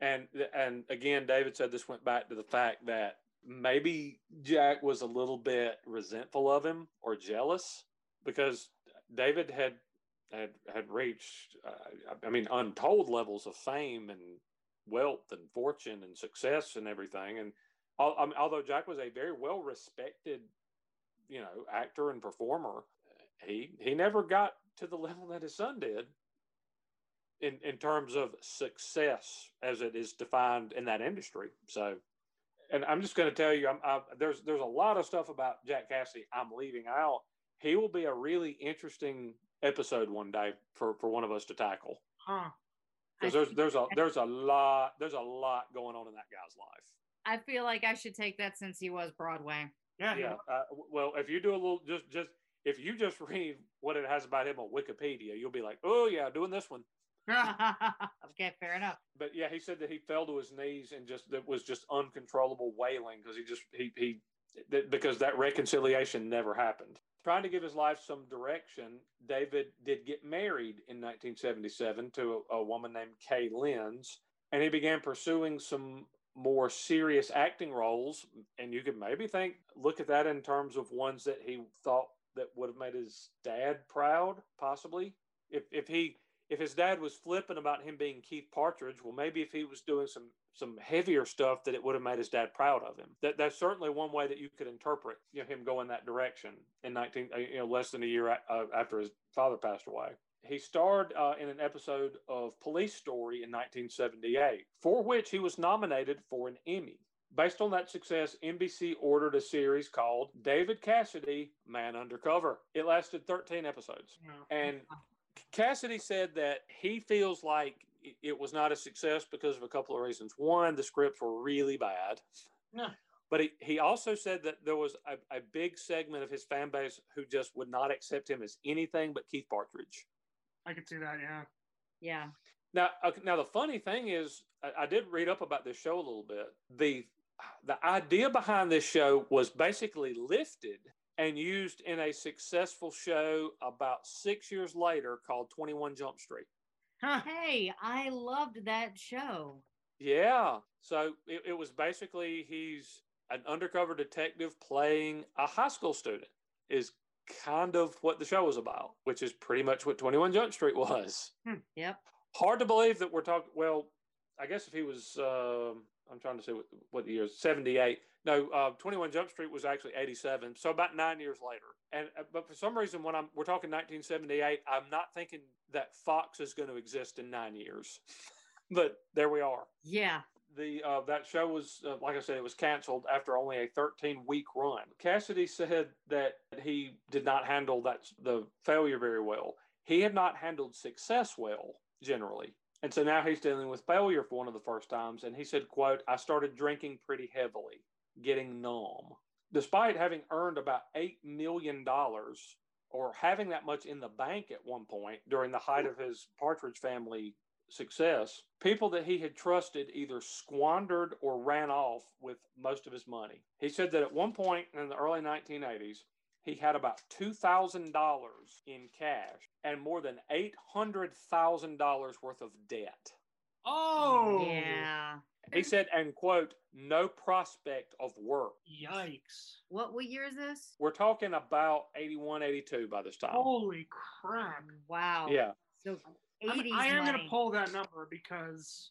And and again, David said this went back to the fact that maybe Jack was a little bit resentful of him or jealous because David had had had reached, uh, I mean, untold levels of fame and wealth and fortune and success and everything. And al- I mean, although Jack was a very well respected, you know, actor and performer, he he never got to the level that his son did in in terms of success as it is defined in that industry. So, and I'm just going to tell you, I'm, I, there's there's a lot of stuff about Jack Cassidy I'm leaving out. He will be a really interesting episode one day for for one of us to tackle Huh. because there's there's a there's a lot there's a lot going on in that guy's life. I feel like I should take that since he was Broadway. Yeah. Yeah. Uh, well, if you do a little just just if you just read what it has about him on Wikipedia, you'll be like, oh yeah, doing this one. okay, fair enough. but yeah, he said that he fell to his knees and just that was just uncontrollable wailing because he just he he that, because that reconciliation never happened. Trying to give his life some direction, David did get married in 1977 to a, a woman named Kay Lenz, and he began pursuing some more serious acting roles. And you could maybe think look at that in terms of ones that he thought that would have made his dad proud, possibly. If if he if his dad was flipping about him being Keith Partridge, well, maybe if he was doing some some heavier stuff, that it would have made his dad proud of him. That that's certainly one way that you could interpret you know, him going that direction in nineteen uh, you know less than a year uh, after his father passed away. He starred uh, in an episode of Police Story in 1978, for which he was nominated for an Emmy. Based on that success, NBC ordered a series called David Cassidy Man Undercover. It lasted 13 episodes. And Cassidy said that he feels like it- was not a success because of a couple of reasons. One, the scripts were really bad. Yeah. But he, he also said that there was a, a big segment of his fan base who just would not accept him as anything but Keith Partridge. I could see that. Yeah. Yeah. Now, now the funny thing is, I, I did read up about this show a little bit. the The idea behind this show was basically lifted and used in a successful show about six years later called Twenty One Jump Street. Hey, I loved that show. Yeah. So it, it was basically he's an undercover detective playing a high school student, is kind of what the show was about, which is pretty much what 21 Jump Street was. Yep. Hard to believe that we're talking, well, I guess if he was, um I'm trying to say what, what the year is, 78. No, uh, 21 Jump Street was actually 87. So about nine years later. And, uh, but for some reason, when I'm, we're talking 1978, I'm not thinking that Fox is going to exist in nine years. but there we are Yeah. The uh, that show was uh, like I said, it was canceled after only a 13 week run. Cassidy said that he did not handle that the failure very well. He had not handled success well generally, and so now he's dealing with failure for one of the first times. And he said, "quote I started drinking pretty heavily, getting numb, despite having earned about eight million dollars." Or having that much in the bank at one point during the height of his Partridge family success, people that he had trusted either squandered or ran off with most of his money. He said that at one point in the early 1980s, he had about $2,000 in cash and more than $800,000 worth of debt. Oh, Yeah. He said, and quote, no prospect of work. Yikes! What what year is this? We're talking about 81, 82 by this time. Holy crap! Wow. Yeah. So I'm- 80s I am going to pull that number because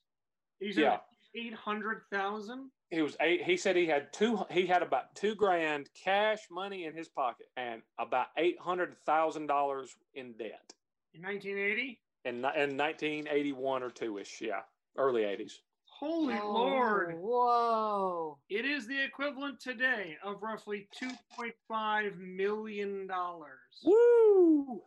he's Yeah. eight hundred thousand. He was eight. He said he had two. He had about two grand cash money in his pocket and about eight hundred thousand dollars in debt in 1980. in in nineteen eighty one or two ish. Yeah, early eighties. Holy Oh, lord! Whoa. It is the equivalent today of roughly 2.5 million dollars. Woo!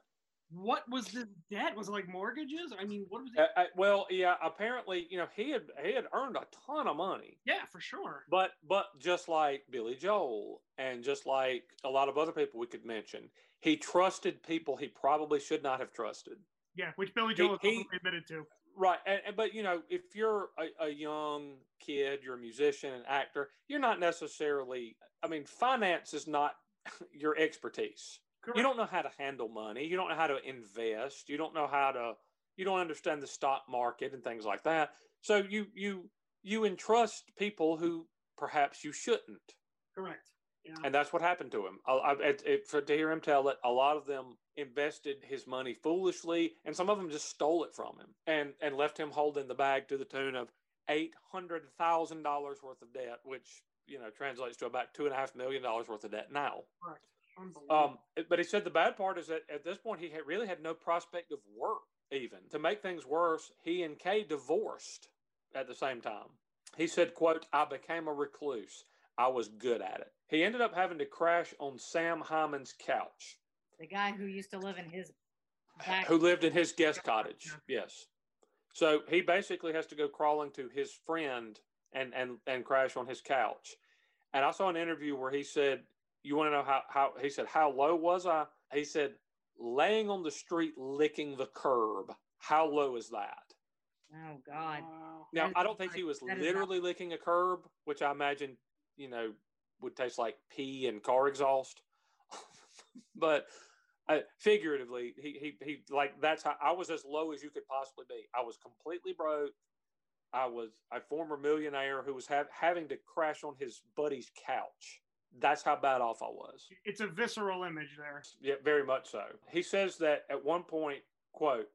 What was this debt? Was it like mortgages? I mean, what was it? Uh, uh, well, yeah. Apparently, you know, he had he had earned a ton of money, yeah, for sure. but but just like Billy Joel and just like a lot of other people we could mention, he trusted people he probably should not have trusted. Yeah, which Billy Joel he- he, admitted to. Right, and, and- but you know, if you're a, a young kid, you're a musician, an actor, you're not necessarily. I mean, finance is not your expertise. Correct. You don't know how to handle money. You don't know how to invest. You don't know how to. You don't understand the stock market and things like that. So you you you entrust people who perhaps you shouldn't, Correct. Yeah. and that's what happened to him. I, I, it, to hear him tell it, a lot of them invested his money foolishly, and some of them just stole it from him and and left him holding the bag to the tune of eight hundred thousand dollars worth of debt, which you know translates to about two and a half million dollars worth of debt now. Correct. Um, but he said the bad part is that at this point he had really had no prospect of work. Even to make things worse, he and Kay divorced at the same time. He said, "quote I became a recluse. I was good at it." He ended up having to crash on Sam Hyman's couch, The guy who used to live in his back. who lived in his guest cottage. Yes. So he basically has to go crawling to his friend and and and crash on his couch. And I saw an interview where he said, "You want to know how how?" He said, "How low was I?" He said, "Laying on the street, licking the curb. How low is that?" Oh God. Now, I don't think not- he was that is not- literally licking a curb, which I imagine, you know, would taste like pee and car exhaust. but uh, figuratively, he, he, he, like, that's how I was as low as you could possibly be. I was completely broke. I was a former millionaire who was ha- having to crash on his buddy's couch. That's how bad off I was. It's a visceral image there. Yeah, very much so. He says that at one point, quote,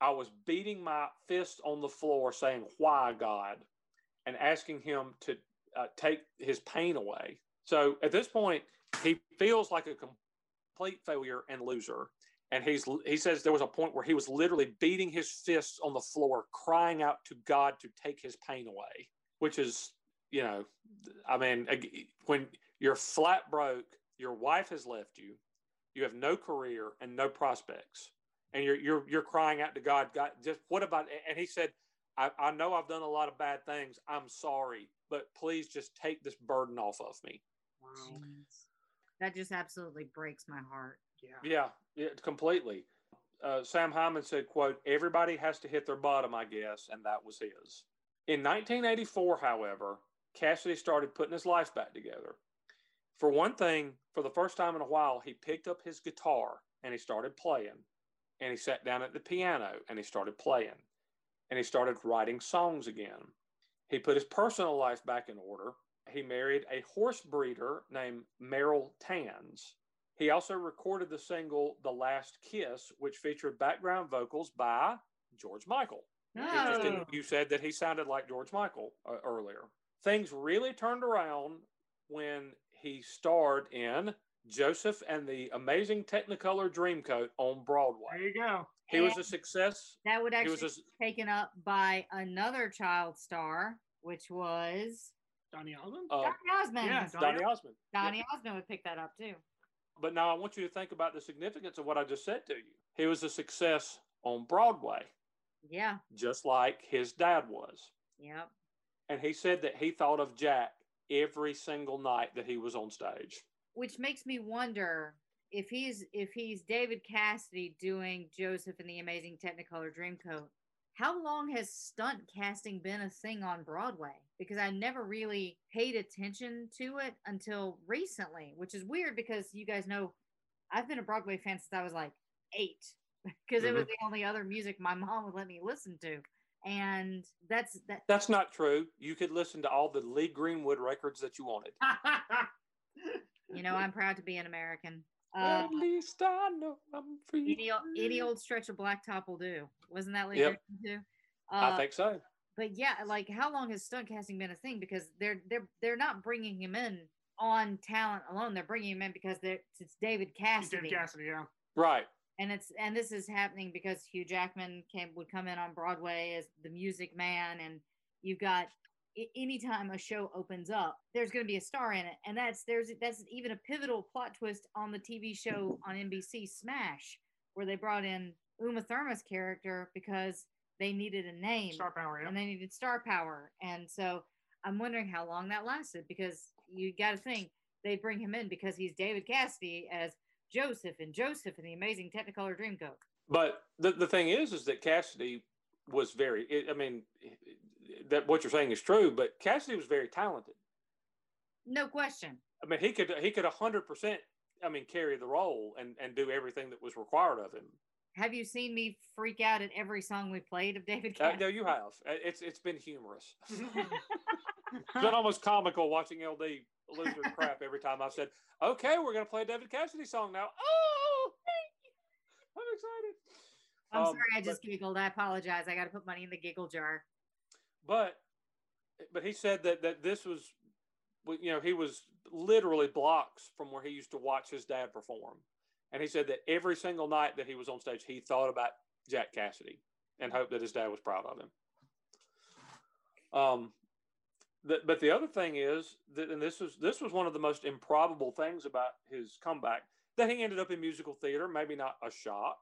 I was beating my fist on the floor saying, Why, God? and asking him to uh, take his pain away. So at this point, he feels like a complete failure and loser. And he's he says there was a point where he was literally beating his fists on the floor, crying out to God to take his pain away, which is, you know, I mean, when you're flat broke, your wife has left you, you have no career and no prospects, and you're you're you're crying out to God, God, just what about? And he said, I, I know I've done a lot of bad things. I'm sorry, but please just take this burden off of me. Wow. That just absolutely breaks my heart. Yeah. Yeah, yeah completely. Uh, Sam Hyman said, quote, everybody has to hit their bottom, I guess, and that was his. In 1984, however, Cassidy started putting his life back together. For one thing, for the first time in a while, he picked up his guitar and he started playing. And he sat down at the piano and he started playing. And he started writing songs again. He put his personal life back in order. He married a horse breeder named Meryl Tanz. He also recorded the single The Last Kiss, which featured background vocals by George Michael. Interesting. No. You said that he sounded like George Michael uh, earlier. Things really turned around when he starred in Joseph and the Amazing Technicolor Dreamcoat on Broadway. There you go. He was a success. That would He actually was a s- be taken up by another child star, which was Donny Osmond. uh, Donny Osmond. yeah, Donny Osmond. Yeah. Donny Osmond would pick that up too. But now I want you to think about the significance of what I just said to you. He was a success on Broadway, Yeah. just like his dad was. Yep. And he said that he thought of Jack every single night that he was on stage. Which makes me wonder if he's if he's David Cassidy doing Joseph in the Amazing Technicolor Dreamcoat. How long has stunt casting been a thing on Broadway? Because I never really paid attention to it until recently, which is weird because you guys know I've been a Broadway fan since I was like eight, because it was mm-hmm. the only other music my mom would let me listen to. And that's that. That's not true. You could listen to all the Lee Greenwood records that you wanted. You know, I'm proud to be an American. Uh, At least I know I'm free. any, any old stretch of blacktop will do. Wasn't that Lee Yep. Greenwood too? I Uh, think so. but yeah, like how long has stunt casting been a thing? Because they're they're they're not bringing him in on talent alone. They're bringing him in because they're, it's David He Cassidy, did Cassidy, yeah. Right. And it's and this is happening because Hugh Jackman came would come in on Broadway as the Music Man, and you've got anytime a show opens up, there's going to be a star in it, and that's there's that's even a pivotal plot twist on the TV show on NBC Smash, where they brought in Uma Thurman's character because they needed a name Star Power, yeah. and they needed star power. And so I'm wondering how long that lasted because you got to think they bring him in because he's David Cassidy as Joseph and Joseph and the Amazing Technicolor Dreamcoat. But the, the thing is, is that Cassidy was very, it, I mean, that what you're saying is true, but Cassidy was very talented. No question. I mean, he could, he could a hundred percent, I mean, carry the role and, and do everything that was required of him. Have you seen me freak out at every song we played of David Uh, no, you have. Uh, It's, it's been humorous. It's been almost comical watching LD lose their crap every time I've said, okay, we're going to play a David Cassidy song now. Oh, I'm excited. I'm Um, sorry, I but- just giggled. I apologize. I got to put money in the giggle jar. but but he said that that this was you know he was literally blocks from where he used to watch his dad perform and he said that every single night that he was on stage he thought about jack cassidy and hoped that his dad was proud of him um the, but the other thing is that and this was this was one of the most improbable things about his comeback that he ended up in musical theater maybe not a shock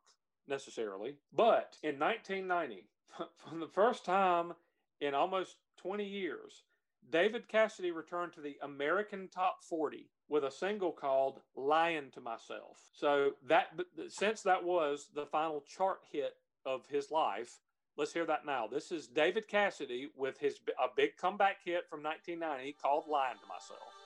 necessarily but in 1990 for the first time in almost 20 years, David Cassidy returned to the American Top 40 with a single called Lying to Myself. So that since that was the final chart hit of his life, let's hear that now. This is David Cassidy with his a big comeback hit from 1990 called Lying to Myself.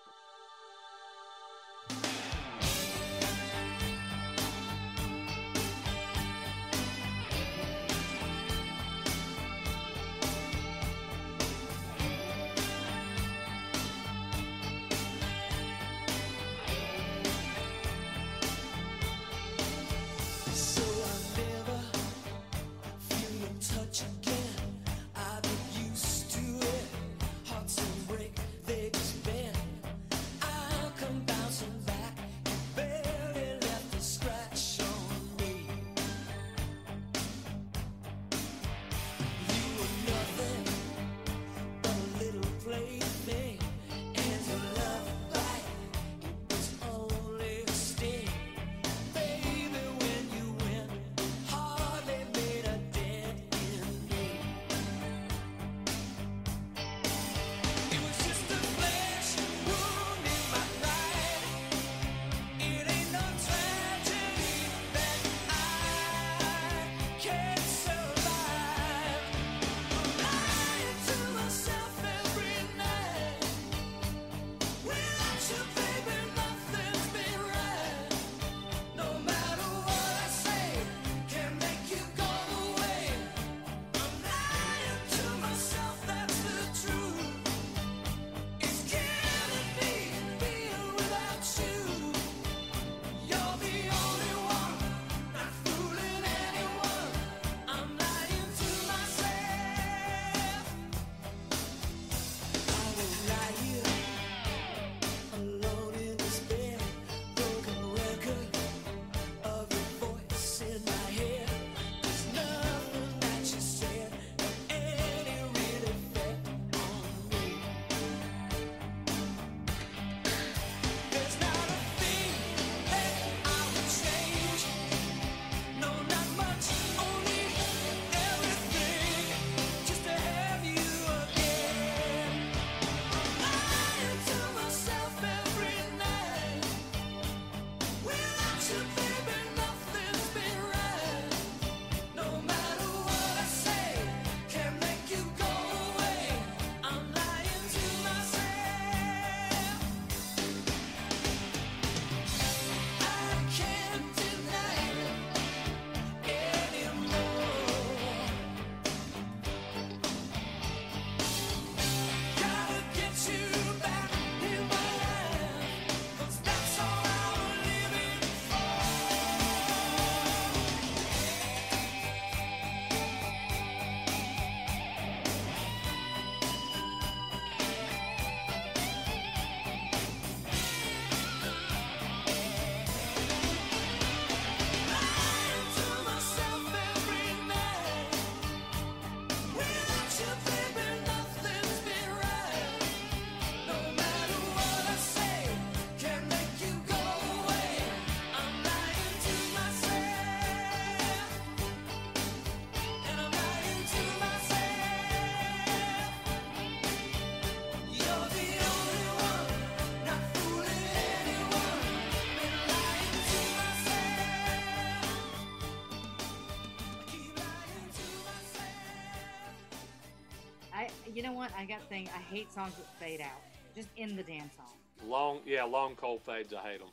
You know what? I got thing. I hate songs that fade out. Just in the damn song. Long, yeah, long cold fades. I hate them.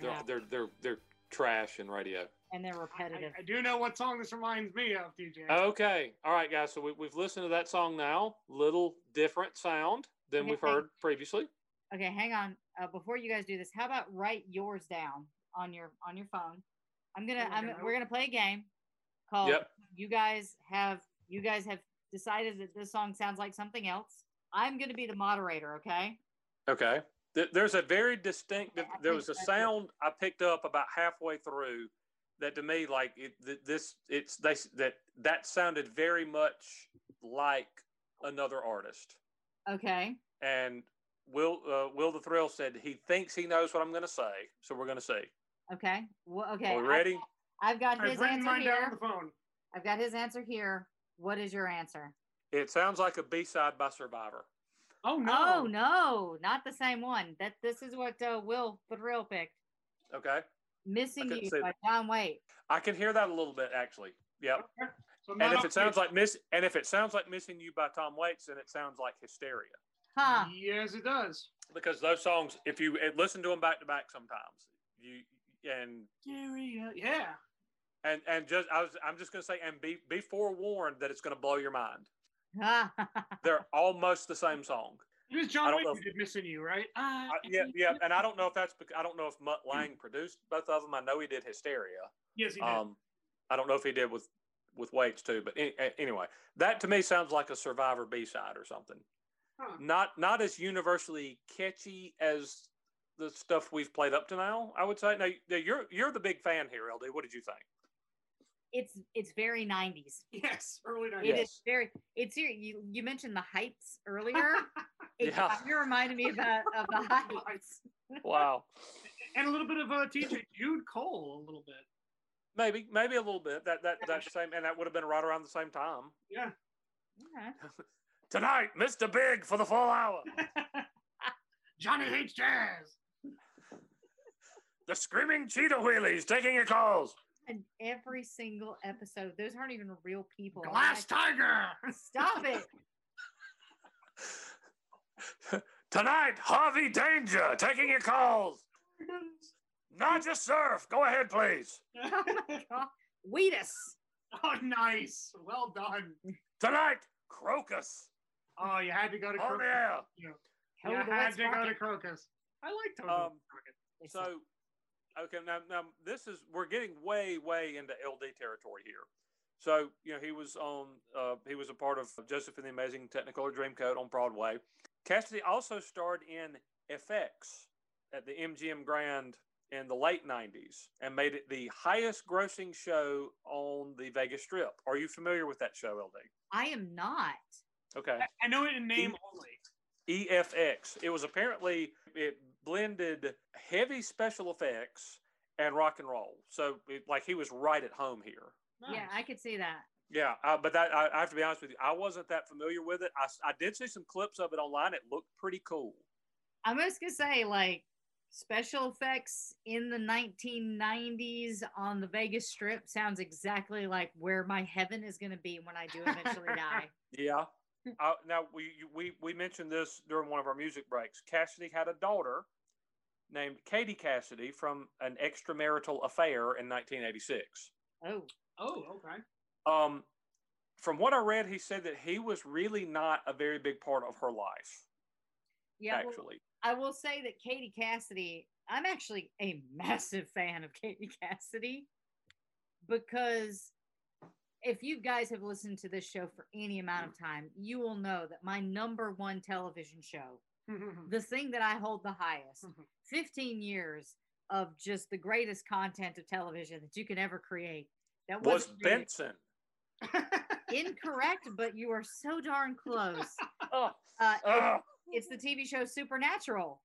They're Yeah. they're they're they're trash in radio. And they're repetitive. I do know what song this reminds me of, DJ. Okay, all right, guys. So we, we've listened to that song now. Little different sound than Okay, we've thank- heard previously. Okay, hang on. Uh, before you guys do this, how about write yours down on your on your phone? I'm gonna. I'm. okay. We're gonna play a game called. Yep. You guys have. You guys have decided that this song sounds like something else. I'm gonna be the moderator. Okay. Okay. There's a very distinct. Yeah, There was a sound I picked up about halfway through that to me like it, this. It's they that that sounded very much like another artist. Okay. And Will uh, Will the Thrill said he thinks he knows what I'm going to say, so we're going to see. Okay. Well, okay. Are we ready? I've got I've his answer mine down here. the phone. I've got his answer here. What is your answer? It sounds like a B side by Survivor. Oh no! Oh no, not the same one. That this is what uh, Will the Thrill picked. Okay. Missing couldn't You say by John Waite. I can hear that a little bit actually. Yep. So And if it sounds like miss, and if it sounds like "Missing You" by Tom Waits, then it sounds like "Hysteria." Huh. yes, it does. Because those songs, if you uh, listen to them back to back, sometimes you and Stereo. Yeah. And and just I was I'm just gonna say and be be forewarned that it's gonna blow your mind. They're almost the same song. It was I John don't Wayne know who if- did "Missing You," right? Uh, I, yeah, yeah, and I don't know if that's because, I don't know if Mutt Lange produced both of them. I know he did Hysteria. Yes, he did. Um, I don't know if he did with with Waits too, but any, anyway, that to me sounds like a Survivor B side or something. Huh. Not not as universally catchy as the stuff we've played up to now. I would say. Now, now you're you're the big fan here, LD. What did you think? It's it's very 90s. yes, early It nineties. is very. It's your. You, you mentioned the heights earlier. It Yeah. kind of reminded me about of the heights. Wow. and a little bit of uh, TJ Jude Cole, a little bit. Maybe maybe a little bit. That that that same and that would have been right around the same time. Yeah. Okay. Tonight, Mr. Big for the full hour. Johnny hates jazz. The screaming cheetah wheelies taking your calls. And every single episode, those aren't even real people. I'm Glass Tiger. Stop it. Tonight, Harvey Danger taking your calls. Not just surf. Go ahead, please. Oh my god. Wheatus. oh, nice. Well done. Tonight, Krokus Oh, you had to go to on the Krokus. air. You had Wet to go to Krokus. I like Toad. Um, Wet Sprocket. They suck. So, okay, now, now this is we're getting way, way into LD territory here. So, you know, he was on, uh, he was a part of Joseph and the Amazing Technicolor Dreamcoat on Broadway. Cassidy also starred in FX at the MGM Grand in the late 90s and made it the highest grossing show on the Vegas Strip. Are you familiar with that show, LD? I am not. Okay. I, I know it in name only. EFX. It was apparently it blended heavy special effects and rock and roll. So it, like he was right at home here. Yeah, I could see that. Yeah, uh, but that I, I have to be honest with you, I wasn't that familiar with it. I did see some clips of it online. It looked pretty cool. I'm just gonna say, like, special effects in the 1990s on the Vegas Strip sounds exactly like where my heaven is gonna be when I do eventually die. Yeah. uh, now we we we mentioned this during one of our music breaks. Cassidy had a daughter named Katie Cassidy from an extramarital affair in 1986. Oh, Oh, okay. Um, from what I read, he said that he was really not a very big part of her life. yeah. well, actually, I will say that Katie Cassidy, I'm actually a massive fan of Katie Cassidy because if you guys have listened to this show for any amount of time, you will know that my number one television show, the thing that I hold the highest, 15 years of just the greatest content of television that you can ever create. That was Benson. incorrect, but you are so darn close. Oh, Uh, it- oh, it's the TV show Supernatural.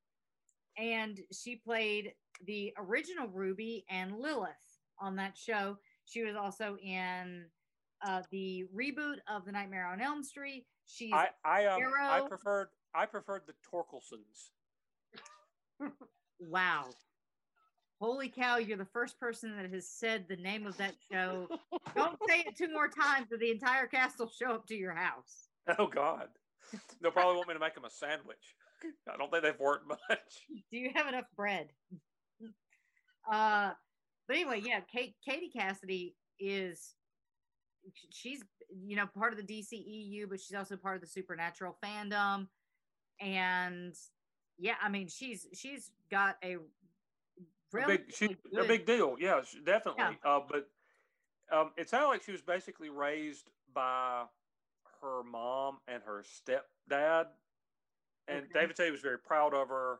And she played the original Ruby and Lilith on that show. She was also in uh, the reboot of The Nightmare on Elm Street. She's I I um I preferred I preferred the Torkelsons. wow. Holy cow, you're the first person that has said the name of that show. Don't say it two more times or the entire cast will show up to your house. Oh God, they'll probably want me to make them a sandwich. I don't think they've worked much. Do you have enough bread? uh, but anyway, yeah, Kate, Katie Cassidy is she's you know part of the DCEU, but she's also part of the Supernatural fandom, and yeah, I mean she's she's got a really, big, she, really a big deal. Yeah, she- definitely. Uh, but um, it sounded like she was basically raised by her mom and her stepdad, and Okay. David he was very proud of her.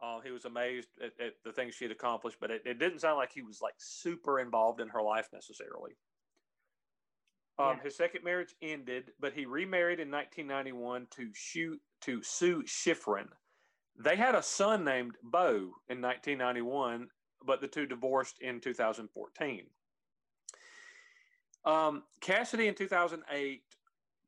Uh, he was amazed at, at the things she had accomplished, but it, it didn't sound like he was like super involved in her life necessarily. Um, Yeah. His second marriage ended, but he remarried in 1991 to Shu, to Sue Shifrin. They had a son named Beau in 1991, but the two divorced in 2014. Um, Cassidy in 2008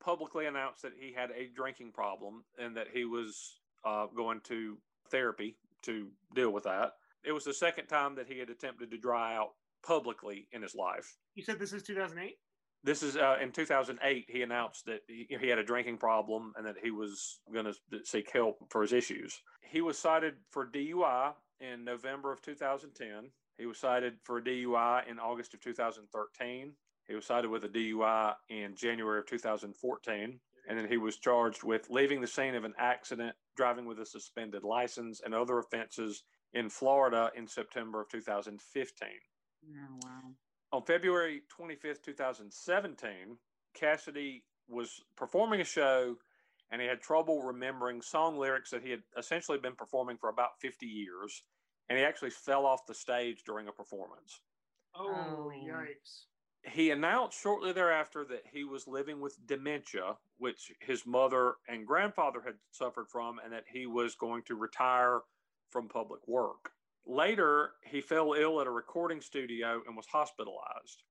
publicly announced that he had a drinking problem and that he was uh, going to therapy to deal with that. It was the second time that he had attempted to dry out publicly in his life. You said this is 2008. This is uh, in 2008. He announced that he, he had a drinking problem and that he was going to seek help for his issues. He was cited for DUI in November of 2010. He was cited for a DUI in August of 2013. He was cited with a DUI in January of 2014. And then he was charged with leaving the scene of an accident, driving with a suspended license, and other offenses in Florida in September of 2015. Oh wow. On February 25th, 2017, Cassidy was performing a show and he had trouble remembering song lyrics that he had essentially been performing for about 50 years. And he actually fell off the stage during a performance. Oh, Oh. yikes! He announced shortly thereafter that he was living with dementia, which his mother and grandfather had suffered from, and that he was going to retire from public work. Later, he fell ill at a recording studio and was hospitalized.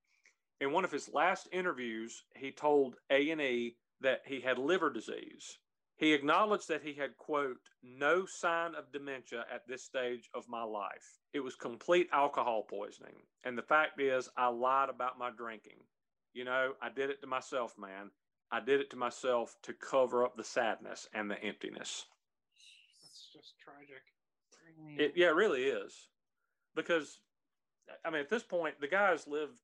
In one of his last interviews, he told A&E that he had liver disease. He acknowledged that he had, quote, no sign of dementia at this stage of my life. It was complete alcohol poisoning. And the fact is, I lied about my drinking. You know, I did it to myself, man. I did it to myself to cover up the sadness and the emptiness. That's just tragic. It, yeah, it really is. Because, I mean, at this point, the guy's lived,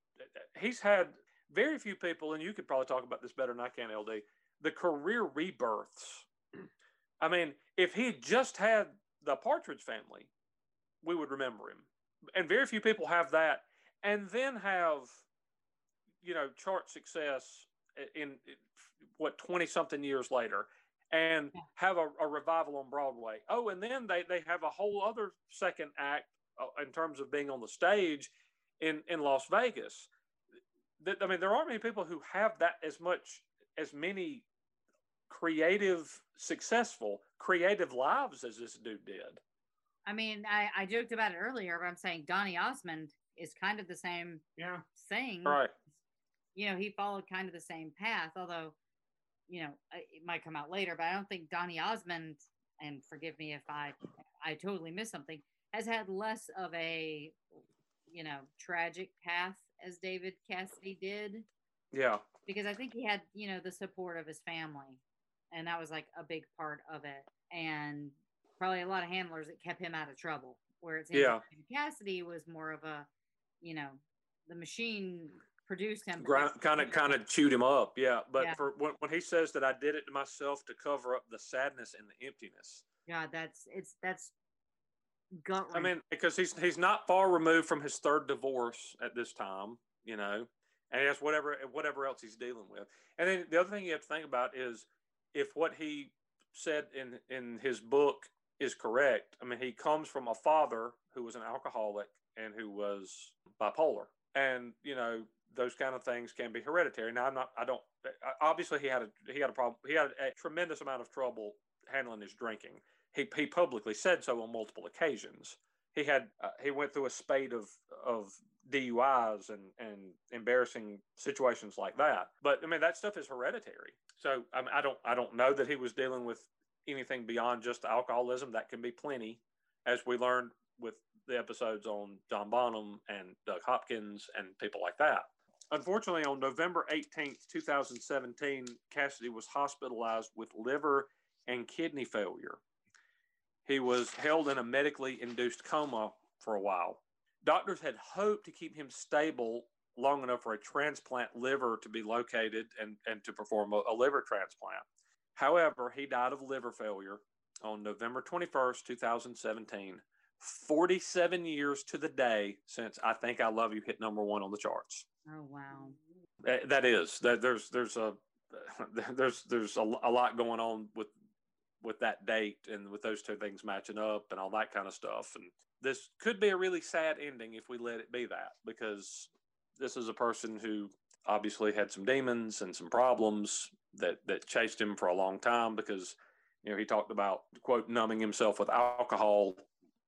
he's had very few people, and you could probably talk about this better than I can, LD, the career rebirths. I mean, if he just had the Partridge family, we would remember him. And very few people have that. And then have, you know, chart success in, in what, 20 something years later and have a, a revival on Broadway. Oh, and then they, they have a whole other second act uh, in terms of being on the stage in, in Las Vegas. That, I mean, there aren't many people who have that as much as many creative, successful, creative lives as this dude did. I mean, I, I joked about it earlier, but I'm saying Donny Osmond is kind of the same Yeah. thing. Right. You know, he followed kind of the same path, although, you know, it might come out later, but I don't think Donny Osmond, and forgive me if I I totally missed something, has had less of a, you know, tragic path as David Cassidy did. Yeah. because I think he had, you know, the support of his family, and that was like a big part of it, and probably a lot of handlers that kept him out of trouble. Where it seems Yeah. like Cassidy was more of a, you know, the machine produced him. kind of kind of chewed him up yeah but Yeah. for when, when he says that i did it to myself to cover up the sadness and the emptiness Yeah, that's it's that's gut. i mean because he's he's not far removed from his third divorce at this time you know and he has whatever whatever else he's dealing with and then the other thing you have to think about is if what he said in in his book is correct i mean he comes from a father who was an alcoholic and who was bipolar and you know those kind of things can be hereditary now i'm not i don't obviously he had a he had a problem he had a tremendous amount of trouble handling his drinking he, he publicly said so on multiple occasions he had uh, he went through a spate of of DUIs and and embarrassing situations like that. But I mean that stuff is hereditary. So I, mean, I don't I don't know that he was dealing with anything beyond just alcoholism. That can be plenty, as we learned with the episodes on John Bonham and Doug Hopkins and people like that. Unfortunately, on November 18th, 2017, Cassidy was hospitalized with liver and kidney failure. He was held in a medically induced coma for a while. Doctors had hoped to keep him stable long enough for a transplant liver to be located and, and to perform a, a liver transplant. However, he died of liver failure on November 21st, 2017, 47 years to the day since I Think I Love You hit number one on the charts. Oh wow. That- is that there's there's a there's there's a, a lot going on with with that date and with those two things matching up and all that kind of stuff and this could be a really sad ending if we let it be that because this is a person who obviously had some demons and some problems that that chased him for a long time because you know he talked about quote numbing himself with alcohol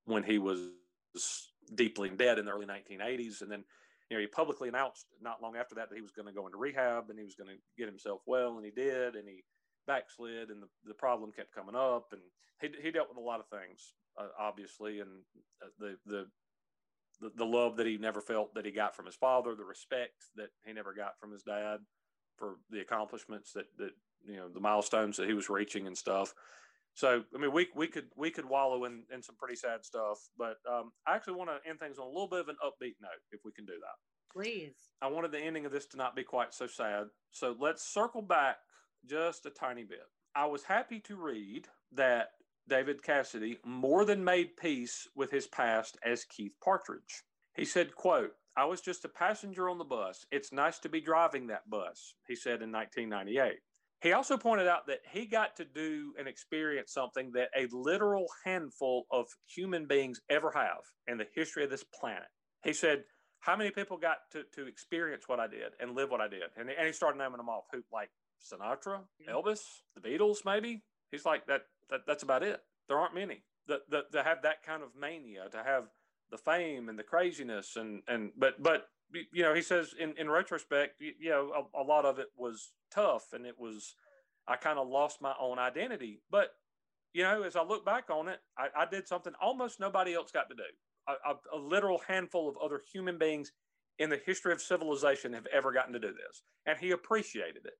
when he was deeply in debt in the early 1980s and then you know, he publicly announced not long after that that he was going to go into rehab and he was going to get himself well, and he did, and he backslid, and the, the problem kept coming up, and he, he dealt with a lot of things, uh, obviously, and uh, the, the the the love that he never felt that he got from his father, the respect that he never got from his dad for the accomplishments that that you know the milestones that he was reaching and stuff. So I mean, we we could we could wallow in, in some pretty sad stuff, but um, I actually want to end things on a little bit of an upbeat note, if we can do that. Please. I wanted the ending of this to not be quite so sad. So let's circle back just a tiny bit. I was happy to read that David Cassidy more than made peace with his past as Keith Partridge. He said, quote, I was just a passenger on the bus. It's nice to be driving that bus, he said in 1998. He also pointed out that he got to do and experience something that a literal handful of human beings ever have in the history of this planet. He said, How many people got to, to experience what I did and live what I did? And, and he started naming them off who, like Sinatra, mm-hmm. Elvis, the Beatles, maybe. He's like, that, that That's about it. There aren't many that, that, that have that kind of mania, to have the fame and the craziness. And, and but, but, you know, he says in, in retrospect, you, you know, a, a lot of it was tough and it was, I kind of lost my own identity. But, you know, as I look back on it, I, I did something almost nobody else got to do. A, a, a literal handful of other human beings in the history of civilization have ever gotten to do this. And he appreciated it.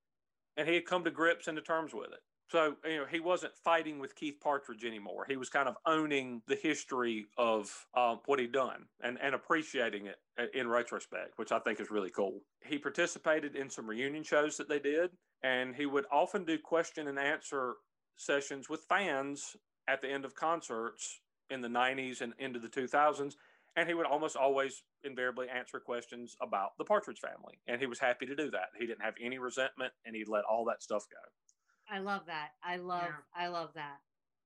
And he had come to grips and to terms with it. So, you know, he wasn't fighting with Keith Partridge anymore. He was kind of owning the history of um, what he'd done and, and appreciating it in retrospect, which I think is really cool. He participated in some reunion shows that they did, and he would often do question and answer sessions with fans at the end of concerts in the 90s and into the 2000s. And he would almost always invariably answer questions about the Partridge family. And he was happy to do that. He didn't have any resentment and he let all that stuff go. I love that. I love Yeah. I love that.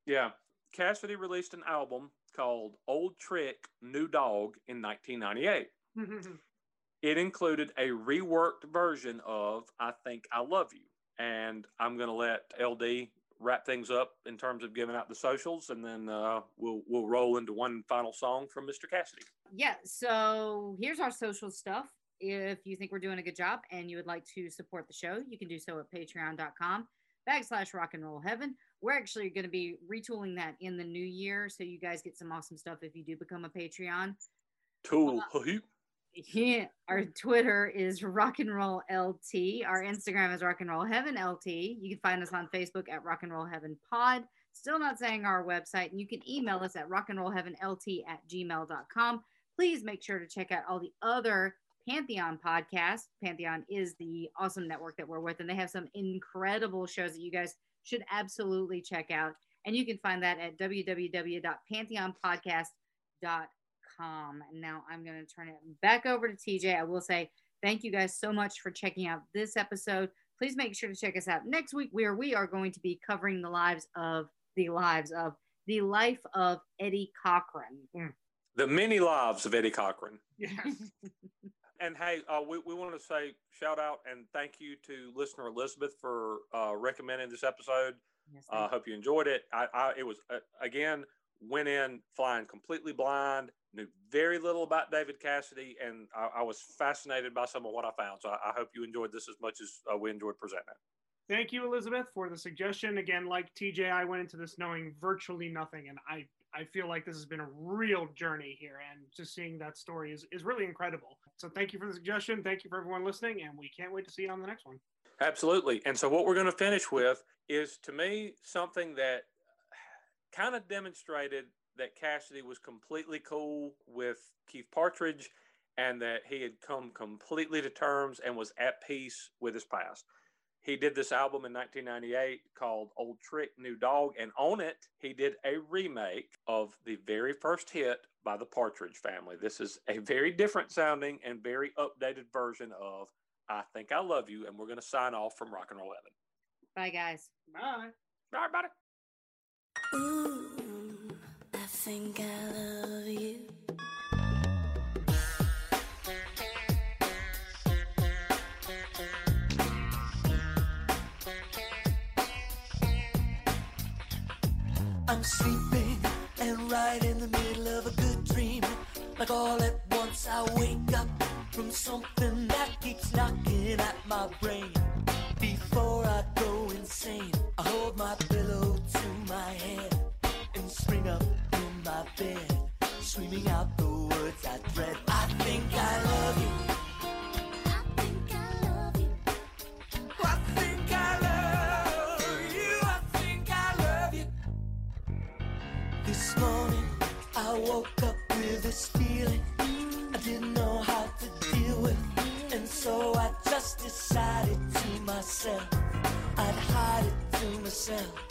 Yeah. Cassidy released an album called Old Trick, New Dog in 1998. It included a reworked version of I Think I Love You. And I'm going to let LD wrap things up in terms of giving out the socials, and then uh, we'll, we'll roll into one final song from Mr. Cassidy. Yeah, so here's our social stuff. If you think we're doing a good job and you would like to support the show, you can do so at patreon.com backslash rock and roll heaven. We're actually going to be retooling that in the new year. So you guys get some awesome stuff if you do become a Patreon. Tool. Uh, yeah, our Twitter is rock and roll LT. Our Instagram is rock and roll heaven LT. You can find us on Facebook at rock and roll heaven pod. Still not saying our website. And you can email us at rock and roll heaven LT at gmail.com. Please make sure to check out all the other Pantheon podcast. Pantheon is the awesome network that we're with, and they have some incredible shows that you guys should absolutely check out. And you can find that at www.pantheonpodcast.com. And now I'm going to turn it back over to TJ. I will say thank you guys so much for checking out this episode. Please make sure to check us out next week, where we are going to be covering the lives of the lives of the life of Eddie Cochran. Mm. The many lives of Eddie Cochran. yes. And hey, uh, we, we want to say shout out and thank you to listener Elizabeth for uh, recommending this episode. Yes, I uh, hope you enjoyed it. I, I it was uh, again went in flying completely blind, knew very little about David Cassidy, and I, I was fascinated by some of what I found. So I, I hope you enjoyed this as much as uh, we enjoyed presenting it. Thank you, Elizabeth, for the suggestion. Again, like TJ, I went into this knowing virtually nothing, and I I feel like this has been a real journey here, and just seeing that story is, is really incredible. So thank you for the suggestion. Thank you for everyone listening, and we can't wait to see you on the next one. Absolutely. And so, what we're going to finish with is to me something that kind of demonstrated that Cassidy was completely cool with Keith Partridge and that he had come completely to terms and was at peace with his past. He did this album in 1998 called Old Trick, New Dog, and on it, he did a remake of the very first hit by the Partridge family. This is a very different sounding and very updated version of I Think I Love You, and we're going to sign off from Rock and Roll Heaven. Bye, guys. Bye. Bye, everybody. Ooh, I think I love you. I'm sleeping and right in the middle of a good dream. Like all at once I wake up from something that keeps knocking at my brain. Before I go insane, I hold my pillow to my head and spring up in my bed, screaming out the words I dread. I think I love you. This feeling I didn't know how to deal with, and so I just decided to myself. I'd hide it to myself